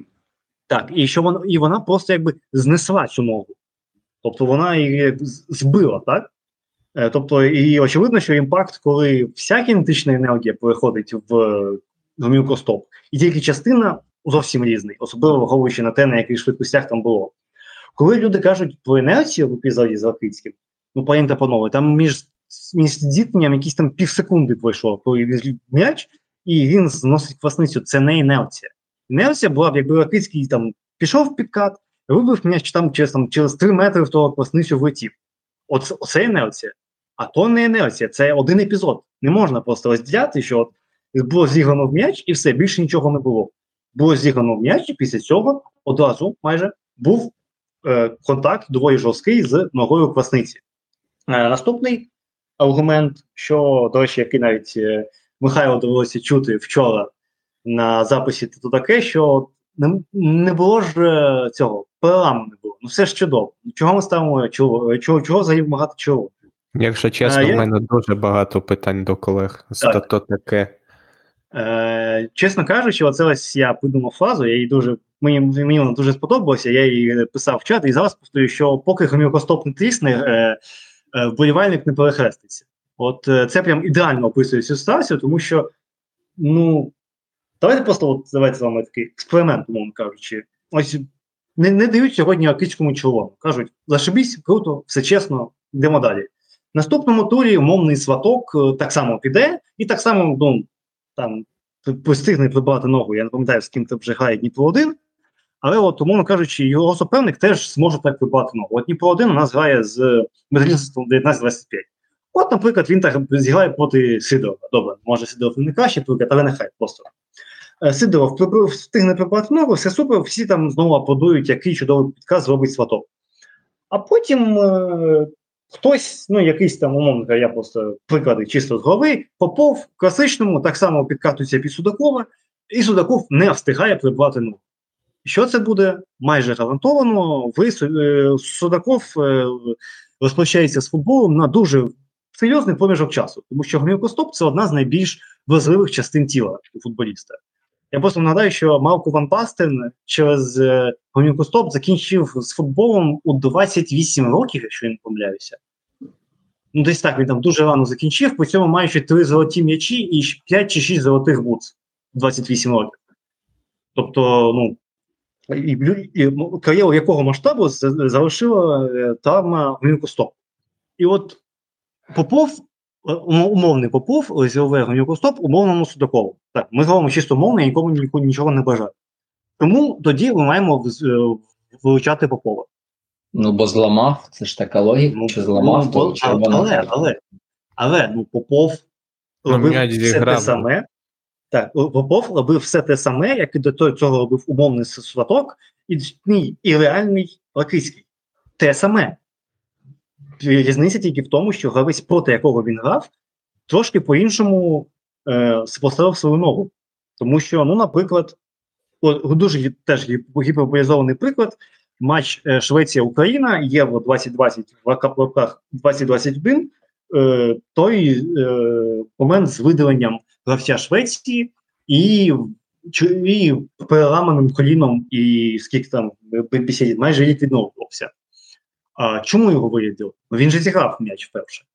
Так, і що вона і вона просто якби знесла цю ногу. Тобто вона її збила, так? Е, тобто, і очевидно, що імпакт, коли вся кінетична енергія переходить в гомілкостоп, і тільки частина зовсім різний, особливо враховуючи на те, на яких швидкостях там було. Коли люди кажуть про інерцію в епізоді з Лакицьким, ну пані панове, там між між зіткненням якісь там півсекунди пройшло, коли м'яч, і він зносить квасницю. Це не інерція. Інерція була б, якби Лакицький там пішов в підкат, вибив м'яч там через там, через 3 метри в того квасницю влетів. Оце, оце інерція. А то не інерція, це один епізод. Не можна просто розділяти, що от було зіграно в м'яч, і все, більше нічого не було. Було зіграно в м'яч, і після цього одразу майже був е, контакт доволі жорсткий з ногою квасниці. Е, наступний аргумент, що, до речі, який навіть е, Михайло довелося чути вчора на записі, то таке, що не, не було ж е, цього переламу не було. Ну все ж чудово. Чого ми ставимо чого, чого, чого взагалі вимагати чого? Якщо чесно, а, в мене дуже багато питань до колег. Так. То таке. Е, Чесно кажучи, оце ось я придумав фразу, я її дуже мені мені вона дуже сподобалася. Я її писав в чат і зараз повторюю, що поки гомілкостоп не трісне, е, вболівальник не перехреститься. От е, це прям ідеально описує цю ситуацію, тому що ну давайте просто от, давайте з вами такий експеримент, умовно кажучи. Ось не, не дають сьогодні акицькому чоловіку. Кажуть, зашибісь, круто, все чесно, йдемо далі. В наступному турі умовний сваток е, так само піде, і так само ну, там постигне прибрати ногу. Я не пам'ятаю, з ким це вже грає Дніпро 1 але, от, умовно кажучи, його суперник теж зможе так ногу. От Дніпро 1 у нас грає з металістом 19-25. От, наприклад, він так зіграє проти Сидорова. Добре, може Сидоров не краще приклад, але нехай просто. Е, Сидоров встигне прибрати ногу, все супер, всі там знову аплодують, який чудовий підказ зробить сваток. А потім е, хтось, ну якийсь там, умовно, я просто приклади чисто з голови, Попов класичному так само підкатується під Судакова, і Судаков не встигає прибрати ногу. Що це буде майже гарантовано? Ви е, Судаков е, розпочається з футболом на дуже серйозний проміжок часу, тому що гомілкостоп це одна з найбільш важливих частин тіла у футболіста. Я просто нагадаю, що Малко Ван Пастен через е, гомілкостоп закінчив з футболом у 28 років, якщо я не помиляюся. Ну, десь так він там дуже рано закінчив, по цьому маючи три золоті м'ячі і 5 чи 6 золотих бутс 28 років. Тобто, ну, і, і кар'єру якого масштабу залишила е, травма гомілкостоп. І от Попов, е, умовний Попов, ОСЛВ гомілкостоп, умовному Судакову. Так, ми говоримо чисто умовно, я нікому нічого не бажаю. Тому тоді ми маємо е, вилучати Попова. Ну, бо зламав, це ж така логіка, ну, чи зламав, ну, то червона. Але, але, але, ну, Попов ну, робив все те саме. Так, Попов робив все те саме, як і до цього робив умовний сваток, і і реальний Лакицький. Те саме. Різниця тільки в тому, що гравець, проти якого він грав, трошки по-іншому е, поставив свою ногу. Тому що, ну, наприклад, о, дуже теж гіперболізований приклад. Матч е, Швеція-Україна, Євро 2020 в роках 2021, е, той е, момент з видаленням гравця Швеції і і переламаним коліном, і скільки там бесідів, майже рік відновлювався. А чому його вирядили? Ну, він же зіграв м'яч вперше.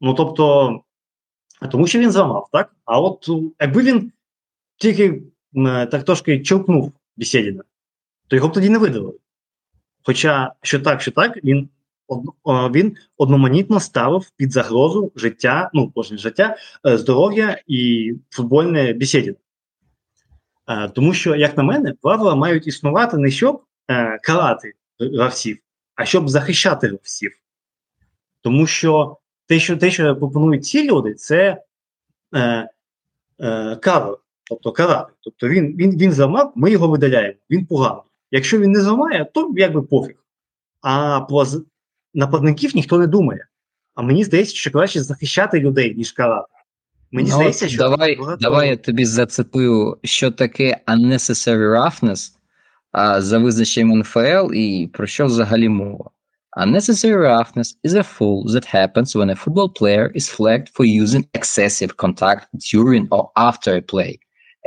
Ну тобто, тому що він зламав, так? А от якби він тільки так трошки чолкнув Бесідіна, то його б тоді не видали. Хоча що так, що так, він він одноманітно ставив під загрозу життя, ну кожне життя, е, здоров'я і футбольне бесідіння. Е, тому що, як на мене, правила мають існувати не щоб е, карати гравців, а щоб захищати гравців. Тому що те, що те, що пропонують ці люди, це е, е, кара, тобто карати. Тобто він він, він зламав, ми його видаляємо, він поганий. Якщо він не зламає, то якби пофіг. А про нападників ніхто не думає. А мені здається, що краще захищати людей, ніж карати. Мені ну, здається, що давай багато... давай я тобі зацепив, що таке unnecessary roughness а, за визначенням НФЛ і про що взагалі мова. Unnecessary roughness is a foul that happens when a football player is flagged for using excessive contact during or after a play.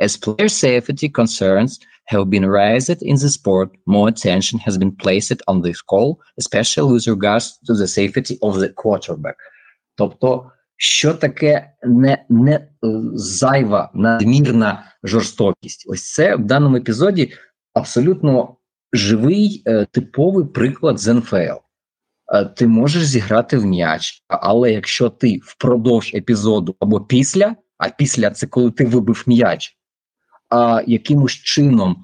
As player safety concerns have been raised in the sport, more attention has been placed on this call, especially with regards to the safety of the quarterback. Тобто що таке не не зайва надмірна жорстокість? Ось це в даному епізоді абсолютно живий е, типовий приклад з НФЛ. Е, ти можеш зіграти в м'яч, але якщо ти впродовж епізоду або після, а після це коли ти вибив м'яч, а якимось чином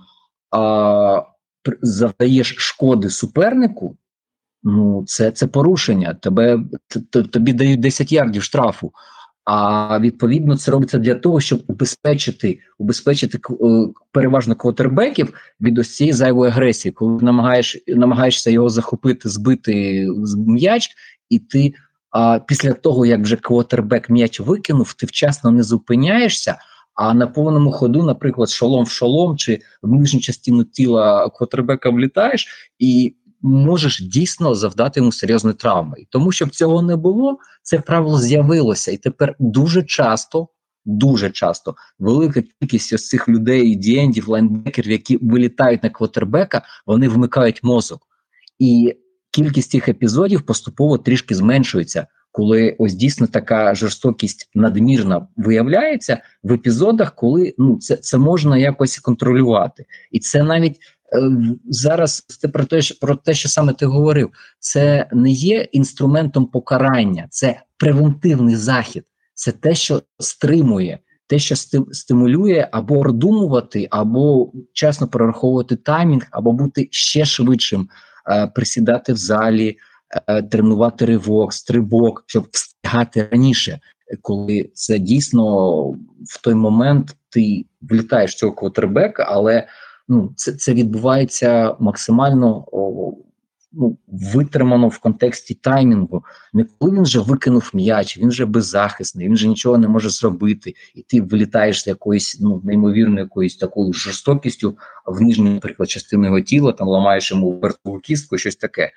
а, завдаєш шкоди супернику, ну це це порушення. Тебе тобі дають 10 ярдів штрафу. А відповідно це робиться для того, щоб убезпечити убезпечити е, переважно квотербеків від ось цієї зайвої агресії, коли намагаєш намагаєшся його захопити, збити м'яч, і ти а, після того, як вже квотербек м'яч викинув, ти вчасно не зупиняєшся. А на повному ходу, наприклад, шолом в шолом чи в нижню частину тіла квотербека влітаєш і можеш дійсно завдати йому серйозної травми. І тому, щоб цього не було, це правило з'явилося. І тепер дуже часто, дуже часто велика кількість ось цих людей, дієндів, лайнбекерів, які вилітають на квотербека, вони вмикають мозок. І кількість цих епізодів поступово трішки зменшується. Коли ось дійсно така жорстокість надмірна виявляється в епізодах, коли ну це це можна якось контролювати, і це навіть е, зараз це про те, про те, що саме ти говорив, це не є інструментом покарання, це превентивний захід, це те, що стримує, те, що стимулює або продумувати, або чесно прораховувати таймінг, або бути ще швидшим, е, присідати в залі, тренувати ривок, стрибок, щоб встигати раніше, коли це дійсно в той момент ти влітаєш цього квотербека, але ну це це відбувається максимально о, ну, витримано в контексті таймінгу. Не коли він вже викинув м'яч, він вже беззахисний, він вже нічого не може зробити, і ти вилітаєш з якоюсь ну неймовірною якоюсь такою жорстокістю в нижню, наприклад, частину його тіла, там ламаєш йому вертову кістку, щось таке.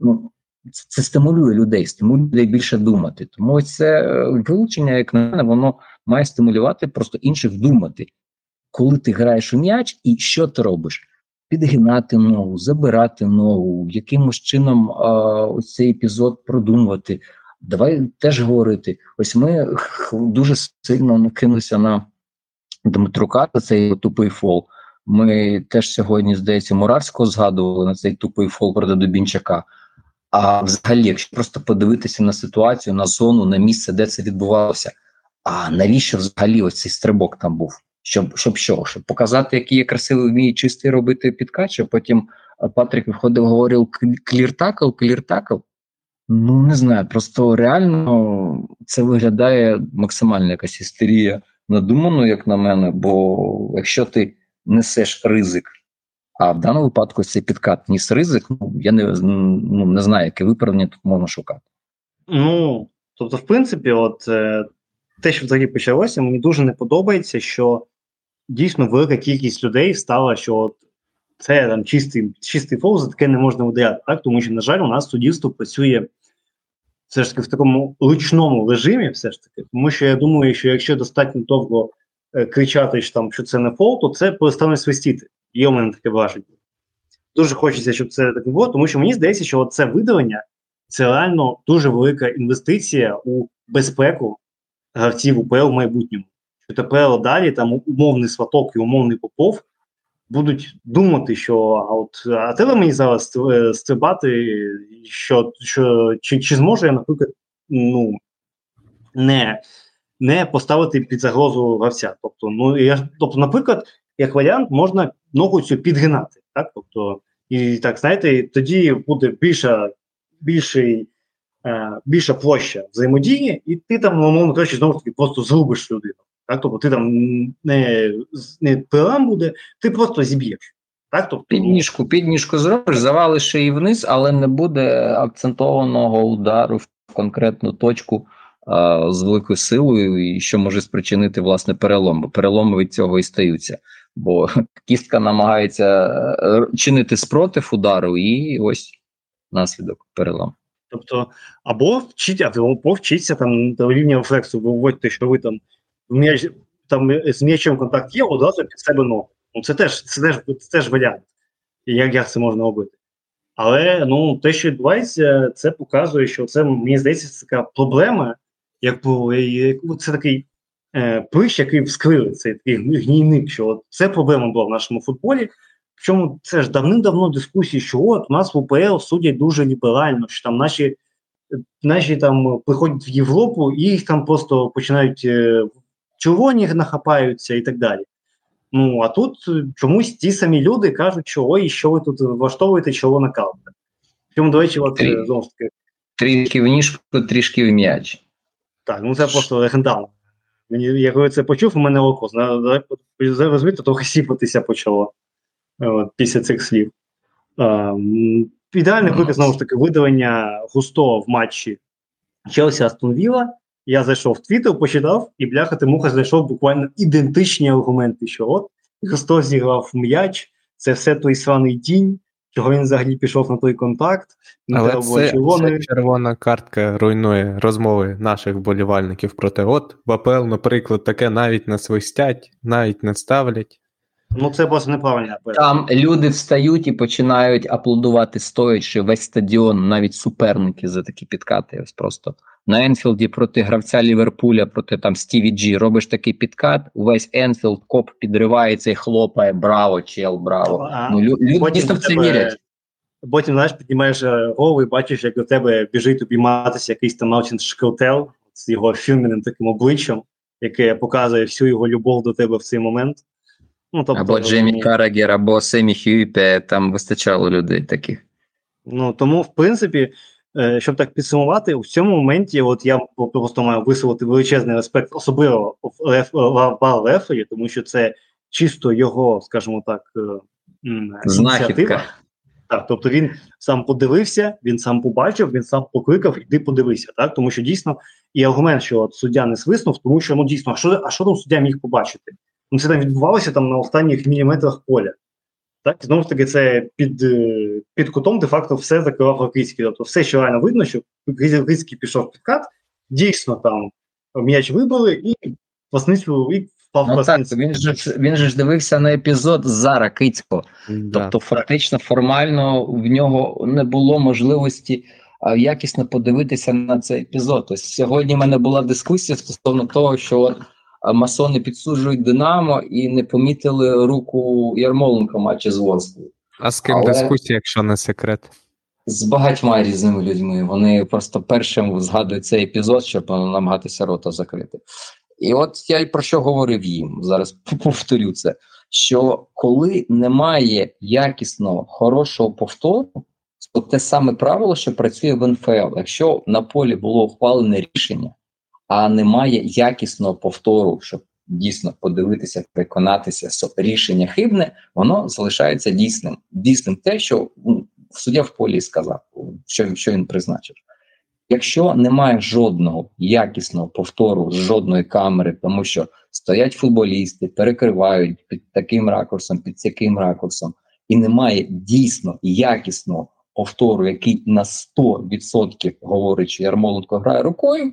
Ну це, стимулює людей, стимулює людей більше думати. Тому це е, вилучення, як на мене, воно має стимулювати просто інших думати, коли ти граєш у м'яч і що ти робиш підгинати ногу, забирати ногу, якимось чином а, ось цей епізод продумувати. Давай теж говорити. Ось ми дуже сильно накинулися на Дмитрука та цей тупий фол. Ми теж сьогодні, здається, Муравського згадували на цей тупий фол проти Дубінчака. А взагалі, якщо просто подивитися на ситуацію, на зону, на місце, де це відбувалося, а навіщо взагалі ось цей стрибок там був? Щоб щоб що? Щоб показати, який я красивий вмію чистий робити підкач, а потім Патрік виходив, говорив кліртакл, кліртакл. Ну не знаю, просто реально це виглядає максимальна якась істерія надумано, як на мене. Бо якщо ти несеш ризик, а в даному випадку цей підкат ніс ризик, ну я не ну, не знаю, яке виправдання тут можна шукати. Ну тобто, в принципі, от е, те, що взагалі почалося, мені дуже не подобається, що дійсно велика кількість людей стала, що от це там чистий чистий фол, за таке не можна видаляти, так? Тому що, на жаль, у нас суддівство працює все ж таки в такому ручному режимі, все ж таки, тому що я думаю, що якщо достатньо довго е, кричати, що там що це не фол, то це перестане свистіти. Є у мене таке враження. Дуже хочеться, щоб це так було, тому що мені здається, що це видалення це реально дуже велика інвестиція у безпеку гравців УПЛ в майбутньому що тепер далі там умовний сваток і умовний попов будуть думати, що а от а треба мені зараз е, стрибати, що що чи чи зможу я, наприклад, ну не не поставити під загрозу гравця. Тобто, ну я тобто, наприклад, як варіант, можна ногу цю підгинати, так тобто, і так знаєте, тоді буде більша більший. Е, більша площа взаємодії, і ти там, умовно кажучи, знову ж таки просто зрубиш людину. Так? Тобто ти там не не перелам буде, ти просто зіб'єш. Так? Тобто, Підніжку, підніжку зробиш, завалиш її вниз, але не буде акцентованого удару в конкретну точку а, з великою силою, і що може спричинити власне перелом. Бо переломи від цього і стаються. Бо кістка намагається е, чинити спротив удару, і ось наслідок перелом. Тобто, або вчить, або вчиться там до рівня рефлексу, ви вводите, що ви там м'яч там з м'ячем контакт є, одразу під себе ногу. Ну це теж це теж, це теж варіант, як як це можна робити. Але ну, те, що відбувається, це показує, що це, мені здається, це така проблема, як це такий е, прищ, який вскрили, цей такий гнійник, що от це проблема була в нашому футболі. Причому це ж давним-давно дискусії, що от у нас в УПЛ судять дуже ліберально, що там наші наші там приходять в Європу і їх там просто починають е, червоні нахапаються і так далі. Ну а тут чомусь ті самі люди кажуть, що ой, що ви тут влаштовуєте червона карта. Чому, до речі, от знову ж таки. Трішки в ніжку, трішки в м'яч. Так, ну це просто легендарно. Я це почув, у мене око розумієте, трохи сіпатися почало от, після цих слів. А, Ідеальний приклад, знову ж таки, видалення густого в матчі Челсі Астон Вілла я зайшов в Твіттер, почитав, і бляха Тимуха знайшов буквально ідентичні аргументи, що от Христос зіграв м'яч, це все той сраний тінь, чого він взагалі пішов на той контакт. Але це, це червона картка руйнує розмови наших вболівальників проти от в АПЛ, наприклад, таке навіть не свистять, навіть не ставлять. Ну, це просто неправильно. Там люди встають і починають аплодувати стоячи весь стадіон, навіть суперники за такі підкати. Ось просто на Енфілді проти гравця Ліверпуля, проти там Стіві Джі, робиш такий підкат, увесь Енфілд Kop підривається і хлопає. Браво, чел, браво. А, ну, лю- люди дійсно в це вірять. Потім, знаєш, піднімаєш е, голову і бачиш, як до тебе біжить обійматися якийсь там Мартін Шкртел з його фірменним таким обличчям, яке показує всю його любов до тебе в цей момент. Ну, тобто, Або Джеймі ну, Карагер, або Семі Хюпе, там вистачало людей таких. Ну тому, в принципі, щоб так підсумувати, в цьому моменті, от я просто маю висловити величезний респект, особливо Лефері, тому що це чисто його, скажімо так, е, ініціатива. Так, тобто він сам подивився, він сам побачив, він сам покликав, іди подивися. Так, тому що дійсно і аргумент, що от суддя не свиснув, тому що ну дійсно, а що, а що там суддя міг побачити? Ну це там відбувалося там на останніх міліметрах поля. Так, знову ж таки, це під, е, під кутом де-факто все закривав Ракицький. Тобто все, що реально видно, що Ракицький пішов під кат, дійсно там м'яч вибили і власницю і впав Ну так, він же ж- він же ж дивився на епізод за Ракицького. Да. Тобто, фактично, формально в нього не було можливості а, якісно подивитися на цей епізод. Тобто, сьогодні в мене була дискусія стосовно того, що от, масони підсуджують Динамо і не помітили руку Ярмоленка в матчі з Ворсклою. А з ким Але- дискусія, якщо не секрет? З багатьма різними людьми. Вони просто першим згадують цей епізод, щоб намагатися рота закрити. І от я й про що говорив їм зараз повторю це: що коли немає якісного хорошого повтору, то те саме правило, що працює в НФЛ. Якщо на полі було ухвалене рішення, а немає якісного повтору, щоб дійсно подивитися, переконатися, що рішення хибне, воно залишається дійсним. Дійсним те, що суддя в полі сказав, що, що він призначив. Якщо немає жодного якісного повтору з жодної камери, тому що стоять футболісти, перекривають під таким ракурсом, під таким ракурсом, і немає дійсно якісного повтору, який на 100% говорить, що Ярмоленко грає рукою,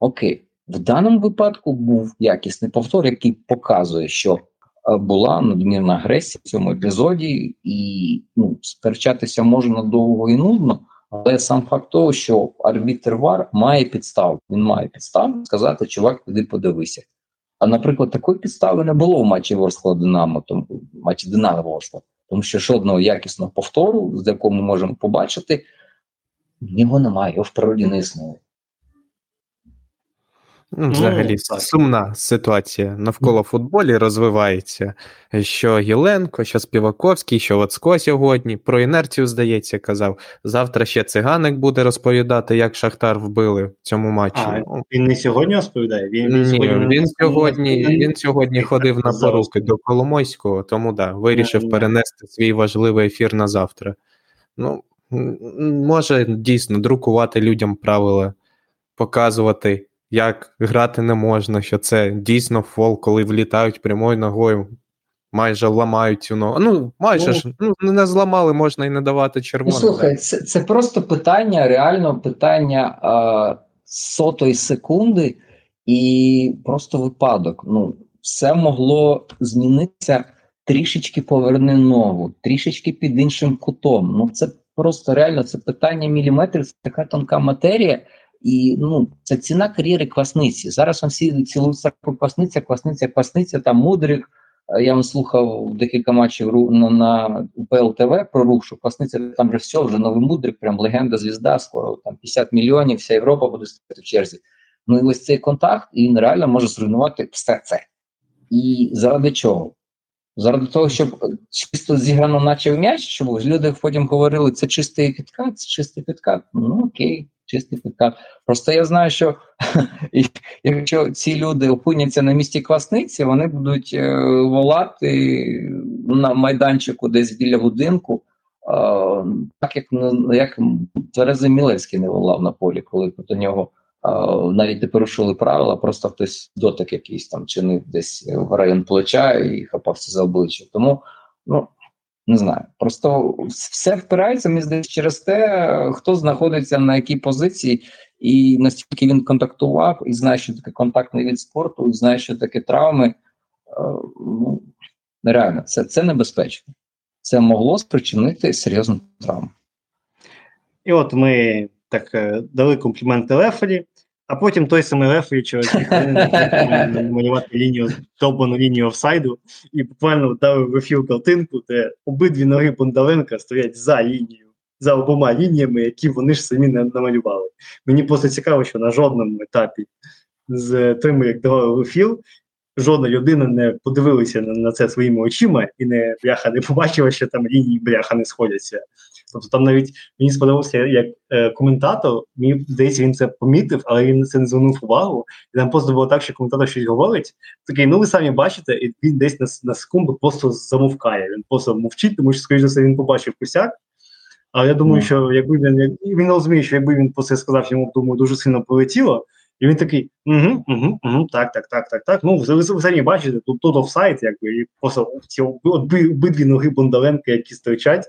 окей. В даному випадку був якісний повтор, який показує, що е, була надмірна агресія в цьому епізоді, і ну, сперечатися можна довго і нудно. Але сам факт того, що арбітр ВАР має підставу. Він має підставу сказати, чувак, іди подивися. А, наприклад, такої підстави не було в матчі Ворскла Динамо, тому матчі Динамо Ворскла, тому що жодного якісного повтору, з якого ми можемо побачити, його немає, його в природі не існує. Ну, взагалі, так. сумна ситуація навколо футболі розвивається. Що Єленко, що Співаковський, що Лацко сьогодні. Про інерцію, здається, казав. Завтра ще циганик буде розповідати, як Шахтар вбили в цьому матчі. А, Ну, він не сьогодні розповідає. Він, Ні, сьогодні він сьогодні, він сьогодні ходив на поруки до Коломойського, тому да, вирішив Ні, ні. перенести свій важливий ефір на завтра. Ну, може дійсно друкувати людям правила, показувати, як грати не можна, що це дійсно фол, коли влітають прямою ногою, майже ламають цю ногу. Ну, майже Ну, ж ну, не зламали, можна і не давати Ну, слухай, це, це просто питання, реально питання а, сотої секунди і просто випадок. Ну, все могло змінитися трішечки поверни ногу, трішечки під іншим кутом. Ну, це просто реально це питання міліметрів, це така тонка матерія. І ну, це ціна кар'єри квасниці. Зараз вам всі цілуються квасниця, квасниця, квасниця, там мудрик. Е, Я вам слухав декілька матчів на, на УПЛ ТВ про рух, що Квасниця там вже все, вже новий мудрик, прям легенда, звізда, скоро там 50 мільйонів, вся Європа буде стояти в черзі. Ну і ось цей контакт і він реально може зруйнувати все це. І заради чого? Заради того, щоб е, чисто зіграно, наче в м'яч, щоб люди потім говорили, це чистий підкат, це чистий підкат. Ну окей, чистий підкат. Просто я знаю, що якщо ці люди опиняться на місці квасниці, вони будуть е, волати на майданчику десь біля будинку, е, так як, ну, як Тереза Мілевський не волав на полі, коли до нього е, навіть не порушили правила, просто хтось дотик якийсь там чинив десь в район плеча і хапався за обличчя. Тому, ну. Не знаю, просто все впирається мені здається через те, хто знаходиться на якій позиції, і настільки він контактував, і знає, що таке контактний від спорту, і знає, що таке травми. Е, Ну нереально, це, це небезпечно. Це могло спричинити серйозну травму. І от ми так е, дали компліменти Лефері, а потім той самий через малювати лінію, довбану лінію офсайду, і буквально дали в ефір картинку, де обидві ноги Бондаленка стоять за лінією, за обома лініями, які вони ж самі не намалювали. Мені просто цікаво, що на жодному етапі з тими, як давали в ефір, жодна людина не подивилася на, на це своїми очима і не бляха не побачила, що там лінії бляха не сходяться. Тобто там навіть мені сподобався як е, коментатор, мені здається, він це помітив, але він це не звернув увагу. І там просто було так, що коментатор щось говорить. Такий, ну ви самі бачите, і він десь на, на секунду просто замовкає. Він просто мовчить, тому що, скоріш за все, він побачив косяк. Але я думаю, mm. що якби він як, він розуміє, що якби він про це сказав, йому думаю, дуже сильно полетіло. І він такий, угу, угу, угу, так, так, так, так, так. Ну, ви, ви самі бачите, тут тут офсайт, якби, і просто ці обидві, обидві ноги Бондаленка, які стирчать,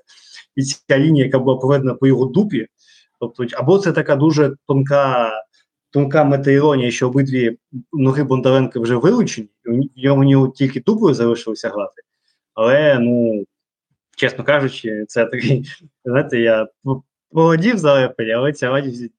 і ця лінія, яка була проведена по його дупі. Тобто, або це така дуже тонка тонка метаіронія, що обидві ноги Бондаленка вже вилучені, і у нього тільки дупою залишилося грати. Але, ну, чесно кажучи, це такий, знаєте, я Володів за рефері, але ця радість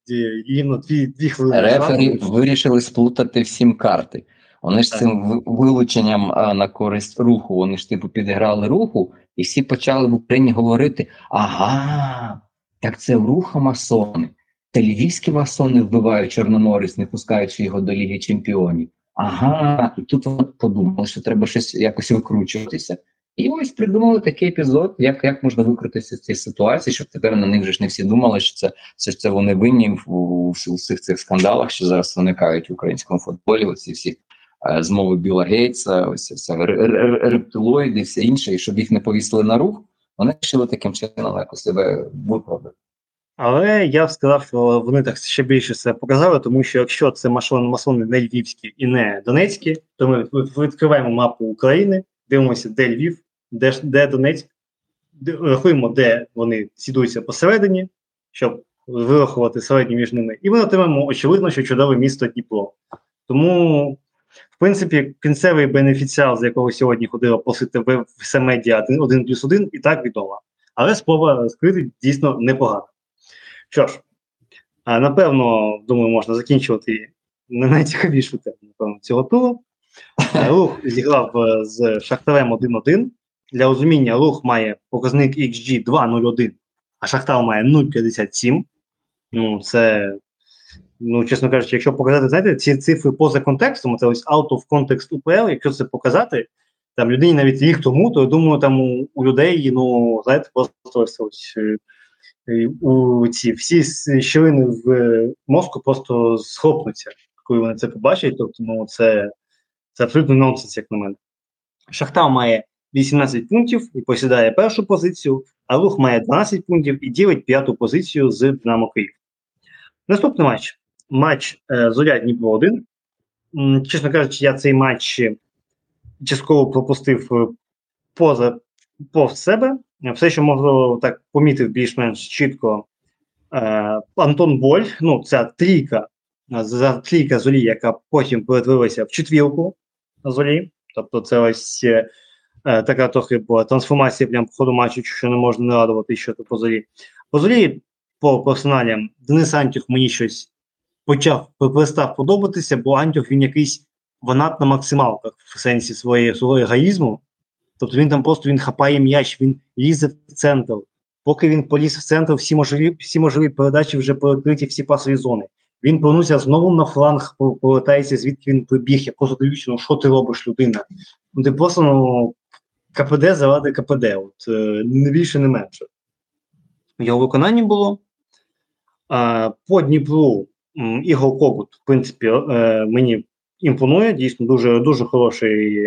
рівно дві, дві хвилини. Рефері вирішили сплутати всім карти. Вони ж цим вилученням а, на користь руху, вони ж типу підіграли руху, і всі почали в Україні говорити: ага, так це в руха масони. Та львівські масони вбивають Чорноморець, не пускаючи його до Ліги Чемпіонів. Ага, і тут вони подумали, що треба щось якось викручуватися. І ось придумали такий епізод, як як можна викрутитися з цієї ситуації, щоб тепер на них вже ж не всі думали, що це це, це вони винні в, у всіх цих скандалах, що зараз виникають в українському футболі. Оці всі е, змови Біла Гейтса, ось це рептилоїди, все інше, і щоб їх не повісили на рух, вони вирішили таким чином якось себе виправдати. Але я б сказав, що вони так ще більше це показали, тому що якщо це масони не львівські і не донецькі, то ми відкриваємо мапу України, дивимося, де Львів, де де Донецьк, де, рахуємо, де вони сідуються посередині, щоб вирахувати середню між ними, і ми отримаємо очевидно, що чудове місто Дніпро. Тому, в принципі, кінцевий бенефіціал, з якого сьогодні ходила просити все медіа 1 плюс 1, і так відома. Але спроба розкрити дійсно непогана. Що ж, напевно, думаю, можна закінчувати на найцікавішу тему напевно, цього туру. Рух зіграв е, з Шахтарем 1-1. Для розуміння, рух має показник XG 2.01, а Шахтар має 0,57. Ну, це, ну, чесно кажучи, якщо показати, знаєте, ці цифри поза контекстом, це ось out of context UPL, якщо це показати, там людині навіть рік тому, то я думаю, там у, у людей, ну, знаєте, просто ось, ось е, у ці всі щілини в мозку просто схопнуться, коли вони це побачать. Тобто, ну, це це абсолютно нонсенс, як на мене. Шахтар має 18 пунктів і посідає першу позицію, а рух має 12 пунктів і ділить п'яту позицію з Динамо Київ. Наступний матч матч е, Зоря Дніпро 1. Чесно кажучи, я цей матч частково пропустив е, поза повз себе. Все, що можливо так помітив більш-менш чітко. Е, Антон Боль, ну, ця трійка, за трійка зорі, яка потім перетворилася в четвірку зорі. Тобто, це ось е, така трохи була трансформація прямо по ходу матчу, що не можна не радувати, що то по зорі. По зорі, по персоналям, Денис Антюх мені щось почав перестав подобатися, бо Антюх він якийсь ванат на максималках в сенсі своєї свого егоїзму. Тобто він там просто він хапає м'яч, він лізе в центр. Поки він поліз в центр, всі можливі всі можливі передачі вже перекриті всі пасові зони. Він повернувся знову на фланг, повертається, звідки він прибіг. Я просто дивлюся, ну що ти робиш, людина? Ну ти просто ну, КПД заради КПД, от е, не більше, не менше. Його виконанні було. По Дніпру Ігор Когут, в принципі, е, мені імпонує. Дійсно, дуже дуже хороший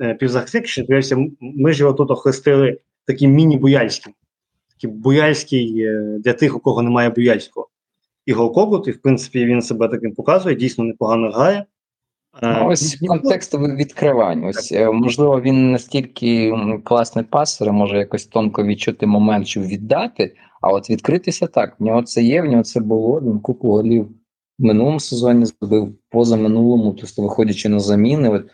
е, півзахисник. Що ми ж його тут охрестили таким міні-буяльським. Такий буяльський для тих, у кого немає буяльського. Ігор Когут, і в принципі він себе таким показує, дійсно непогано грає. Ну, ось контекст відкривань. Ось е, можливо, він настільки класний пасер, може якось тонко відчути момент, щоб віддати. А от відкритися так. В нього це є, в нього це було. Він купу голів в минулому сезоні зробив поза минулому, тобто виходячи на заміни. От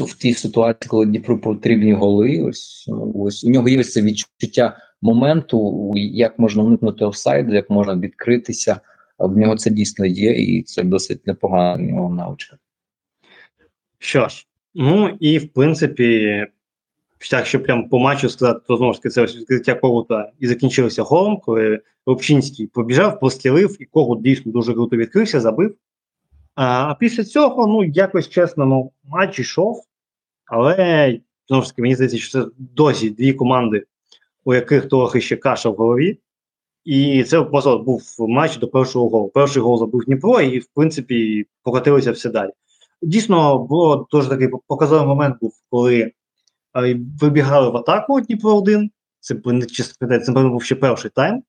в, в тій ситуації, коли Дніпру потрібні голи, ось ну, ось у нього є це відчуття моменту, як можна уникнути офсайду, як можна відкритися. В нього це дійсно є, і це досить непогана в нього навичка. Що ж, ну і в принципі, так, що прям по матчу сказати, то знову ж таки це відкриття Когута і закінчилося голом, коли Робчинський побіжав, прострілив, і Когут дійсно дуже круто відкрився, забив. А після цього, ну, якось чесно, ну, матч йшов, але знову ж таки, мені здається, що це досі дві команди, у яких трохи ще каша в голові. І це просто був матч до першого голу. Перший гол забив Дніпро, і, в принципі, покотилося все далі. Дійсно, було дуже такий показовий момент був, коли вибігали в атаку Дніпро 1 це це був ще перший тайм.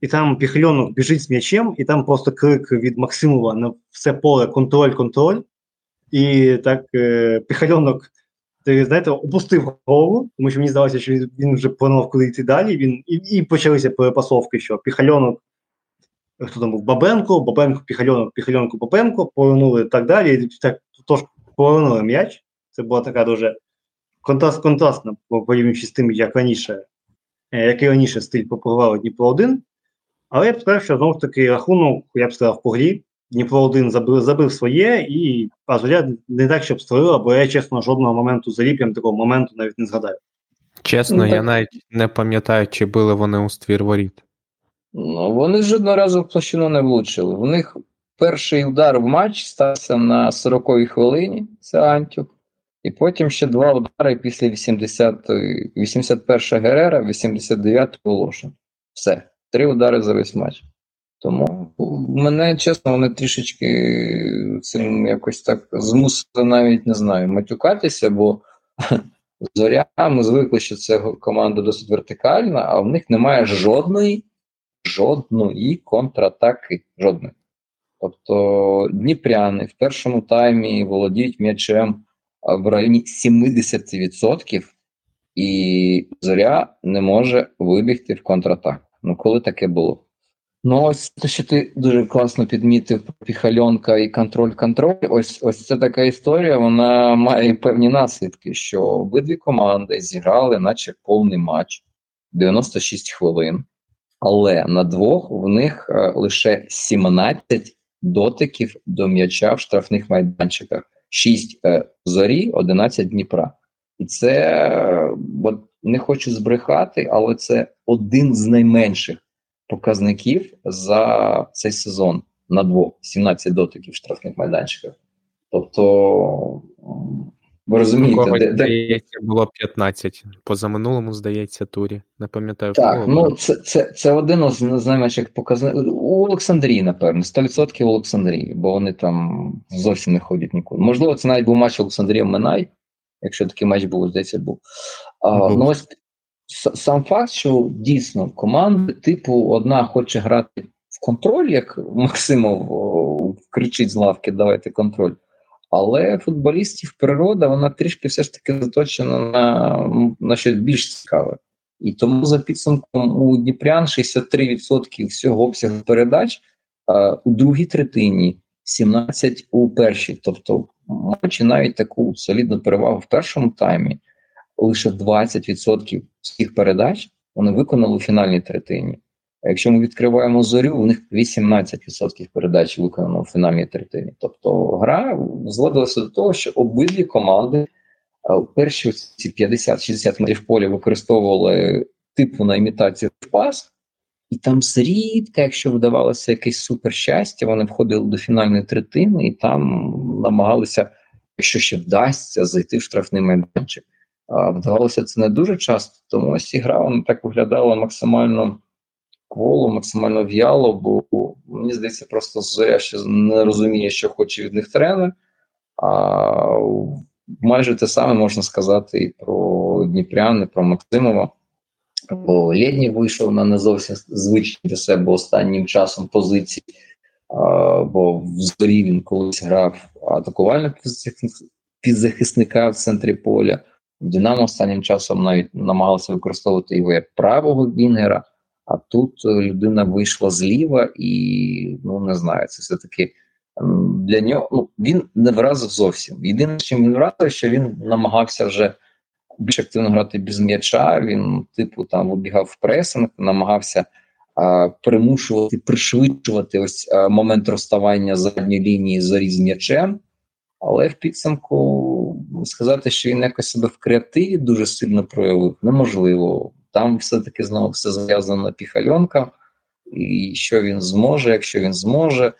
І там Піхальонок біжить з м'ячем, і там просто крик від Максимова на все поле контроль, контроль. І так е, Піхальонок, ти знаєте, опустив голову, тому що мені здалося, що він вже планував куди йти далі. Він, І і почалися перепасовки, що Піхальонок, хто там був Бабенко, Бабенко, Піхальонок, Піхальонку, Бабенко, повернули так далі. І так тож повернули м'яч. Це була така дуже контраст, контрастна порівнюючи з тим, як раніше, е, який раніше стиль пропагував Дніпро 1 але я б сказав, що знову ж таки рахунок, я б сказав, по грі. Дніпро 1 забив, забив своє, і Азуря не так, щоб створила, бо я, чесно, жодного моменту за прям такого моменту навіть не згадаю. Чесно, ну, я навіть не пам'ятаю, чи били вони у ствір воріт. Ну, вони жодного разу в площину не влучили. У них перший удар в матч стався на 40-й хвилині, це Антюк. І потім ще два удари після 80-ї, 81 Герера, 89-ї Волошин. Все. Три удари за весь матч. Тому мене, чесно, вони трішечки цим якось так змусили навіть не знаю, матюкатися, бо зоря, ми звикли, що це команда досить вертикальна, а в них немає жодної, жодної контратаки. Жодної. Тобто Дніпряни в першому таймі володіють м'ячем в районі 70%, і зоря не може вибігти в контратаку. Ну, коли таке було? Ну, ось те, що ти дуже класно підмітив піхальонка і контроль-контроль. Ось ось це така історія. Вона має певні наслідки, що обидві команди зіграли, наче повний матч 96 хвилин, але на двох в них е, лише 17 дотиків до м'яча в штрафних майданчиках, 6 е, зорі, 11 Дніпра. І це е, от не хочу збрехати, але це один з найменших показників за цей сезон на двох 17 дотиків в штрафних майданчиків. Тобто, ви розумієте, де, здається, було 15. Позаминулому, здається, турі. Не пам'ятаю, так. Ну, це це, це один з найменших показників. У Олександрії, напевно, 100% у Олександрії, бо вони там зовсім не ходять нікуди. Можливо, це навіть був матч Олександрія Минай, якщо такий матч був, здається, був. А, ну, ось Сам факт, що дійсно команди, типу, одна хоче грати в контроль, як Максимов кричить з лавки, давайте контроль. Але футболістів природа, вона трішки все ж таки заточена на на щось більш цікаве. І тому за підсумком у Дніпрян 63% всього обсягу передач, а у другій третині 17 у першій. Тобто, маючи навіть таку солідну перевагу в першому таймі лише 20% всіх передач вони виконали у фінальній третині. Якщо ми відкриваємо зорю, у них 18% передач виконано у фінальній третині. Тобто гра зводилася до того, що обидві команди перші ці 50-60 метрів поля використовували типу на імітацію в пас, і там зрідка, якщо вдавалося якесь супер щастя, вони входили до фінальної третини і там намагалися, якщо ще вдасться, зайти в штрафний майданчик. Вдавалося це не дуже часто, тому ось і гра вона так виглядала максимально кволо, максимально в'яло, бо мені здається, просто зоря ще не розуміє, що хоче від них тренер. А майже те саме можна сказати і про Дніпрян, і про Максимова. Бо Лєдній вийшов на не зовсім звичні для себе останнім часом позиції, а, бо в зорі він колись грав атакувального підзахисника в центрі поля. Динамо останнім часом навіть намагалися використовувати його як правого Вінгера, а тут е, людина вийшла зліва і ну не знаю, це все-таки для нього ну, він не вразив зовсім. Єдине, чим він вразив, що він намагався вже більш активно грати без м'яча. Він, типу, там вибігав в пресинг, намагався а, примушувати, пришвидшувати ось а, момент розставання задньої лінії заріз м'ячем. Але в підсумку сказати, що він якось себе в креативі дуже сильно проявив, неможливо. Там все-таки знову все зав'язано на піхальонка, і що він зможе, якщо він зможе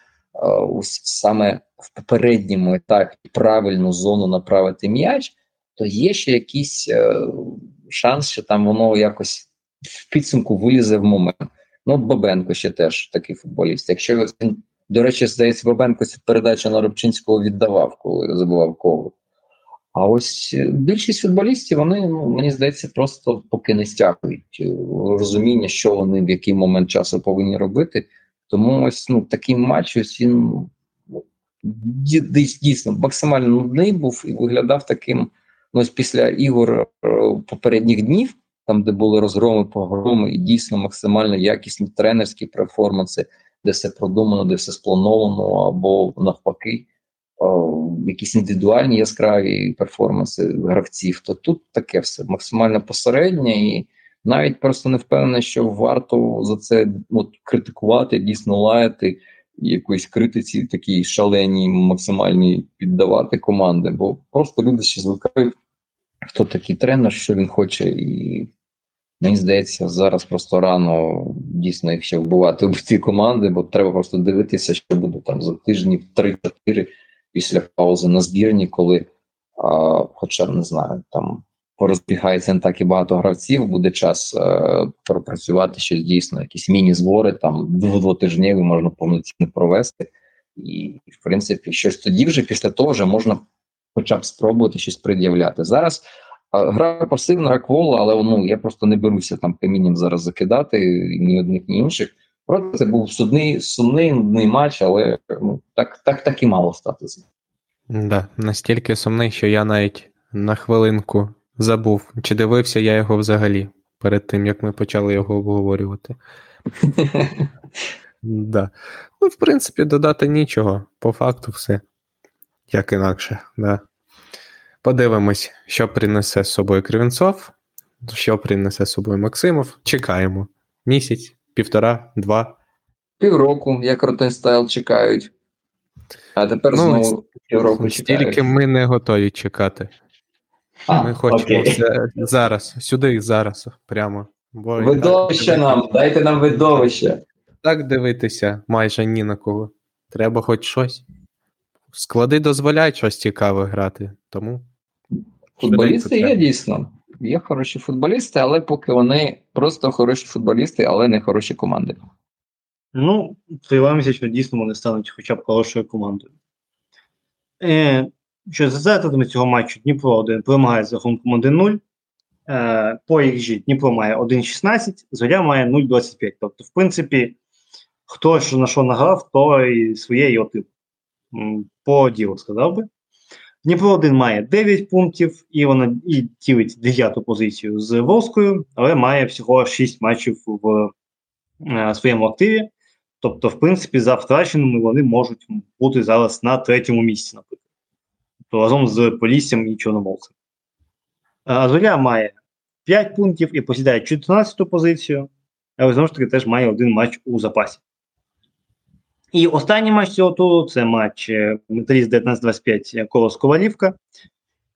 ось саме в попередньому етапі правильну зону направити м'яч, то є ще якийсь е, шанс, що там воно якось в підсумку вилізе в момент. Ну, Бабенко ще теж такий футболіст. Якщо він, до речі, здається, Бабенко цю передачу на Рубчинського віддавав, коли забував коло. А ось е, більшість футболістів, вони, ну, мені здається, просто поки не стягують е, розуміння, що вони в який момент часу повинні робити. Тому ось ну, такий матч ось він ну, дійсно максимально нудний був і виглядав таким. Ну, ось після ігор е, попередніх днів, там, де були розгроми, погроми, і дійсно максимально якісні тренерські перформанси, де все продумано, де все сплановано, або навпаки, якісь індивідуальні яскраві перформанси гравців, то тут таке все максимально посереднє. І навіть просто не впевнений, що варто за це от, критикувати, дійсно лаяти якоїсь критиці, такій шаленій, максимальній піддавати команди, бо просто люди ще звикають, хто такий тренер, що він хоче, і мені здається, зараз просто рано дійсно їх ще вбивати в ці команди, бо треба просто дивитися, що буде там за тижнів 3-4 після паузи на збірні, коли, а, хоча не знаю, там порозбігається не так і багато гравців, буде час е, пропрацювати щось дійсно, якісь міні-збори, там двотижневі можна повноцінно провести. І, в принципі, щось тоді вже після того вже можна хоча б спробувати щось пред'являти. Зараз е, гра пасивна, як вола, але ну, я просто не беруся там камінням зараз закидати ні одних, ні інших. Проте це був судний, сумний нудний матч, але ну, так, так, так і мало статися. Да, настільки сумний, що я навіть на хвилинку Забув, чи дивився я його взагалі перед тим, як ми почали його обговорювати. да. Ну, в принципі, додати нічого. По факту, все як інакше. Да. Подивимось, що принесе з собою Кривенцов, що принесе з собою Максимов. Чекаємо. Місяць, півтора, два. Півроку, як Ротенстайл чекають. А тепер ну, знову півроку чекають. Тільки ми не готові чекати. А, Ми хочемо окей. все зараз, сюди і зараз, прямо. Бо видовище нам, дайте нам видовище. Так дивитися майже ні на кого. Треба хоч щось. Склади дозволяють щось цікаве грати, тому. Футболісти є дійсно. Є хороші футболісти, але поки вони просто хороші футболісти, але не хороші команди. Ну, сподіваємося, що дійсно вони стануть хоча б хорошою командою. Е, що за результатами цього матчу Дніпро 1 перемагає з рахунком 1-0. Е, по XG Дніпро має 1,16, Зоря має 0,25. Тобто, в принципі, хто що на що награв, то і своє його тип. По ділу сказав би. Дніпро 1 має 9 пунктів, і вона і ділить 9 позицію з Волською, але має всього 6 матчів в е, своєму активі. Тобто, в принципі, за втраченими вони можуть бути зараз на третьому місці, наприклад разом з Поліссям і Чорноморцем. Зоря має 5 пунктів і посідає 14-ту позицію, але знову ж таки теж має один матч у запасі. І останній матч цього туру це матч е, Металіст 19-25 Колос Ковалівка.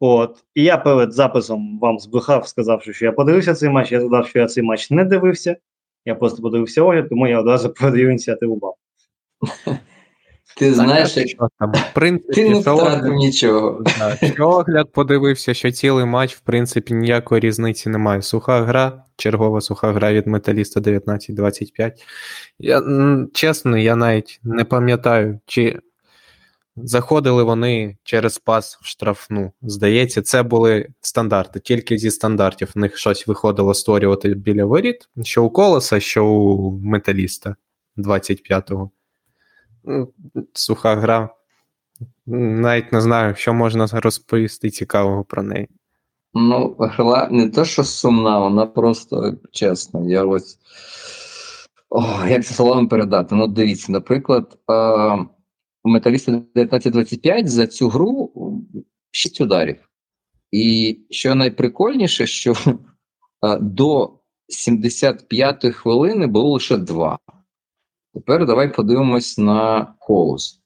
От. І я перед записом вам збрехав, сказавши, що я подивився цей матч. Я згадав, що я цей матч не дивився. Я просто подивився огляд, тому я одразу передаю ініціативу вам. Ти знаєш, що там, в принципі, ти не втратив нічого. Що огляд подивився, що цілий матч, в принципі, ніякої різниці немає. Суха гра, чергова суха гра від металіста 19-25. Я, Чесно, я навіть не пам'ятаю, чи заходили вони через пас в штрафну. Здається, це були стандарти. Тільки зі стандартів в них щось виходило створювати біля воріт, що у колоса, що у металіста 25-го. Ну, суха гра. Навіть не знаю, що можна розповісти цікавого про неї. Ну, гра не те, що сумна, вона просто чесно. Я ось. О, Як це словом передати? Ну, дивіться, наприклад, у металіста 1925 за цю гру 6 ударів. І що найприкольніше, що а, до 75-ї хвилини було лише два. Тепер давай подивимось на колос.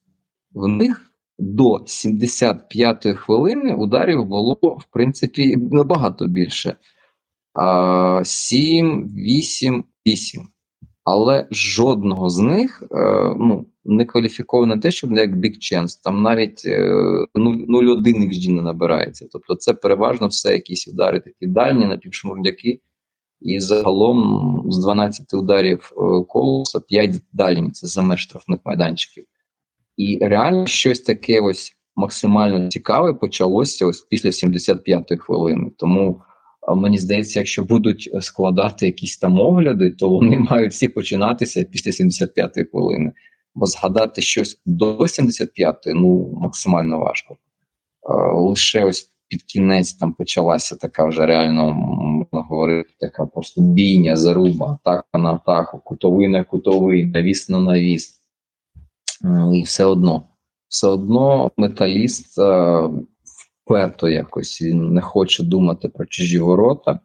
В них до 75-ї хвилини ударів було, в принципі, набагато більше. 7, 8, 8. Але жодного з них е, ну, не кваліфіковано те, щоб як Big Chance. Там навіть е, 0,1 XG не набирається. Тобто це переважно все якісь удари такі дальні, напівшмурдяки. І загалом з 12 ударів е, колоса 5 дальні це за меж штрафних майданчиків. І реально щось таке ось максимально цікаве почалося ось після 75-ї хвилини. Тому мені здається, якщо будуть складати якісь там огляди, то вони мають всі починатися після 75-ї хвилини. Бо згадати щось до 75-ї ну максимально важко. Лише ось під кінець там почалася така вже реально говорити, така просто бійня, заруба, атака на атаку, кутовий на кутовий, навіс на навіс. І все одно, все одно металіст е, вперто якось він не хоче думати про чужі ворота. Е,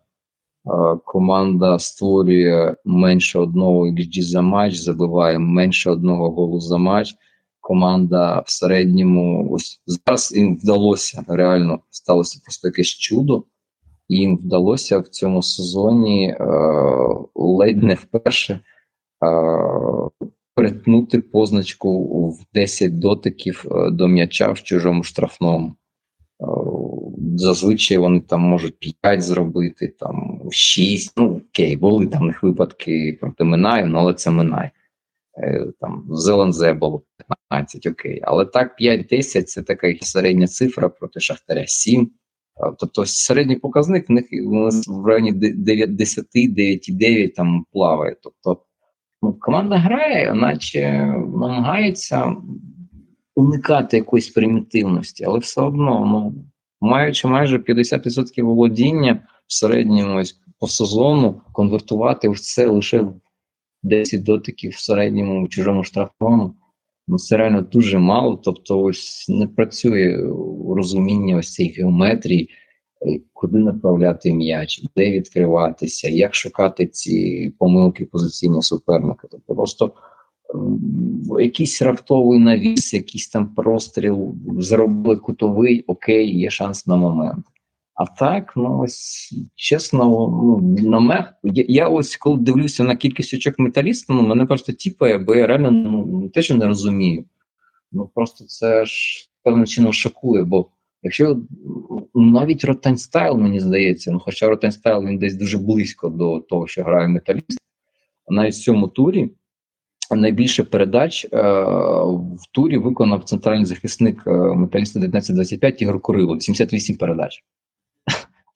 команда створює менше одного XG за матч, забиває менше одного голу за матч. Команда в середньому ось зараз їм вдалося реально сталося просто якесь чудо. Їм вдалося в цьому сезоні е, ледь не вперше е, перетнути позначку в 10 дотиків е, до м'яча в чужому штрафному. Е, зазвичай вони там можуть 5 зробити, там 6. Ну окей, були там них випадки проти Минаю, ну, але це Минай. Е, там Зелензе було 15, окей. Але так 5-10 це така середня цифра проти Шахтаря 7. Тобто середній показник в них в районі 10, 9,9 там плаває. Тобто ну, команда грає, наче намагається уникати якоїсь примітивності, але все одно, ну, маючи майже 50% володіння в середньому ось по сезону, конвертувати в це лише 10 дотиків в середньому в чужому штрафному. Ну, це реально дуже мало. Тобто, ось не працює розуміння ось цієї геометрії, е, куди направляти м'яч, де відкриватися, як шукати ці помилки позиційні суперника. Тобто просто якийсь раптовий навіс, якийсь там простріл, зробили кутовий, окей, є шанс на момент. А так, ну ось чесно, ну на мене я, я ось коли дивлюся на кількість очок металіста, ну мене просто тіпає, бо я реально ну те, що не розумію. Ну просто це ж певним чином шокує. Бо якщо навіть Ротань style, мені здається, ну хоча Ротань style він десь дуже близько до того, що грає металіст, навіть в цьому турі найбільше передач е, в турі виконав центральний захисник е, металіста 1925 Ігор Курило, 78 передач.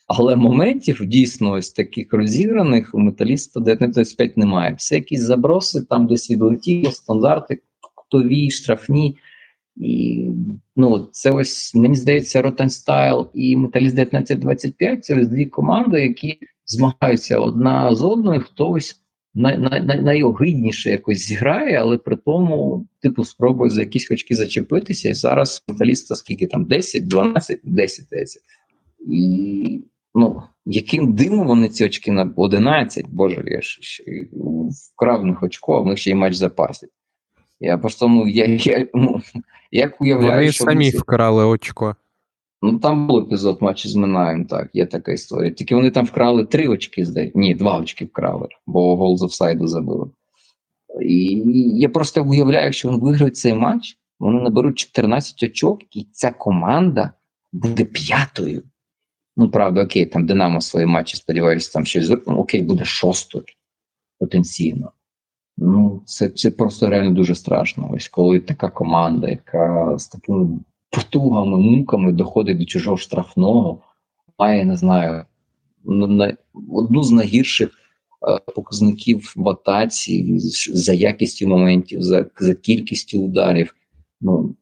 Але моментів дійсно ось таких розіграних у металіста 1925 немає. Все якісь заброси, там десь відлетіло, стандарти, кутові, штрафні. І ну, це ось, мені здається, Ротань style і Металіст 1925 це ось дві команди, які змагаються одна з одною, хтось най, най, най, найогидніше якось зіграє, але при тому, типу, спробує за якісь очки зачепитися. І зараз металіста скільки там 10, 12, 10 10. І ну, яким димом вони ці очки на 11, боже, я ж вкрав них очко, а в них ще й матч запасить. Я просто ну, я, я, ну, як уявляю, Вони що самі вони... вкрали очко. Ну там був епізод матчі з Минаєм, так, є така історія. Тільки вони там вкрали три очки, здається. Ні, два очки вкрали, бо гол з офсайду забили. І я просто уявляю, якщо вони виграють цей матч, вони наберуть 14 очок, і ця команда буде п'ятою. Ну, правда, окей, там Динамо свої матчі, сподіваюся, там щось ну, окей, буде шостою потенційно. Ну, це це просто реально дуже страшно. Ось коли така команда, яка з такими потугами, муками доходить до чужого штрафного, має, не знаю, на, одну з найгірших е, показників в атаці за якістю моментів, за за кількістю ударів. Ну,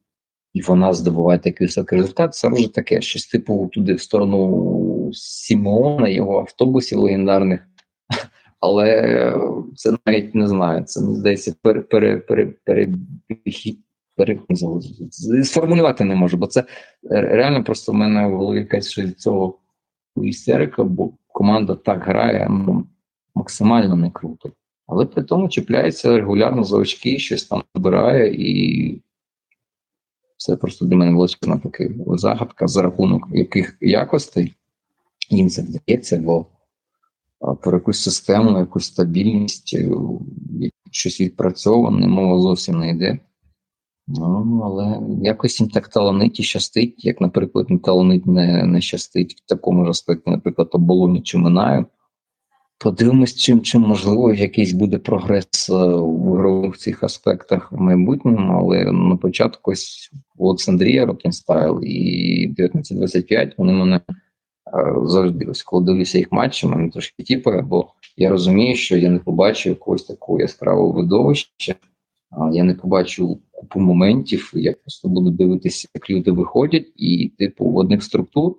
і вона здобуває такий високий результат. Це вже таке щось типу туди в сторону Сімеона, його автобусів легендарних. Але це навіть не знаю. Це здається, пере- сформулювати не можу, бо це реально просто в мене в якась від цього істерика, бо команда так грає ну, максимально не круто. Але при тому чіпляється регулярно за очки, щось там збирає, і це просто для мене величезна така загадка за рахунок яких якостей їм це вдається, бо про якусь систему, якусь стабільність, е, щось відпрацьоване, мова зовсім не йде. Ну, але якось їм так таланить і щастить, як, наприклад, не таланить не, не щастить в такому ж аспекті, наприклад, оболоні чи минаю. Подивимось, чим, чим можливо якийсь буде прогрес е, в ігрових цих аспектах в майбутньому, але на початку ось Олександрія Ротань style і 1925 вони мене е, завжди ось коли дивлюся їх матчі, мене трошки тіпає, бо я розумію, що я не побачив якогось такого яскравого видовища, я не побачу купу моментів, я просто буду дивитися, як люди виходять, і типу в одних структура,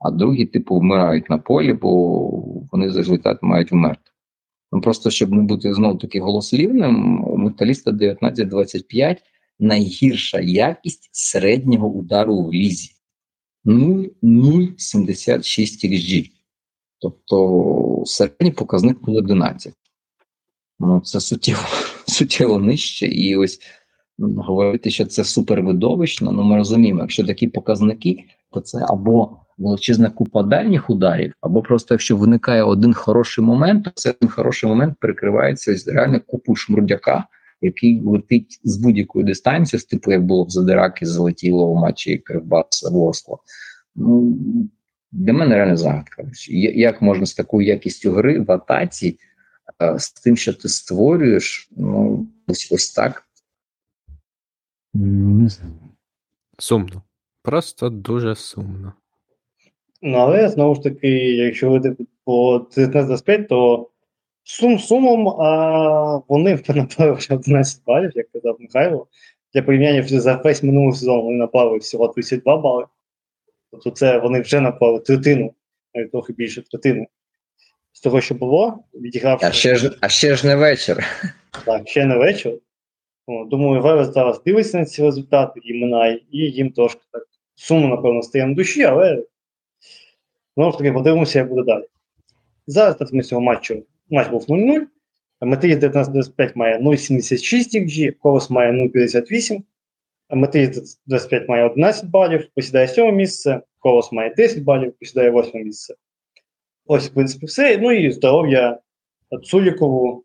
а другі, типу, вмирають на полі, бо вони за результат мають вмерти. Ну просто щоб не бути знову таки голослівним, у металіста 19-25 найгірша якість середнього удару в лізі 0,076 XG. Тобто середній показник був 11. Ну, це суттєво, суттєво нижче. І ось ну, говорити, що це супервидовищно, ну ми розуміємо, якщо такі показники, то це або величезна купа дальніх ударів, або просто якщо виникає один хороший момент, то цей хороший момент перекривається ось реально купу шмурдяка, який летить з будь-якої дистанції, з типу як було в Задираки, залетіло в матчі Кривбас Ворсло. Ну, для мене реально загадка. Як можна з такою якістю гри в атаці, е, з тим, що ти створюєш, ну, ось, ось так. Ну, Не знаю. Сумно. Просто дуже сумно. Ну, але знову ж таки, якщо говорити по 19-25, то сум сумом, а вони направили вже 11 балів, як казав Михайло. Для порівняння вже за весь минулий сезон вони направили всього 32 бали. Тобто це вони вже направили третину, навіть трохи більше третини. З того, що було, відігравши А ще ж, а ще ж не вечір. так, ще не вечір. Думаю, Верес зараз дивиться на ці результати і минає, і їм трошки так сумно, напевно, стає на душі, але знову ж таки подивимося, як буде далі. Зараз ми цього матчу матч був 0-0. Метрій 19-25 має 0,76 XG, Колос має 0,58. Метрій 25 має 11 балів, посідає 7 місце, Колос має 10 балів, посідає 8 місце. Ось, в принципі, все. Ну і здоров'я Цулікову.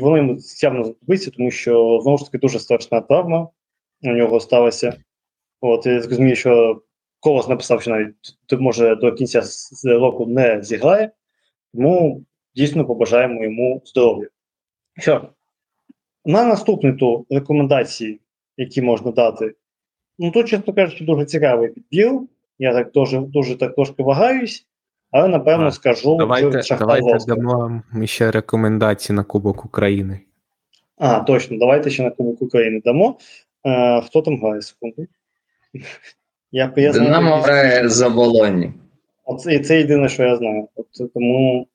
Воно йому явно знадобиться, тому що знову ж таки дуже страшна травма у нього сталася. От я розумію, що Колос написав, що навіть може до кінця року не зіграє, тому дійсно побажаємо йому здоров'я. Що? На наступний тур рекомендації, які можна дати. Ну, тут, чесно кажучи, дуже цікавий підбір. Я так дуже, дуже так трошки вагаюсь, але напевно Так, скажу Давайте, давайте дамо вам ще рекомендації на Кубок України. А, точно, давайте ще на Кубок України дамо. Е, хто там грає секунду? Я, я Динамо грає за Болоні. Оце, і це єдине, що я знаю. От, тому.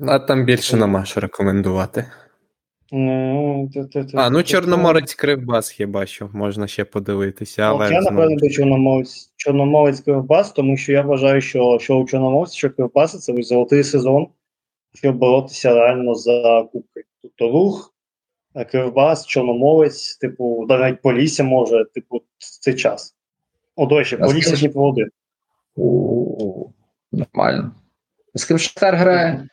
А там більше нема що рекомендувати. Ну, А, ну Чорноморець Кривбас хіба що можна ще подивитися, Ну, але я, напевно, би Чорноморець, Чорноморець Кривбас, тому що я вважаю, що, що у Чорноморці, що Кривбаса це золотий сезон, щоб боротися реально за кубки. Тобто рух, е, Кривбас, Чорноморець, типу, навіть Полісся може, типу, цей час. О, до речі, А Полісся скажи- Дніпро один. Нормально. З ким Шахтар грає?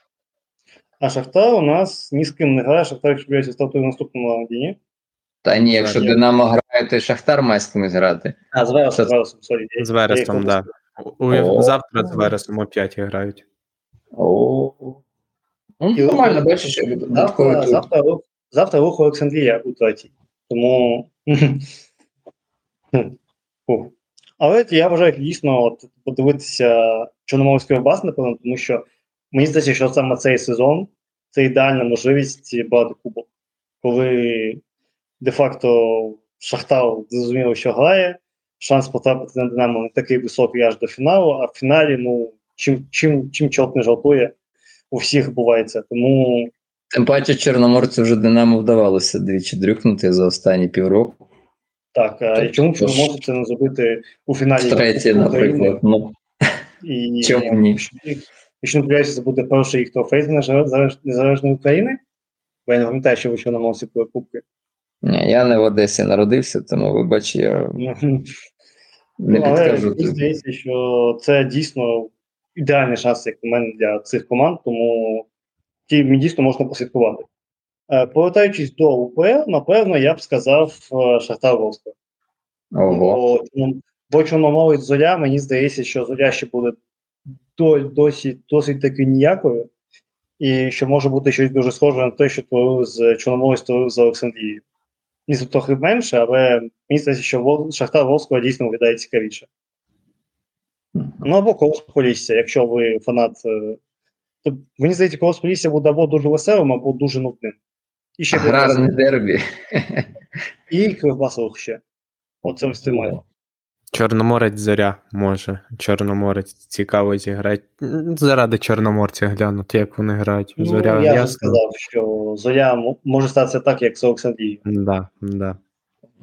А Шахтар у нас ні з ким не грає, Шахтар, якщо стартує в наступному раунді, ні? Та ні, якщо Ні. Динамо грає, то Шахтар має з кимось грати. А, з Вересом, Вересом, sorry. з Вересом, так. Да. О. Завтра з Вересом опять грають. О. Ну, нормально, бачиш, як Завтра, завтра, рух, завтра рух Олександрія у третій. Тому. Але я вважаю дійсно от, подивитися Чорноморський бас, напевно, тому що мені здається, що саме цей сезон це ідеальна можливість брати кубок. Коли де-факто Шахтар зрозуміло, що грає, шанс потрапити на Динамо не такий високий аж до фіналу, а в фіналі, ну, чим, чим, чим чорт не жартує, у всіх буває це. Тому Тим паче Чорноморцю вже Динамо вдавалося двічі дрюкнути за останні півроку. Так, а Так, чому б Чорноморцю це не зробити у фіналі Третє, наприклад. Ну, І Чому ні? Якщо не помиляюся, це буде перший їх трофей незалежної України. Бо я не пам'ятаю, що ви Чорноморці були кубки. ні, я не в Одесі народився, тому вибач, я Ну, не Ну, але підкажу. мені здається, що це дійсно ідеальний шанс, як на мене, для цих команд, тому тим дійсно можна послідкувати. Е, Повертаючись до УПЛ, напевно, я б сказав е, Шахтар Волська. Ого. Бо, Чорном- бо Зоря, мені здається, що Зоря ще буде до, досі, досить таки ніякою, і що може бути щось дуже схоже на те, що творив з Чорноморець творив з Олександрією. Це трохи менше, але мені здається, що Шахтар Волського дійсно виглядає цікавіше. Ну або колос Полісся, якщо ви фанат. е, То, мені здається, колос Полісся буде або дуже веселим, або дуже нудним. І ще Аграрне дербі. і Кривбасових ще. Оце ось тримає. Чорноморець зоря може. Чорноморець цікаво зіграти. Заради чорноморця глянути, як вони грають. Ну, Зоря я вже сказав, що Зоря може статися так, як з Олександрією. Да, да.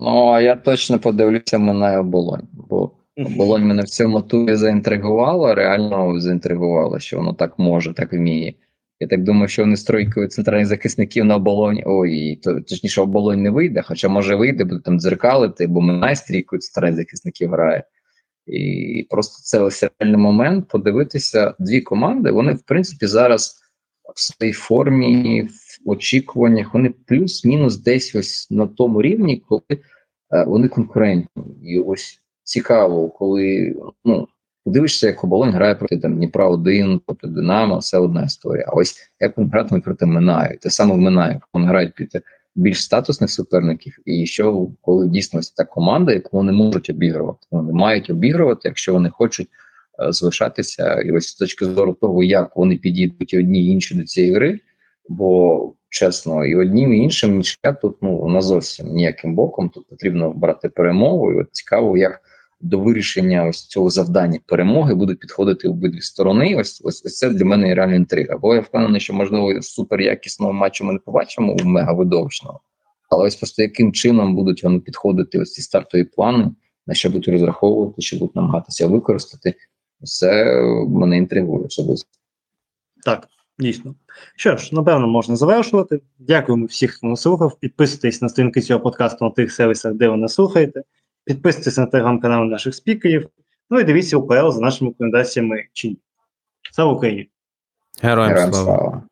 Ну, а я точно подивлюся Минає оболонь, бо оболонь мене в цьому турі заінтригувала, реально заінтригувала, що воно так може, так вміє. Я так думаю, що вони з тройкою центральних захисників на оболонь. Ой, то точніше, оболонь не вийде, хоча може вийде, буде там дзеркалити, бо Минай з трійкою центральних захисників грає. І просто це ось реальний момент подивитися дві команди. Вони, в принципі, зараз в своїй формі, в очікуваннях, вони плюс-мінус десь ось на тому рівні, коли е, вони конкурентні. І ось цікаво, коли ну, дивишся, як оболонь грає проти там, Дніпра 1 проти Динамо, все одна історія. А ось як вони гратимуть проти Минаю, те саме в Минаю, вони грають проти більш статусних суперників, і що коли дійсно та команда, яку вони можуть обігрувати, вони мають обігрувати, якщо вони хочуть е, залишатися, і ось з точки зору того, як вони підійдуть одні і інші до цієї гри. Бо чесно, і однім, і іншим нічия тут ну на зовсім ніяким боком. Тут потрібно брати перемогу. І от цікаво, як до вирішення ось цього завдання перемоги будуть підходити обидві сторони. Ось ось, це для мене реальна інтрига. Бо я впевнений, що можливо супер якісного матчу ми не побачимо у мегавидовищного. Але ось просто яким чином будуть вони підходити ось ці стартові плани, на що будуть розраховувати, що будуть намагатися використати, це мене інтригує особисто. Так, дійсно. Що ж, напевно, можна завершувати. Дякуємо всіх, хто нас слухав. Підписуйтесь на сторінки цього подкасту на тих сервісах, де ви нас слухаєте. Підписуйтесь на телеграм-канал наших спікерів. Ну і дивіться УПЛ за нашими рекомендаціями чи ні. Слава Україні! Героям Героям слава. слава.